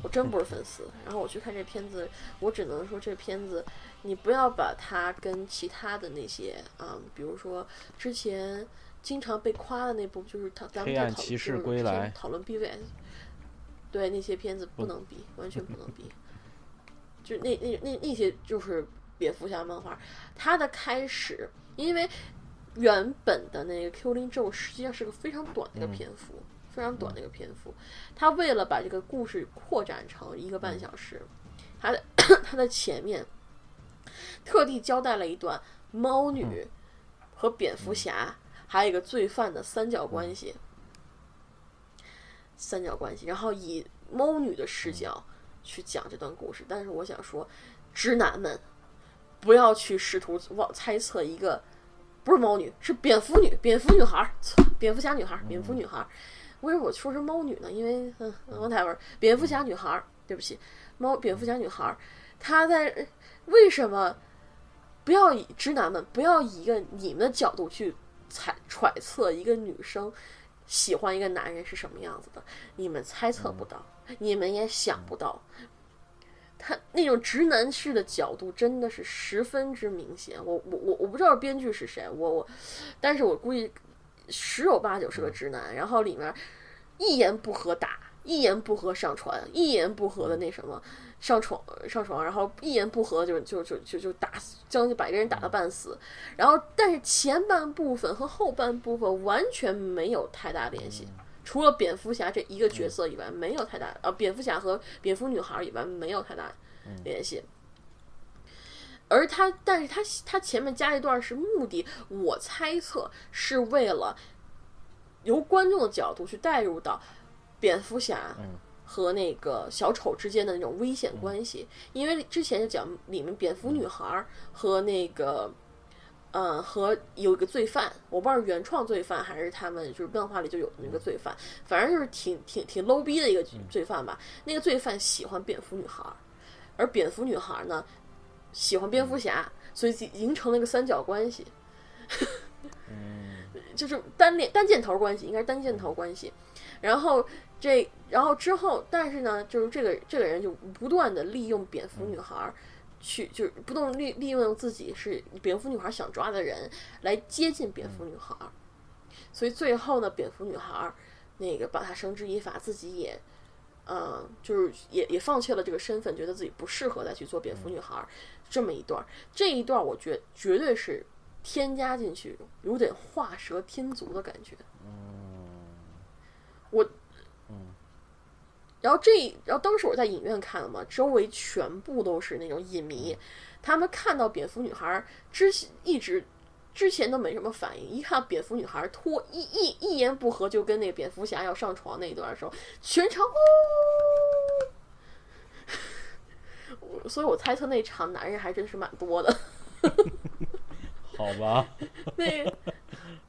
我真不是粉丝。然后我去看这片子，我只能说这片子你不要把它跟其他的那些啊，比如说之前经常被夸的那部，就是他咱们在讨论骑士就是之前归来讨论 BVS。对那些片子不能比，完全不能比。就那那那那些就是蝙蝠侠漫画，它的开始，因为原本的那个 Killing Joe 实际上是个非常短的一个篇幅，非常短的一个篇幅。他为了把这个故事扩展成一个半小时，他的 (coughs) 他的前面特地交代了一段猫女和蝙蝠侠还有一个罪犯的三角关系。三角关系，然后以猫女的视角去讲这段故事。但是我想说，直男们不要去试图往猜测一个不是猫女，是蝙蝠女，蝙蝠女孩，蝙蝠侠女孩，蝙蝠女孩。为什么我说是猫女呢？因为嗯，王台文，蝙蝠侠女孩，对不起，猫蝙蝠侠女孩，她在为什么不要以直男们不要以一个你们的角度去猜揣测一个女生？喜欢一个男人是什么样子的？你们猜测不到，你们也想不到。他那种直男式的角度真的是十分之明显。我我我我不知道编剧是谁，我我，但是我估计十有八九是个直男。然后里面一言不合打，一言不合上船，一言不合的那什么。上床上床，然后一言不合就就就就就打将近把一个人打的半死，然后但是前半部分和后半部分完全没有太大联系，除了蝙蝠侠这一个角色以外，没有太大呃蝙蝠侠和蝙蝠女孩以外没有太大联系。而他，但是他他前面加一段是目的，我猜测是为了由观众的角度去带入到蝙蝠侠。和那个小丑之间的那种危险关系，因为之前就讲里面蝙蝠女孩和那个，嗯，和有一个罪犯，我不知道是原创罪犯还是他们就是漫画里就有那个罪犯，反正就是挺挺挺 low 逼的一个罪犯吧。那个罪犯喜欢蝙蝠女孩，而蝙蝠女孩呢喜欢蝙蝠侠，所以形成了一个三角关系，(laughs) 就是单链单箭头关系，应该是单箭头关系，然后。这，然后之后，但是呢，就是这个这个人就不断的利用蝙蝠女孩，去就是不断利利用自己是蝙蝠女孩想抓的人来接近蝙蝠女孩，所以最后呢，蝙蝠女孩那个把他绳之以法，自己也，嗯，就是也也放弃了这个身份，觉得自己不适合再去做蝙蝠女孩，这么一段，这一段我觉绝对是添加进去，有点画蛇添足的感觉，我。然后这，然后当时我在影院看了嘛，周围全部都是那种影迷，他们看到蝙蝠女孩之一直之前都没什么反应，一看蝙蝠女孩脱一一一言不合就跟那个蝙蝠侠要上床那一段的时候，全场哦，所以我猜测那场男人还真是蛮多的。好吧。那，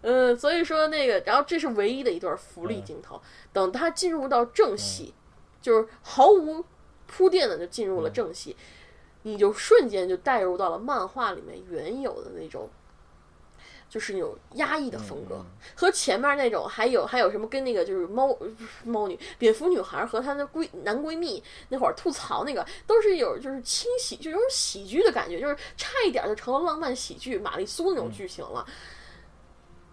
嗯，所以说那个，然后这是唯一的一段福利镜头，等他进入到正戏。就是毫无铺垫的就进入了正戏，你就瞬间就带入到了漫画里面原有的那种，就是那种压抑的风格，和前面那种还有还有什么跟那个就是猫 (laughs) 猫女蝙蝠女孩和她的闺男闺蜜那会儿吐槽那个都是有就是轻喜就有种喜剧的感觉，就是差一点就成了浪漫喜剧玛丽苏那种剧情了，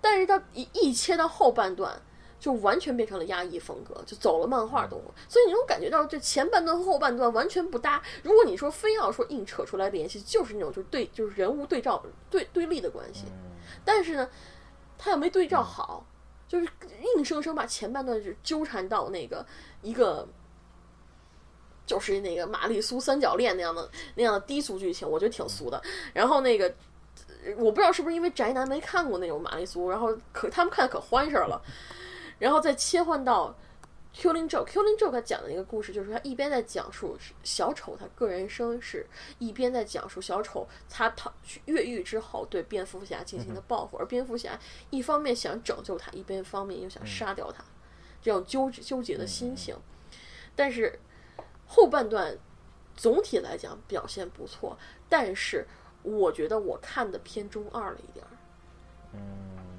但是到一一切到后半段。就完全变成了压抑风格，就走了漫画动作，所以你能感觉到这前半段和后半段完全不搭。如果你说非要说硬扯出来联系，就是那种就是对就是人物对照对对立的关系，但是呢，他又没对照好，就是硬生生把前半段就纠缠到那个一个，就是那个玛丽苏三角恋那样的那样的低俗剧情，我觉得挺俗的。然后那个我不知道是不是因为宅男没看过那种玛丽苏，然后可他们看可欢实了。然后再切换到《Killing Joke》，《Killing Joke》他讲的一个故事，就是他一边在讲述小丑他个人身世，一边在讲述小丑他逃越狱之后对蝙蝠侠进行的报复，而蝙蝠侠一方面想拯救他，一边方面又想杀掉他，这种纠纠结的心情。但是后半段总体来讲表现不错，但是我觉得我看的偏中二了一点儿，嗯，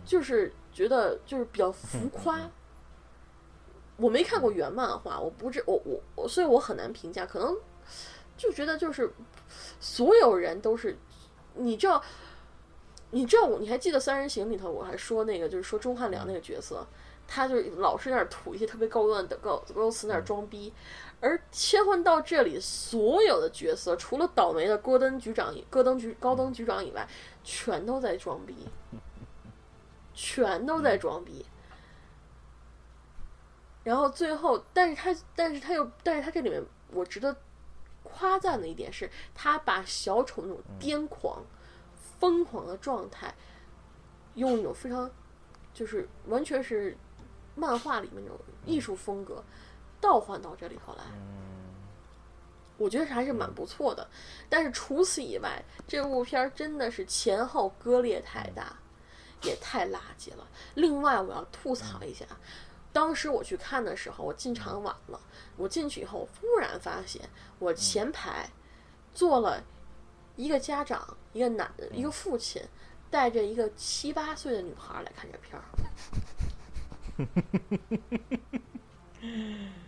就是。觉得就是比较浮夸，我没看过原漫画，我不知我我我，所以我很难评价。可能就觉得就是所有人都是，你知道，你知道我你还记得《三人行》里头我还说那个就是说钟汉良那个角色，他就老是在那儿吐一些特别高端的高高词，那儿装逼。而切换到这里，所有的角色除了倒霉的戈登局长、戈登局高登局长以外，全都在装逼，全都在装逼。然后最后，但是他，但是他又，但是他这里面我值得夸赞的一点是，他把小丑那种癫狂、疯狂的状态，用一种非常，就是完全是漫画里面那种艺术风格。倒换到这里头来，我觉得还是蛮不错的。但是除此以外，这部片儿真的是前后割裂太大，也太垃圾了。另外，我要吐槽一下，当时我去看的时候，我进场晚了。我进去以后，忽然发现我前排坐了一个家长，一个男的，一个父亲，带着一个七八岁的女孩来看这片儿。(laughs)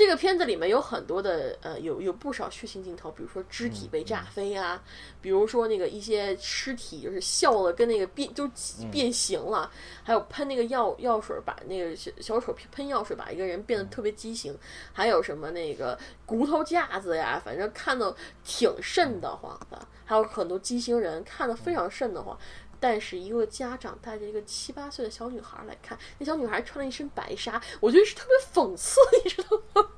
这个片子里面有很多的呃，有有不少血腥镜头，比如说肢体被炸飞啊，比如说那个一些尸体就是笑了跟那个变就变形了，还有喷那个药药水把那个小小丑喷药水把一个人变得特别畸形，还有什么那个骨头架子呀，反正看的挺瘆得慌的，还有很多畸形人看的非常瘆得慌。但是一个家长带着一个七八岁的小女孩来看，那小女孩穿了一身白纱，我觉得是特别讽刺，(laughs) 你知道吗？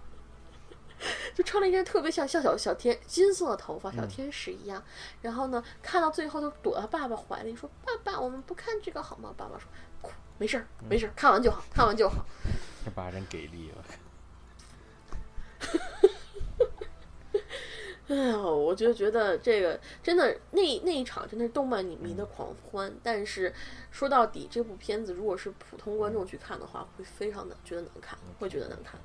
(laughs) 就穿了一件特别像像小小天金色的头发小天使一样，然后呢，看到最后就躲到爸爸怀里说：“爸爸，我们不看这个好吗？”爸爸说：“没事儿，没事儿，看完就好，看完就好。”这爸真给力了。(laughs) 哎呀，我就觉得这个真的那那一场真的是动漫影迷的狂欢。但是说到底，这部片子如果是普通观众去看的话，会非常的觉得难看，会觉得难看。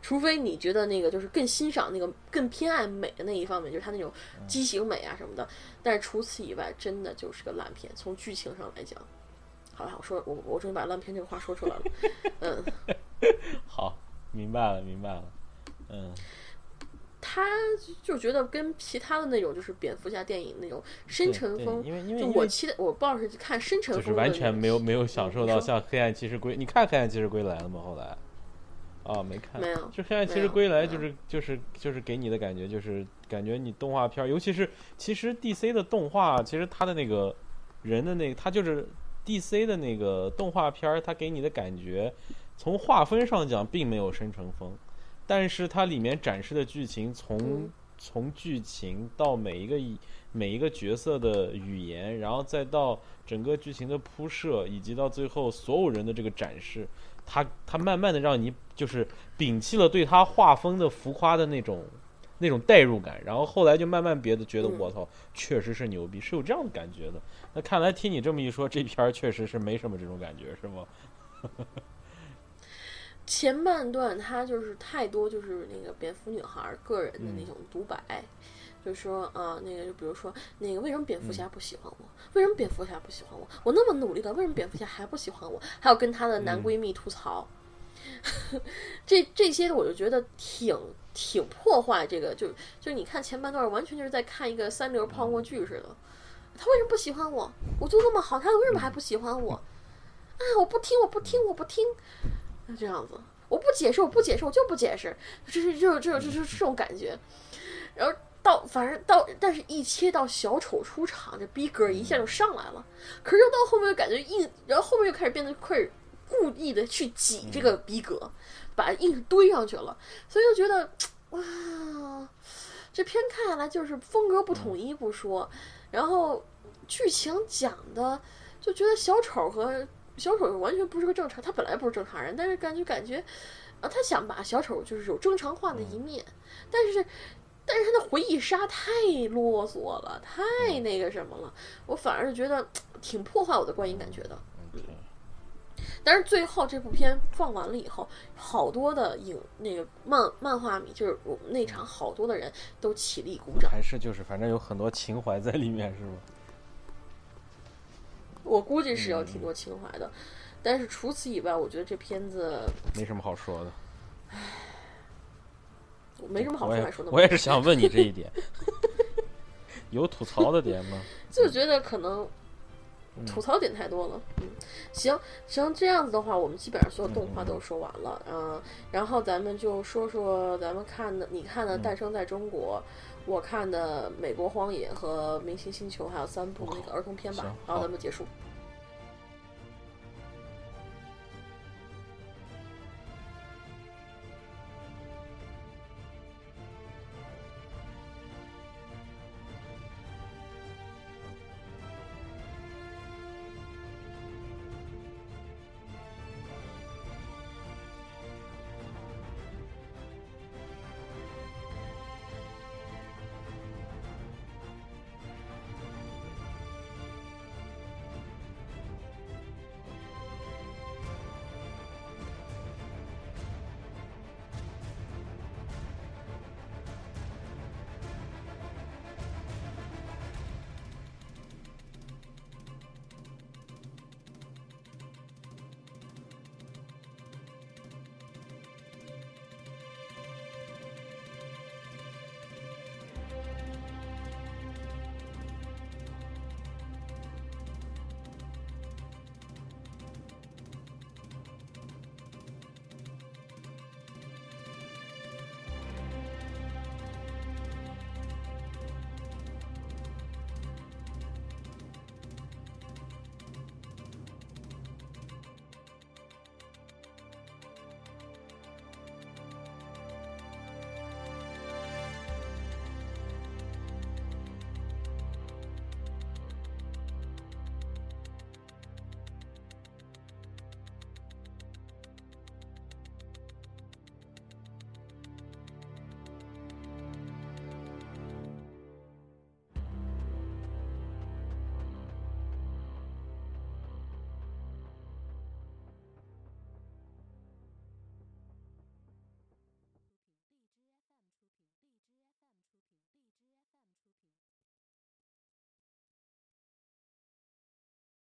除非你觉得那个就是更欣赏那个更偏爱美的那一方面，就是它那种畸形美啊什么的。但是除此以外，真的就是个烂片。从剧情上来讲，好了，我说我我终于把烂片这个话说出来了。嗯，(laughs) 好，明白了，明白了。嗯。他就觉得跟其他的那种就是蝙蝠侠电影那种深沉风，因为因为我期待我不知道是看深沉风，就是完全没有没有享受到像黑暗骑士归，你看黑暗骑士归来了吗？后来啊，没看，没有，就黑暗骑士归来就是就是就是给你的感觉就是感觉你动画片，尤其是其实 DC 的动画，其实它的那个人的那个，它就是 DC 的那个动画片，它给你的感觉，从画风上讲并没有深沉风。但是它里面展示的剧情，从从剧情到每一个每一个角色的语言，然后再到整个剧情的铺设，以及到最后所有人的这个展示，它它慢慢的让你就是摒弃了对他画风的浮夸的那种那种代入感，然后后来就慢慢别的觉得我操，确实是牛逼，是有这样的感觉的。那看来听你这么一说，这片儿确实是没什么这种感觉，是吗？前半段他就是太多，就是那个蝙蝠女孩个人的那种独白，就说啊，那个就比如说那个为什么蝙蝠侠不喜欢我？为什么蝙蝠侠不喜欢我？我那么努力了，为什么蝙蝠侠还不喜欢我？还有跟她的男闺蜜吐槽，(laughs) 这这些我就觉得挺挺破坏这个，就就你看前半段完全就是在看一个三流泡沫剧似的。他为什么不喜欢我？我做那么好，他为什么还不喜欢我？啊，我不听，我不听，我不听。这样子，我不解释，我不解释，我就不解释，就是就是就是就是这种感觉。然后到反正到，但是一切到小丑出场，这逼格一下就上来了。可是又到后面又感觉硬，然后后面又开始变得快故意的去挤这个逼格，把硬堆上去了。所以就觉得哇，这片看下来就是风格不统一不说，然后剧情讲的就觉得小丑和。小丑完全不是个正常，他本来不是正常人，但是感觉感觉，啊，他想把小丑就是有正常化的一面，但是，但是他的回忆杀太啰嗦了，太那个什么了，我反而是觉得挺破坏我的观影感觉的。嗯但是最后这部片放完了以后，好多的影那个漫漫画迷，就是我们那场好多的人都起立鼓掌，还是就是反正有很多情怀在里面，是吗？我估计是有挺多情怀的，但是除此以外，我觉得这片子没什么好说的。唉，没什么好说还说的。我也是想问你这一点，有吐槽的点吗？(laughs) 就觉得可能，吐槽点太多了。嗯，行行，这样子的话，我们基本上所有动画都说完了。嗯，然后咱们就说说咱们看的，你看的《诞生在中国》，我看的《美国荒野》和《明星星球》，还有三部那个儿童片吧。然后咱们结束。